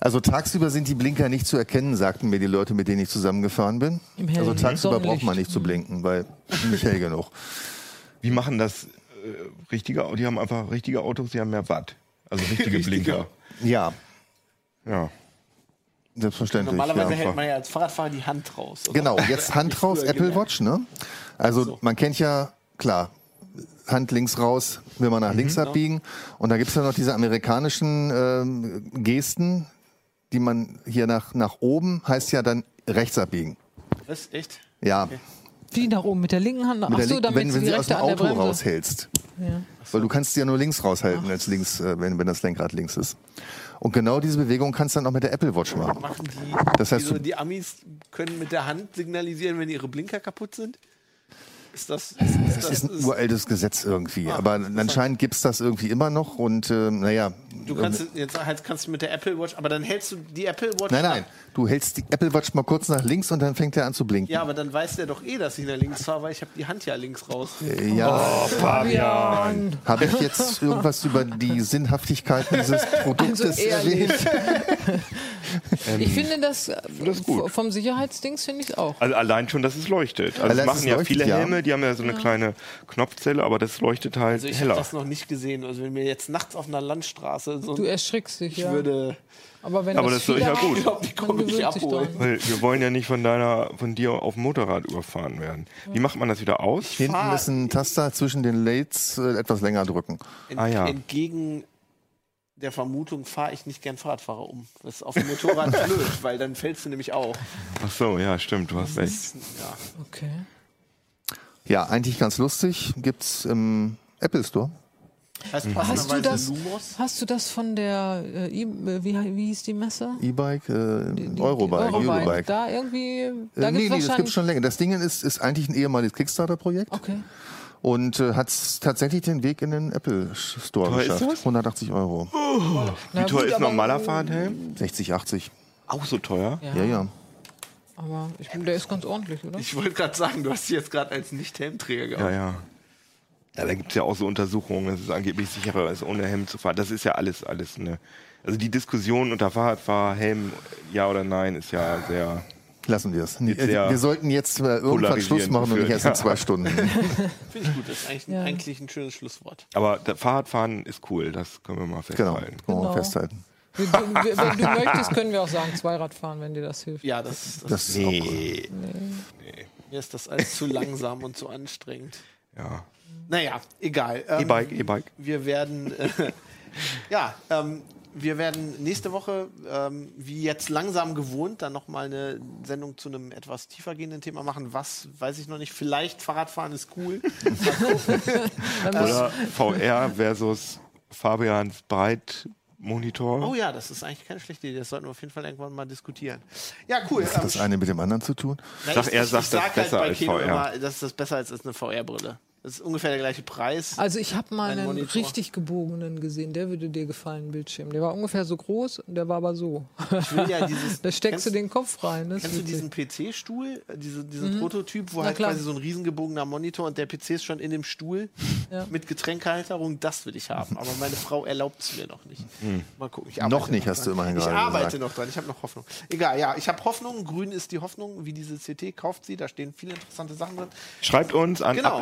[SPEAKER 3] Also tagsüber sind die Blinker nicht zu erkennen, sagten mir die Leute, mit denen ich zusammengefahren bin. Also tagsüber
[SPEAKER 1] Sonnenlicht.
[SPEAKER 3] braucht man nicht zu blinken, weil nicht hell genug.
[SPEAKER 4] Wie machen das äh, richtige Autos? Die haben einfach richtige Autos, die haben mehr Watt. Also richtige Blinker.
[SPEAKER 3] Ja,
[SPEAKER 4] Ja.
[SPEAKER 3] Selbstverständlich.
[SPEAKER 2] Normalerweise
[SPEAKER 3] ja.
[SPEAKER 2] hält man ja als Fahrradfahrer die Hand raus. oder?
[SPEAKER 3] Genau, jetzt Hand raus, Apple
[SPEAKER 2] gelernt.
[SPEAKER 3] Watch, ne? Also man kennt ja, klar, Hand links raus, will man nach links abbiegen. Und da gibt's ja noch diese amerikanischen ähm, Gesten, die man hier nach, nach oben, heißt ja dann rechts abbiegen.
[SPEAKER 2] Was? Echt?
[SPEAKER 3] Ja,
[SPEAKER 1] Wie nach oben mit der linken Hand?
[SPEAKER 3] mit
[SPEAKER 1] Ach
[SPEAKER 3] der
[SPEAKER 1] so,
[SPEAKER 3] Lin-
[SPEAKER 1] damit
[SPEAKER 3] wenn,
[SPEAKER 1] sie
[SPEAKER 3] wenn
[SPEAKER 1] die
[SPEAKER 3] sie aus dem Auto raushältst.
[SPEAKER 1] Ja.
[SPEAKER 3] Weil du kannst ja nur links raushalten als links, äh, wenn, wenn das Lenkrad links ist. Und genau diese Bewegung kannst du dann auch mit der Apple Watch machen.
[SPEAKER 2] Machen die,
[SPEAKER 3] Das heißt,
[SPEAKER 2] die, so, die Amis können mit der Hand signalisieren, wenn ihre Blinker kaputt sind? Ist das. Ist,
[SPEAKER 3] Das ist ein uraltes Gesetz irgendwie. Aber anscheinend gibt's das irgendwie immer noch. Und äh, naja,
[SPEAKER 2] Du kannst jetzt halt kannst du mit der Apple Watch, aber dann hältst du die Apple Watch.
[SPEAKER 3] Nein, nein. Du hältst die Apple Watch mal kurz nach links und dann fängt er an zu blinken.
[SPEAKER 2] Ja, aber dann weiß der doch eh, dass ich nach links fahre, weil ich habe die Hand ja links raus.
[SPEAKER 3] Ja,
[SPEAKER 1] Fabian.
[SPEAKER 3] habe ich jetzt irgendwas über die Sinnhaftigkeit dieses Produktes
[SPEAKER 1] Also ehrlich.
[SPEAKER 3] erwähnt?
[SPEAKER 1] Ich finde das, äh,
[SPEAKER 4] das gut.
[SPEAKER 1] vom Sicherheitsdings finde ich es auch.
[SPEAKER 4] Also allein schon, dass es leuchtet. Also
[SPEAKER 3] Allein,
[SPEAKER 4] das machen
[SPEAKER 3] es
[SPEAKER 4] ja
[SPEAKER 3] leuchtet,
[SPEAKER 4] viele
[SPEAKER 3] ja.
[SPEAKER 4] Helme, die haben ja so eine kleine Knopfzelle, aber das leuchtet halt
[SPEAKER 2] Also ich habe
[SPEAKER 4] heller.
[SPEAKER 2] das noch nicht gesehen. Also wenn mir jetzt nachts auf einer Landstraße so
[SPEAKER 1] Du erschrickst dich,
[SPEAKER 2] ich
[SPEAKER 1] ja.
[SPEAKER 2] würde
[SPEAKER 1] Aber, wenn
[SPEAKER 4] Aber das ist doch
[SPEAKER 1] viele
[SPEAKER 4] ja gut.
[SPEAKER 2] Ich glaub, die
[SPEAKER 1] gewöhnt sich
[SPEAKER 2] abholen.
[SPEAKER 4] wir wollen ja nicht von deiner, von dir auf dem Motorrad überfahren werden. Wie macht man das wieder aus?
[SPEAKER 3] Hinten
[SPEAKER 2] fahr-
[SPEAKER 3] ist ein Taster zwischen den Lates äh, etwas länger drücken.
[SPEAKER 2] ent
[SPEAKER 4] Ah, ja.
[SPEAKER 2] entgegen der Vermutung fahre ich nicht gern Fahrradfahrer um. Das ist auf dem Motorrad blöd, weil dann fällst du nämlich auch.
[SPEAKER 4] Ach so, ja, stimmt, du hast recht.
[SPEAKER 2] Ja.
[SPEAKER 1] Okay.
[SPEAKER 3] Ja, eigentlich ganz lustig. Gibt's im Apple Store.
[SPEAKER 2] Heißt
[SPEAKER 1] Hast du, das,
[SPEAKER 2] Lumos?
[SPEAKER 1] hast du das von der, äh, äh, wie, wie hieß die Messe?
[SPEAKER 3] E-Bike, äh, Eurobike,
[SPEAKER 1] Eurobike.
[SPEAKER 3] Eurobike.
[SPEAKER 1] Da irgendwie, da
[SPEAKER 3] Äh,
[SPEAKER 1] gibt's
[SPEAKER 3] nee, nee, das gibt's schon länger. Das Ding ist, ist eigentlich ein ehemaliges Kickstarter-Projekt
[SPEAKER 1] Okay.
[SPEAKER 3] und äh, hat tatsächlich den Weg in den Apple Store
[SPEAKER 4] Teuer ist
[SPEAKER 3] geschafft.
[SPEAKER 4] das?
[SPEAKER 3] 180 Euro.
[SPEAKER 1] Na
[SPEAKER 4] Wie teuer ist normaler Fahrradhelm?
[SPEAKER 3] 60, 80.
[SPEAKER 4] Auch so teuer?
[SPEAKER 1] Ja,
[SPEAKER 3] Ja, ja.
[SPEAKER 1] Aber ich bin, der ist ganz ordentlich, oder?
[SPEAKER 2] Ich wollte gerade sagen, du hast sie jetzt gerade als Nicht-Helmträger.
[SPEAKER 4] Ja, ja. Ja, da gibt es ja auch so Untersuchungen, es ist angeblich sicherer, als ohne Helm zu fahren. Das ist ja alles, alles eine. Also die Diskussion unter Fahrradfahrer, Helm, ja oder nein, ist ja sehr.
[SPEAKER 3] Lassen wir es. Wir sollten jetzt äh, irgendwann Schluss machen und nicht erst in zwei Stunden.
[SPEAKER 2] Finde ich gut, das ist eigentlich,
[SPEAKER 1] Ja.
[SPEAKER 2] eigentlich ein schönes Schlusswort.
[SPEAKER 4] Aber der Fahrradfahren ist cool, das können wir mal
[SPEAKER 3] Genau,
[SPEAKER 4] festhalten.
[SPEAKER 3] können wir mal
[SPEAKER 1] Genau.
[SPEAKER 3] festhalten.
[SPEAKER 1] Wenn du, wenn du möchtest, können wir auch sagen, Zweirad fahren, wenn dir das hilft.
[SPEAKER 2] Ja, das, das,
[SPEAKER 3] Das ist auch cool.
[SPEAKER 4] Nee.
[SPEAKER 2] Mir ist das alles zu langsam und zu anstrengend.
[SPEAKER 4] Ja.
[SPEAKER 2] Naja, egal. Ähm,
[SPEAKER 4] E-Bike, E-Bike.
[SPEAKER 2] Wir werden, äh, ja, ähm, wir werden nächste Woche, ähm, wie jetzt langsam gewohnt, dann nochmal eine Sendung zu einem etwas tiefer gehenden Thema machen. Was, weiß ich noch nicht. Vielleicht Fahrradfahren ist cool.
[SPEAKER 4] Oder VR versus Fabians Breitmonitor.
[SPEAKER 2] Oh ja, das ist eigentlich keine schlechte Idee. Das sollten wir auf jeden Fall irgendwann mal diskutieren. Ja, cool.
[SPEAKER 3] Hat das eine mit dem anderen zu tun?
[SPEAKER 2] Na,
[SPEAKER 4] Sag,
[SPEAKER 2] ich-
[SPEAKER 4] er
[SPEAKER 2] ich-
[SPEAKER 4] sagt
[SPEAKER 2] ich
[SPEAKER 4] das
[SPEAKER 2] sag
[SPEAKER 4] besser
[SPEAKER 2] bei
[SPEAKER 4] als VR.
[SPEAKER 2] Immer, das ist das besser als ist eine VR-Brille. Das ist ungefähr der gleiche Preis.
[SPEAKER 1] Also ich habe mal
[SPEAKER 2] Ein
[SPEAKER 1] einen
[SPEAKER 2] Monitor.
[SPEAKER 1] richtig gebogenen gesehen, der würde dir gefallen, Bildschirm. Der war ungefähr so groß und der war aber so.
[SPEAKER 2] Ich will ja dieses.
[SPEAKER 1] Da steckst du
[SPEAKER 2] kennst-
[SPEAKER 1] den Kopf rein. Das ist
[SPEAKER 2] Kennst du diesen PC-Stuhl, diese, diesen Prototyp, wo
[SPEAKER 1] Na
[SPEAKER 2] halt
[SPEAKER 1] klar.
[SPEAKER 2] quasi so ein riesengebogener Monitor und der PC ist schon in dem Stuhl
[SPEAKER 1] Ja.
[SPEAKER 2] mit Getränkehalterung? Das will ich haben. Aber meine Frau erlaubt es mir noch nicht. Mal gucken. Ich
[SPEAKER 3] Noch nicht, hast du immerhin
[SPEAKER 2] Ich
[SPEAKER 3] gerade
[SPEAKER 2] arbeite
[SPEAKER 3] gesagt.
[SPEAKER 2] noch dran. Ich habe noch Hoffnung. Egal, ja, ich habe Hoffnung. Grün ist die Hoffnung. Wie diese CT kauft sie. Da stehen viele interessante Sachen drin.
[SPEAKER 4] Schreibt uns an
[SPEAKER 2] Genau.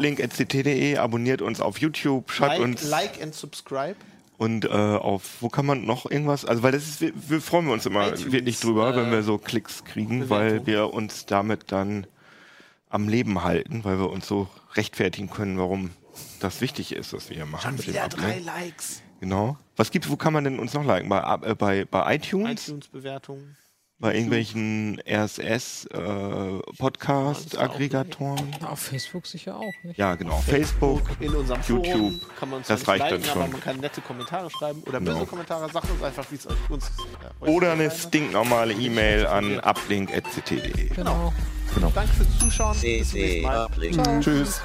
[SPEAKER 4] uplink.ct.de, abonniert uns auf YouTube, schreibt
[SPEAKER 2] Like,
[SPEAKER 4] uns
[SPEAKER 2] like and subscribe.
[SPEAKER 4] und äh, auf, wo kann man noch irgendwas, also weil das ist, wir, wir freuen uns immer
[SPEAKER 2] iTunes,
[SPEAKER 4] wirklich drüber,
[SPEAKER 2] äh,
[SPEAKER 4] wenn wir so Klicks kriegen,
[SPEAKER 2] Bewertung.
[SPEAKER 4] weil wir uns damit dann am Leben halten, weil wir uns so rechtfertigen können, warum das wichtig ist, was wir hier machen. dem
[SPEAKER 2] Wieder drei Likes.
[SPEAKER 4] Genau. Was gibt's, wo kann man denn uns noch liken? Bei, äh, bei, bei iTunes?
[SPEAKER 2] iTunes-Bewertung.
[SPEAKER 4] Bei irgendwelchen RSS-Podcast-Aggregatoren?
[SPEAKER 1] Auf Facebook sicher auch, nicht?
[SPEAKER 4] ja, genau. Facebook,
[SPEAKER 2] In unserem
[SPEAKER 4] YouTube.
[SPEAKER 2] Forum kann man uns
[SPEAKER 4] Das reicht dann
[SPEAKER 2] liken, aber
[SPEAKER 4] schon.
[SPEAKER 2] man kann nette Kommentare schreiben oder
[SPEAKER 4] Genau.
[SPEAKER 2] böse Kommentare. Sagt uns einfach, wie es euch uns äh, euch
[SPEAKER 4] Oder eine stinknormale E-Mail an uplink.ct.de.
[SPEAKER 1] Genau.
[SPEAKER 2] Danke fürs Zuschauen. Bis zum nächsten Mal.
[SPEAKER 3] Tschüss.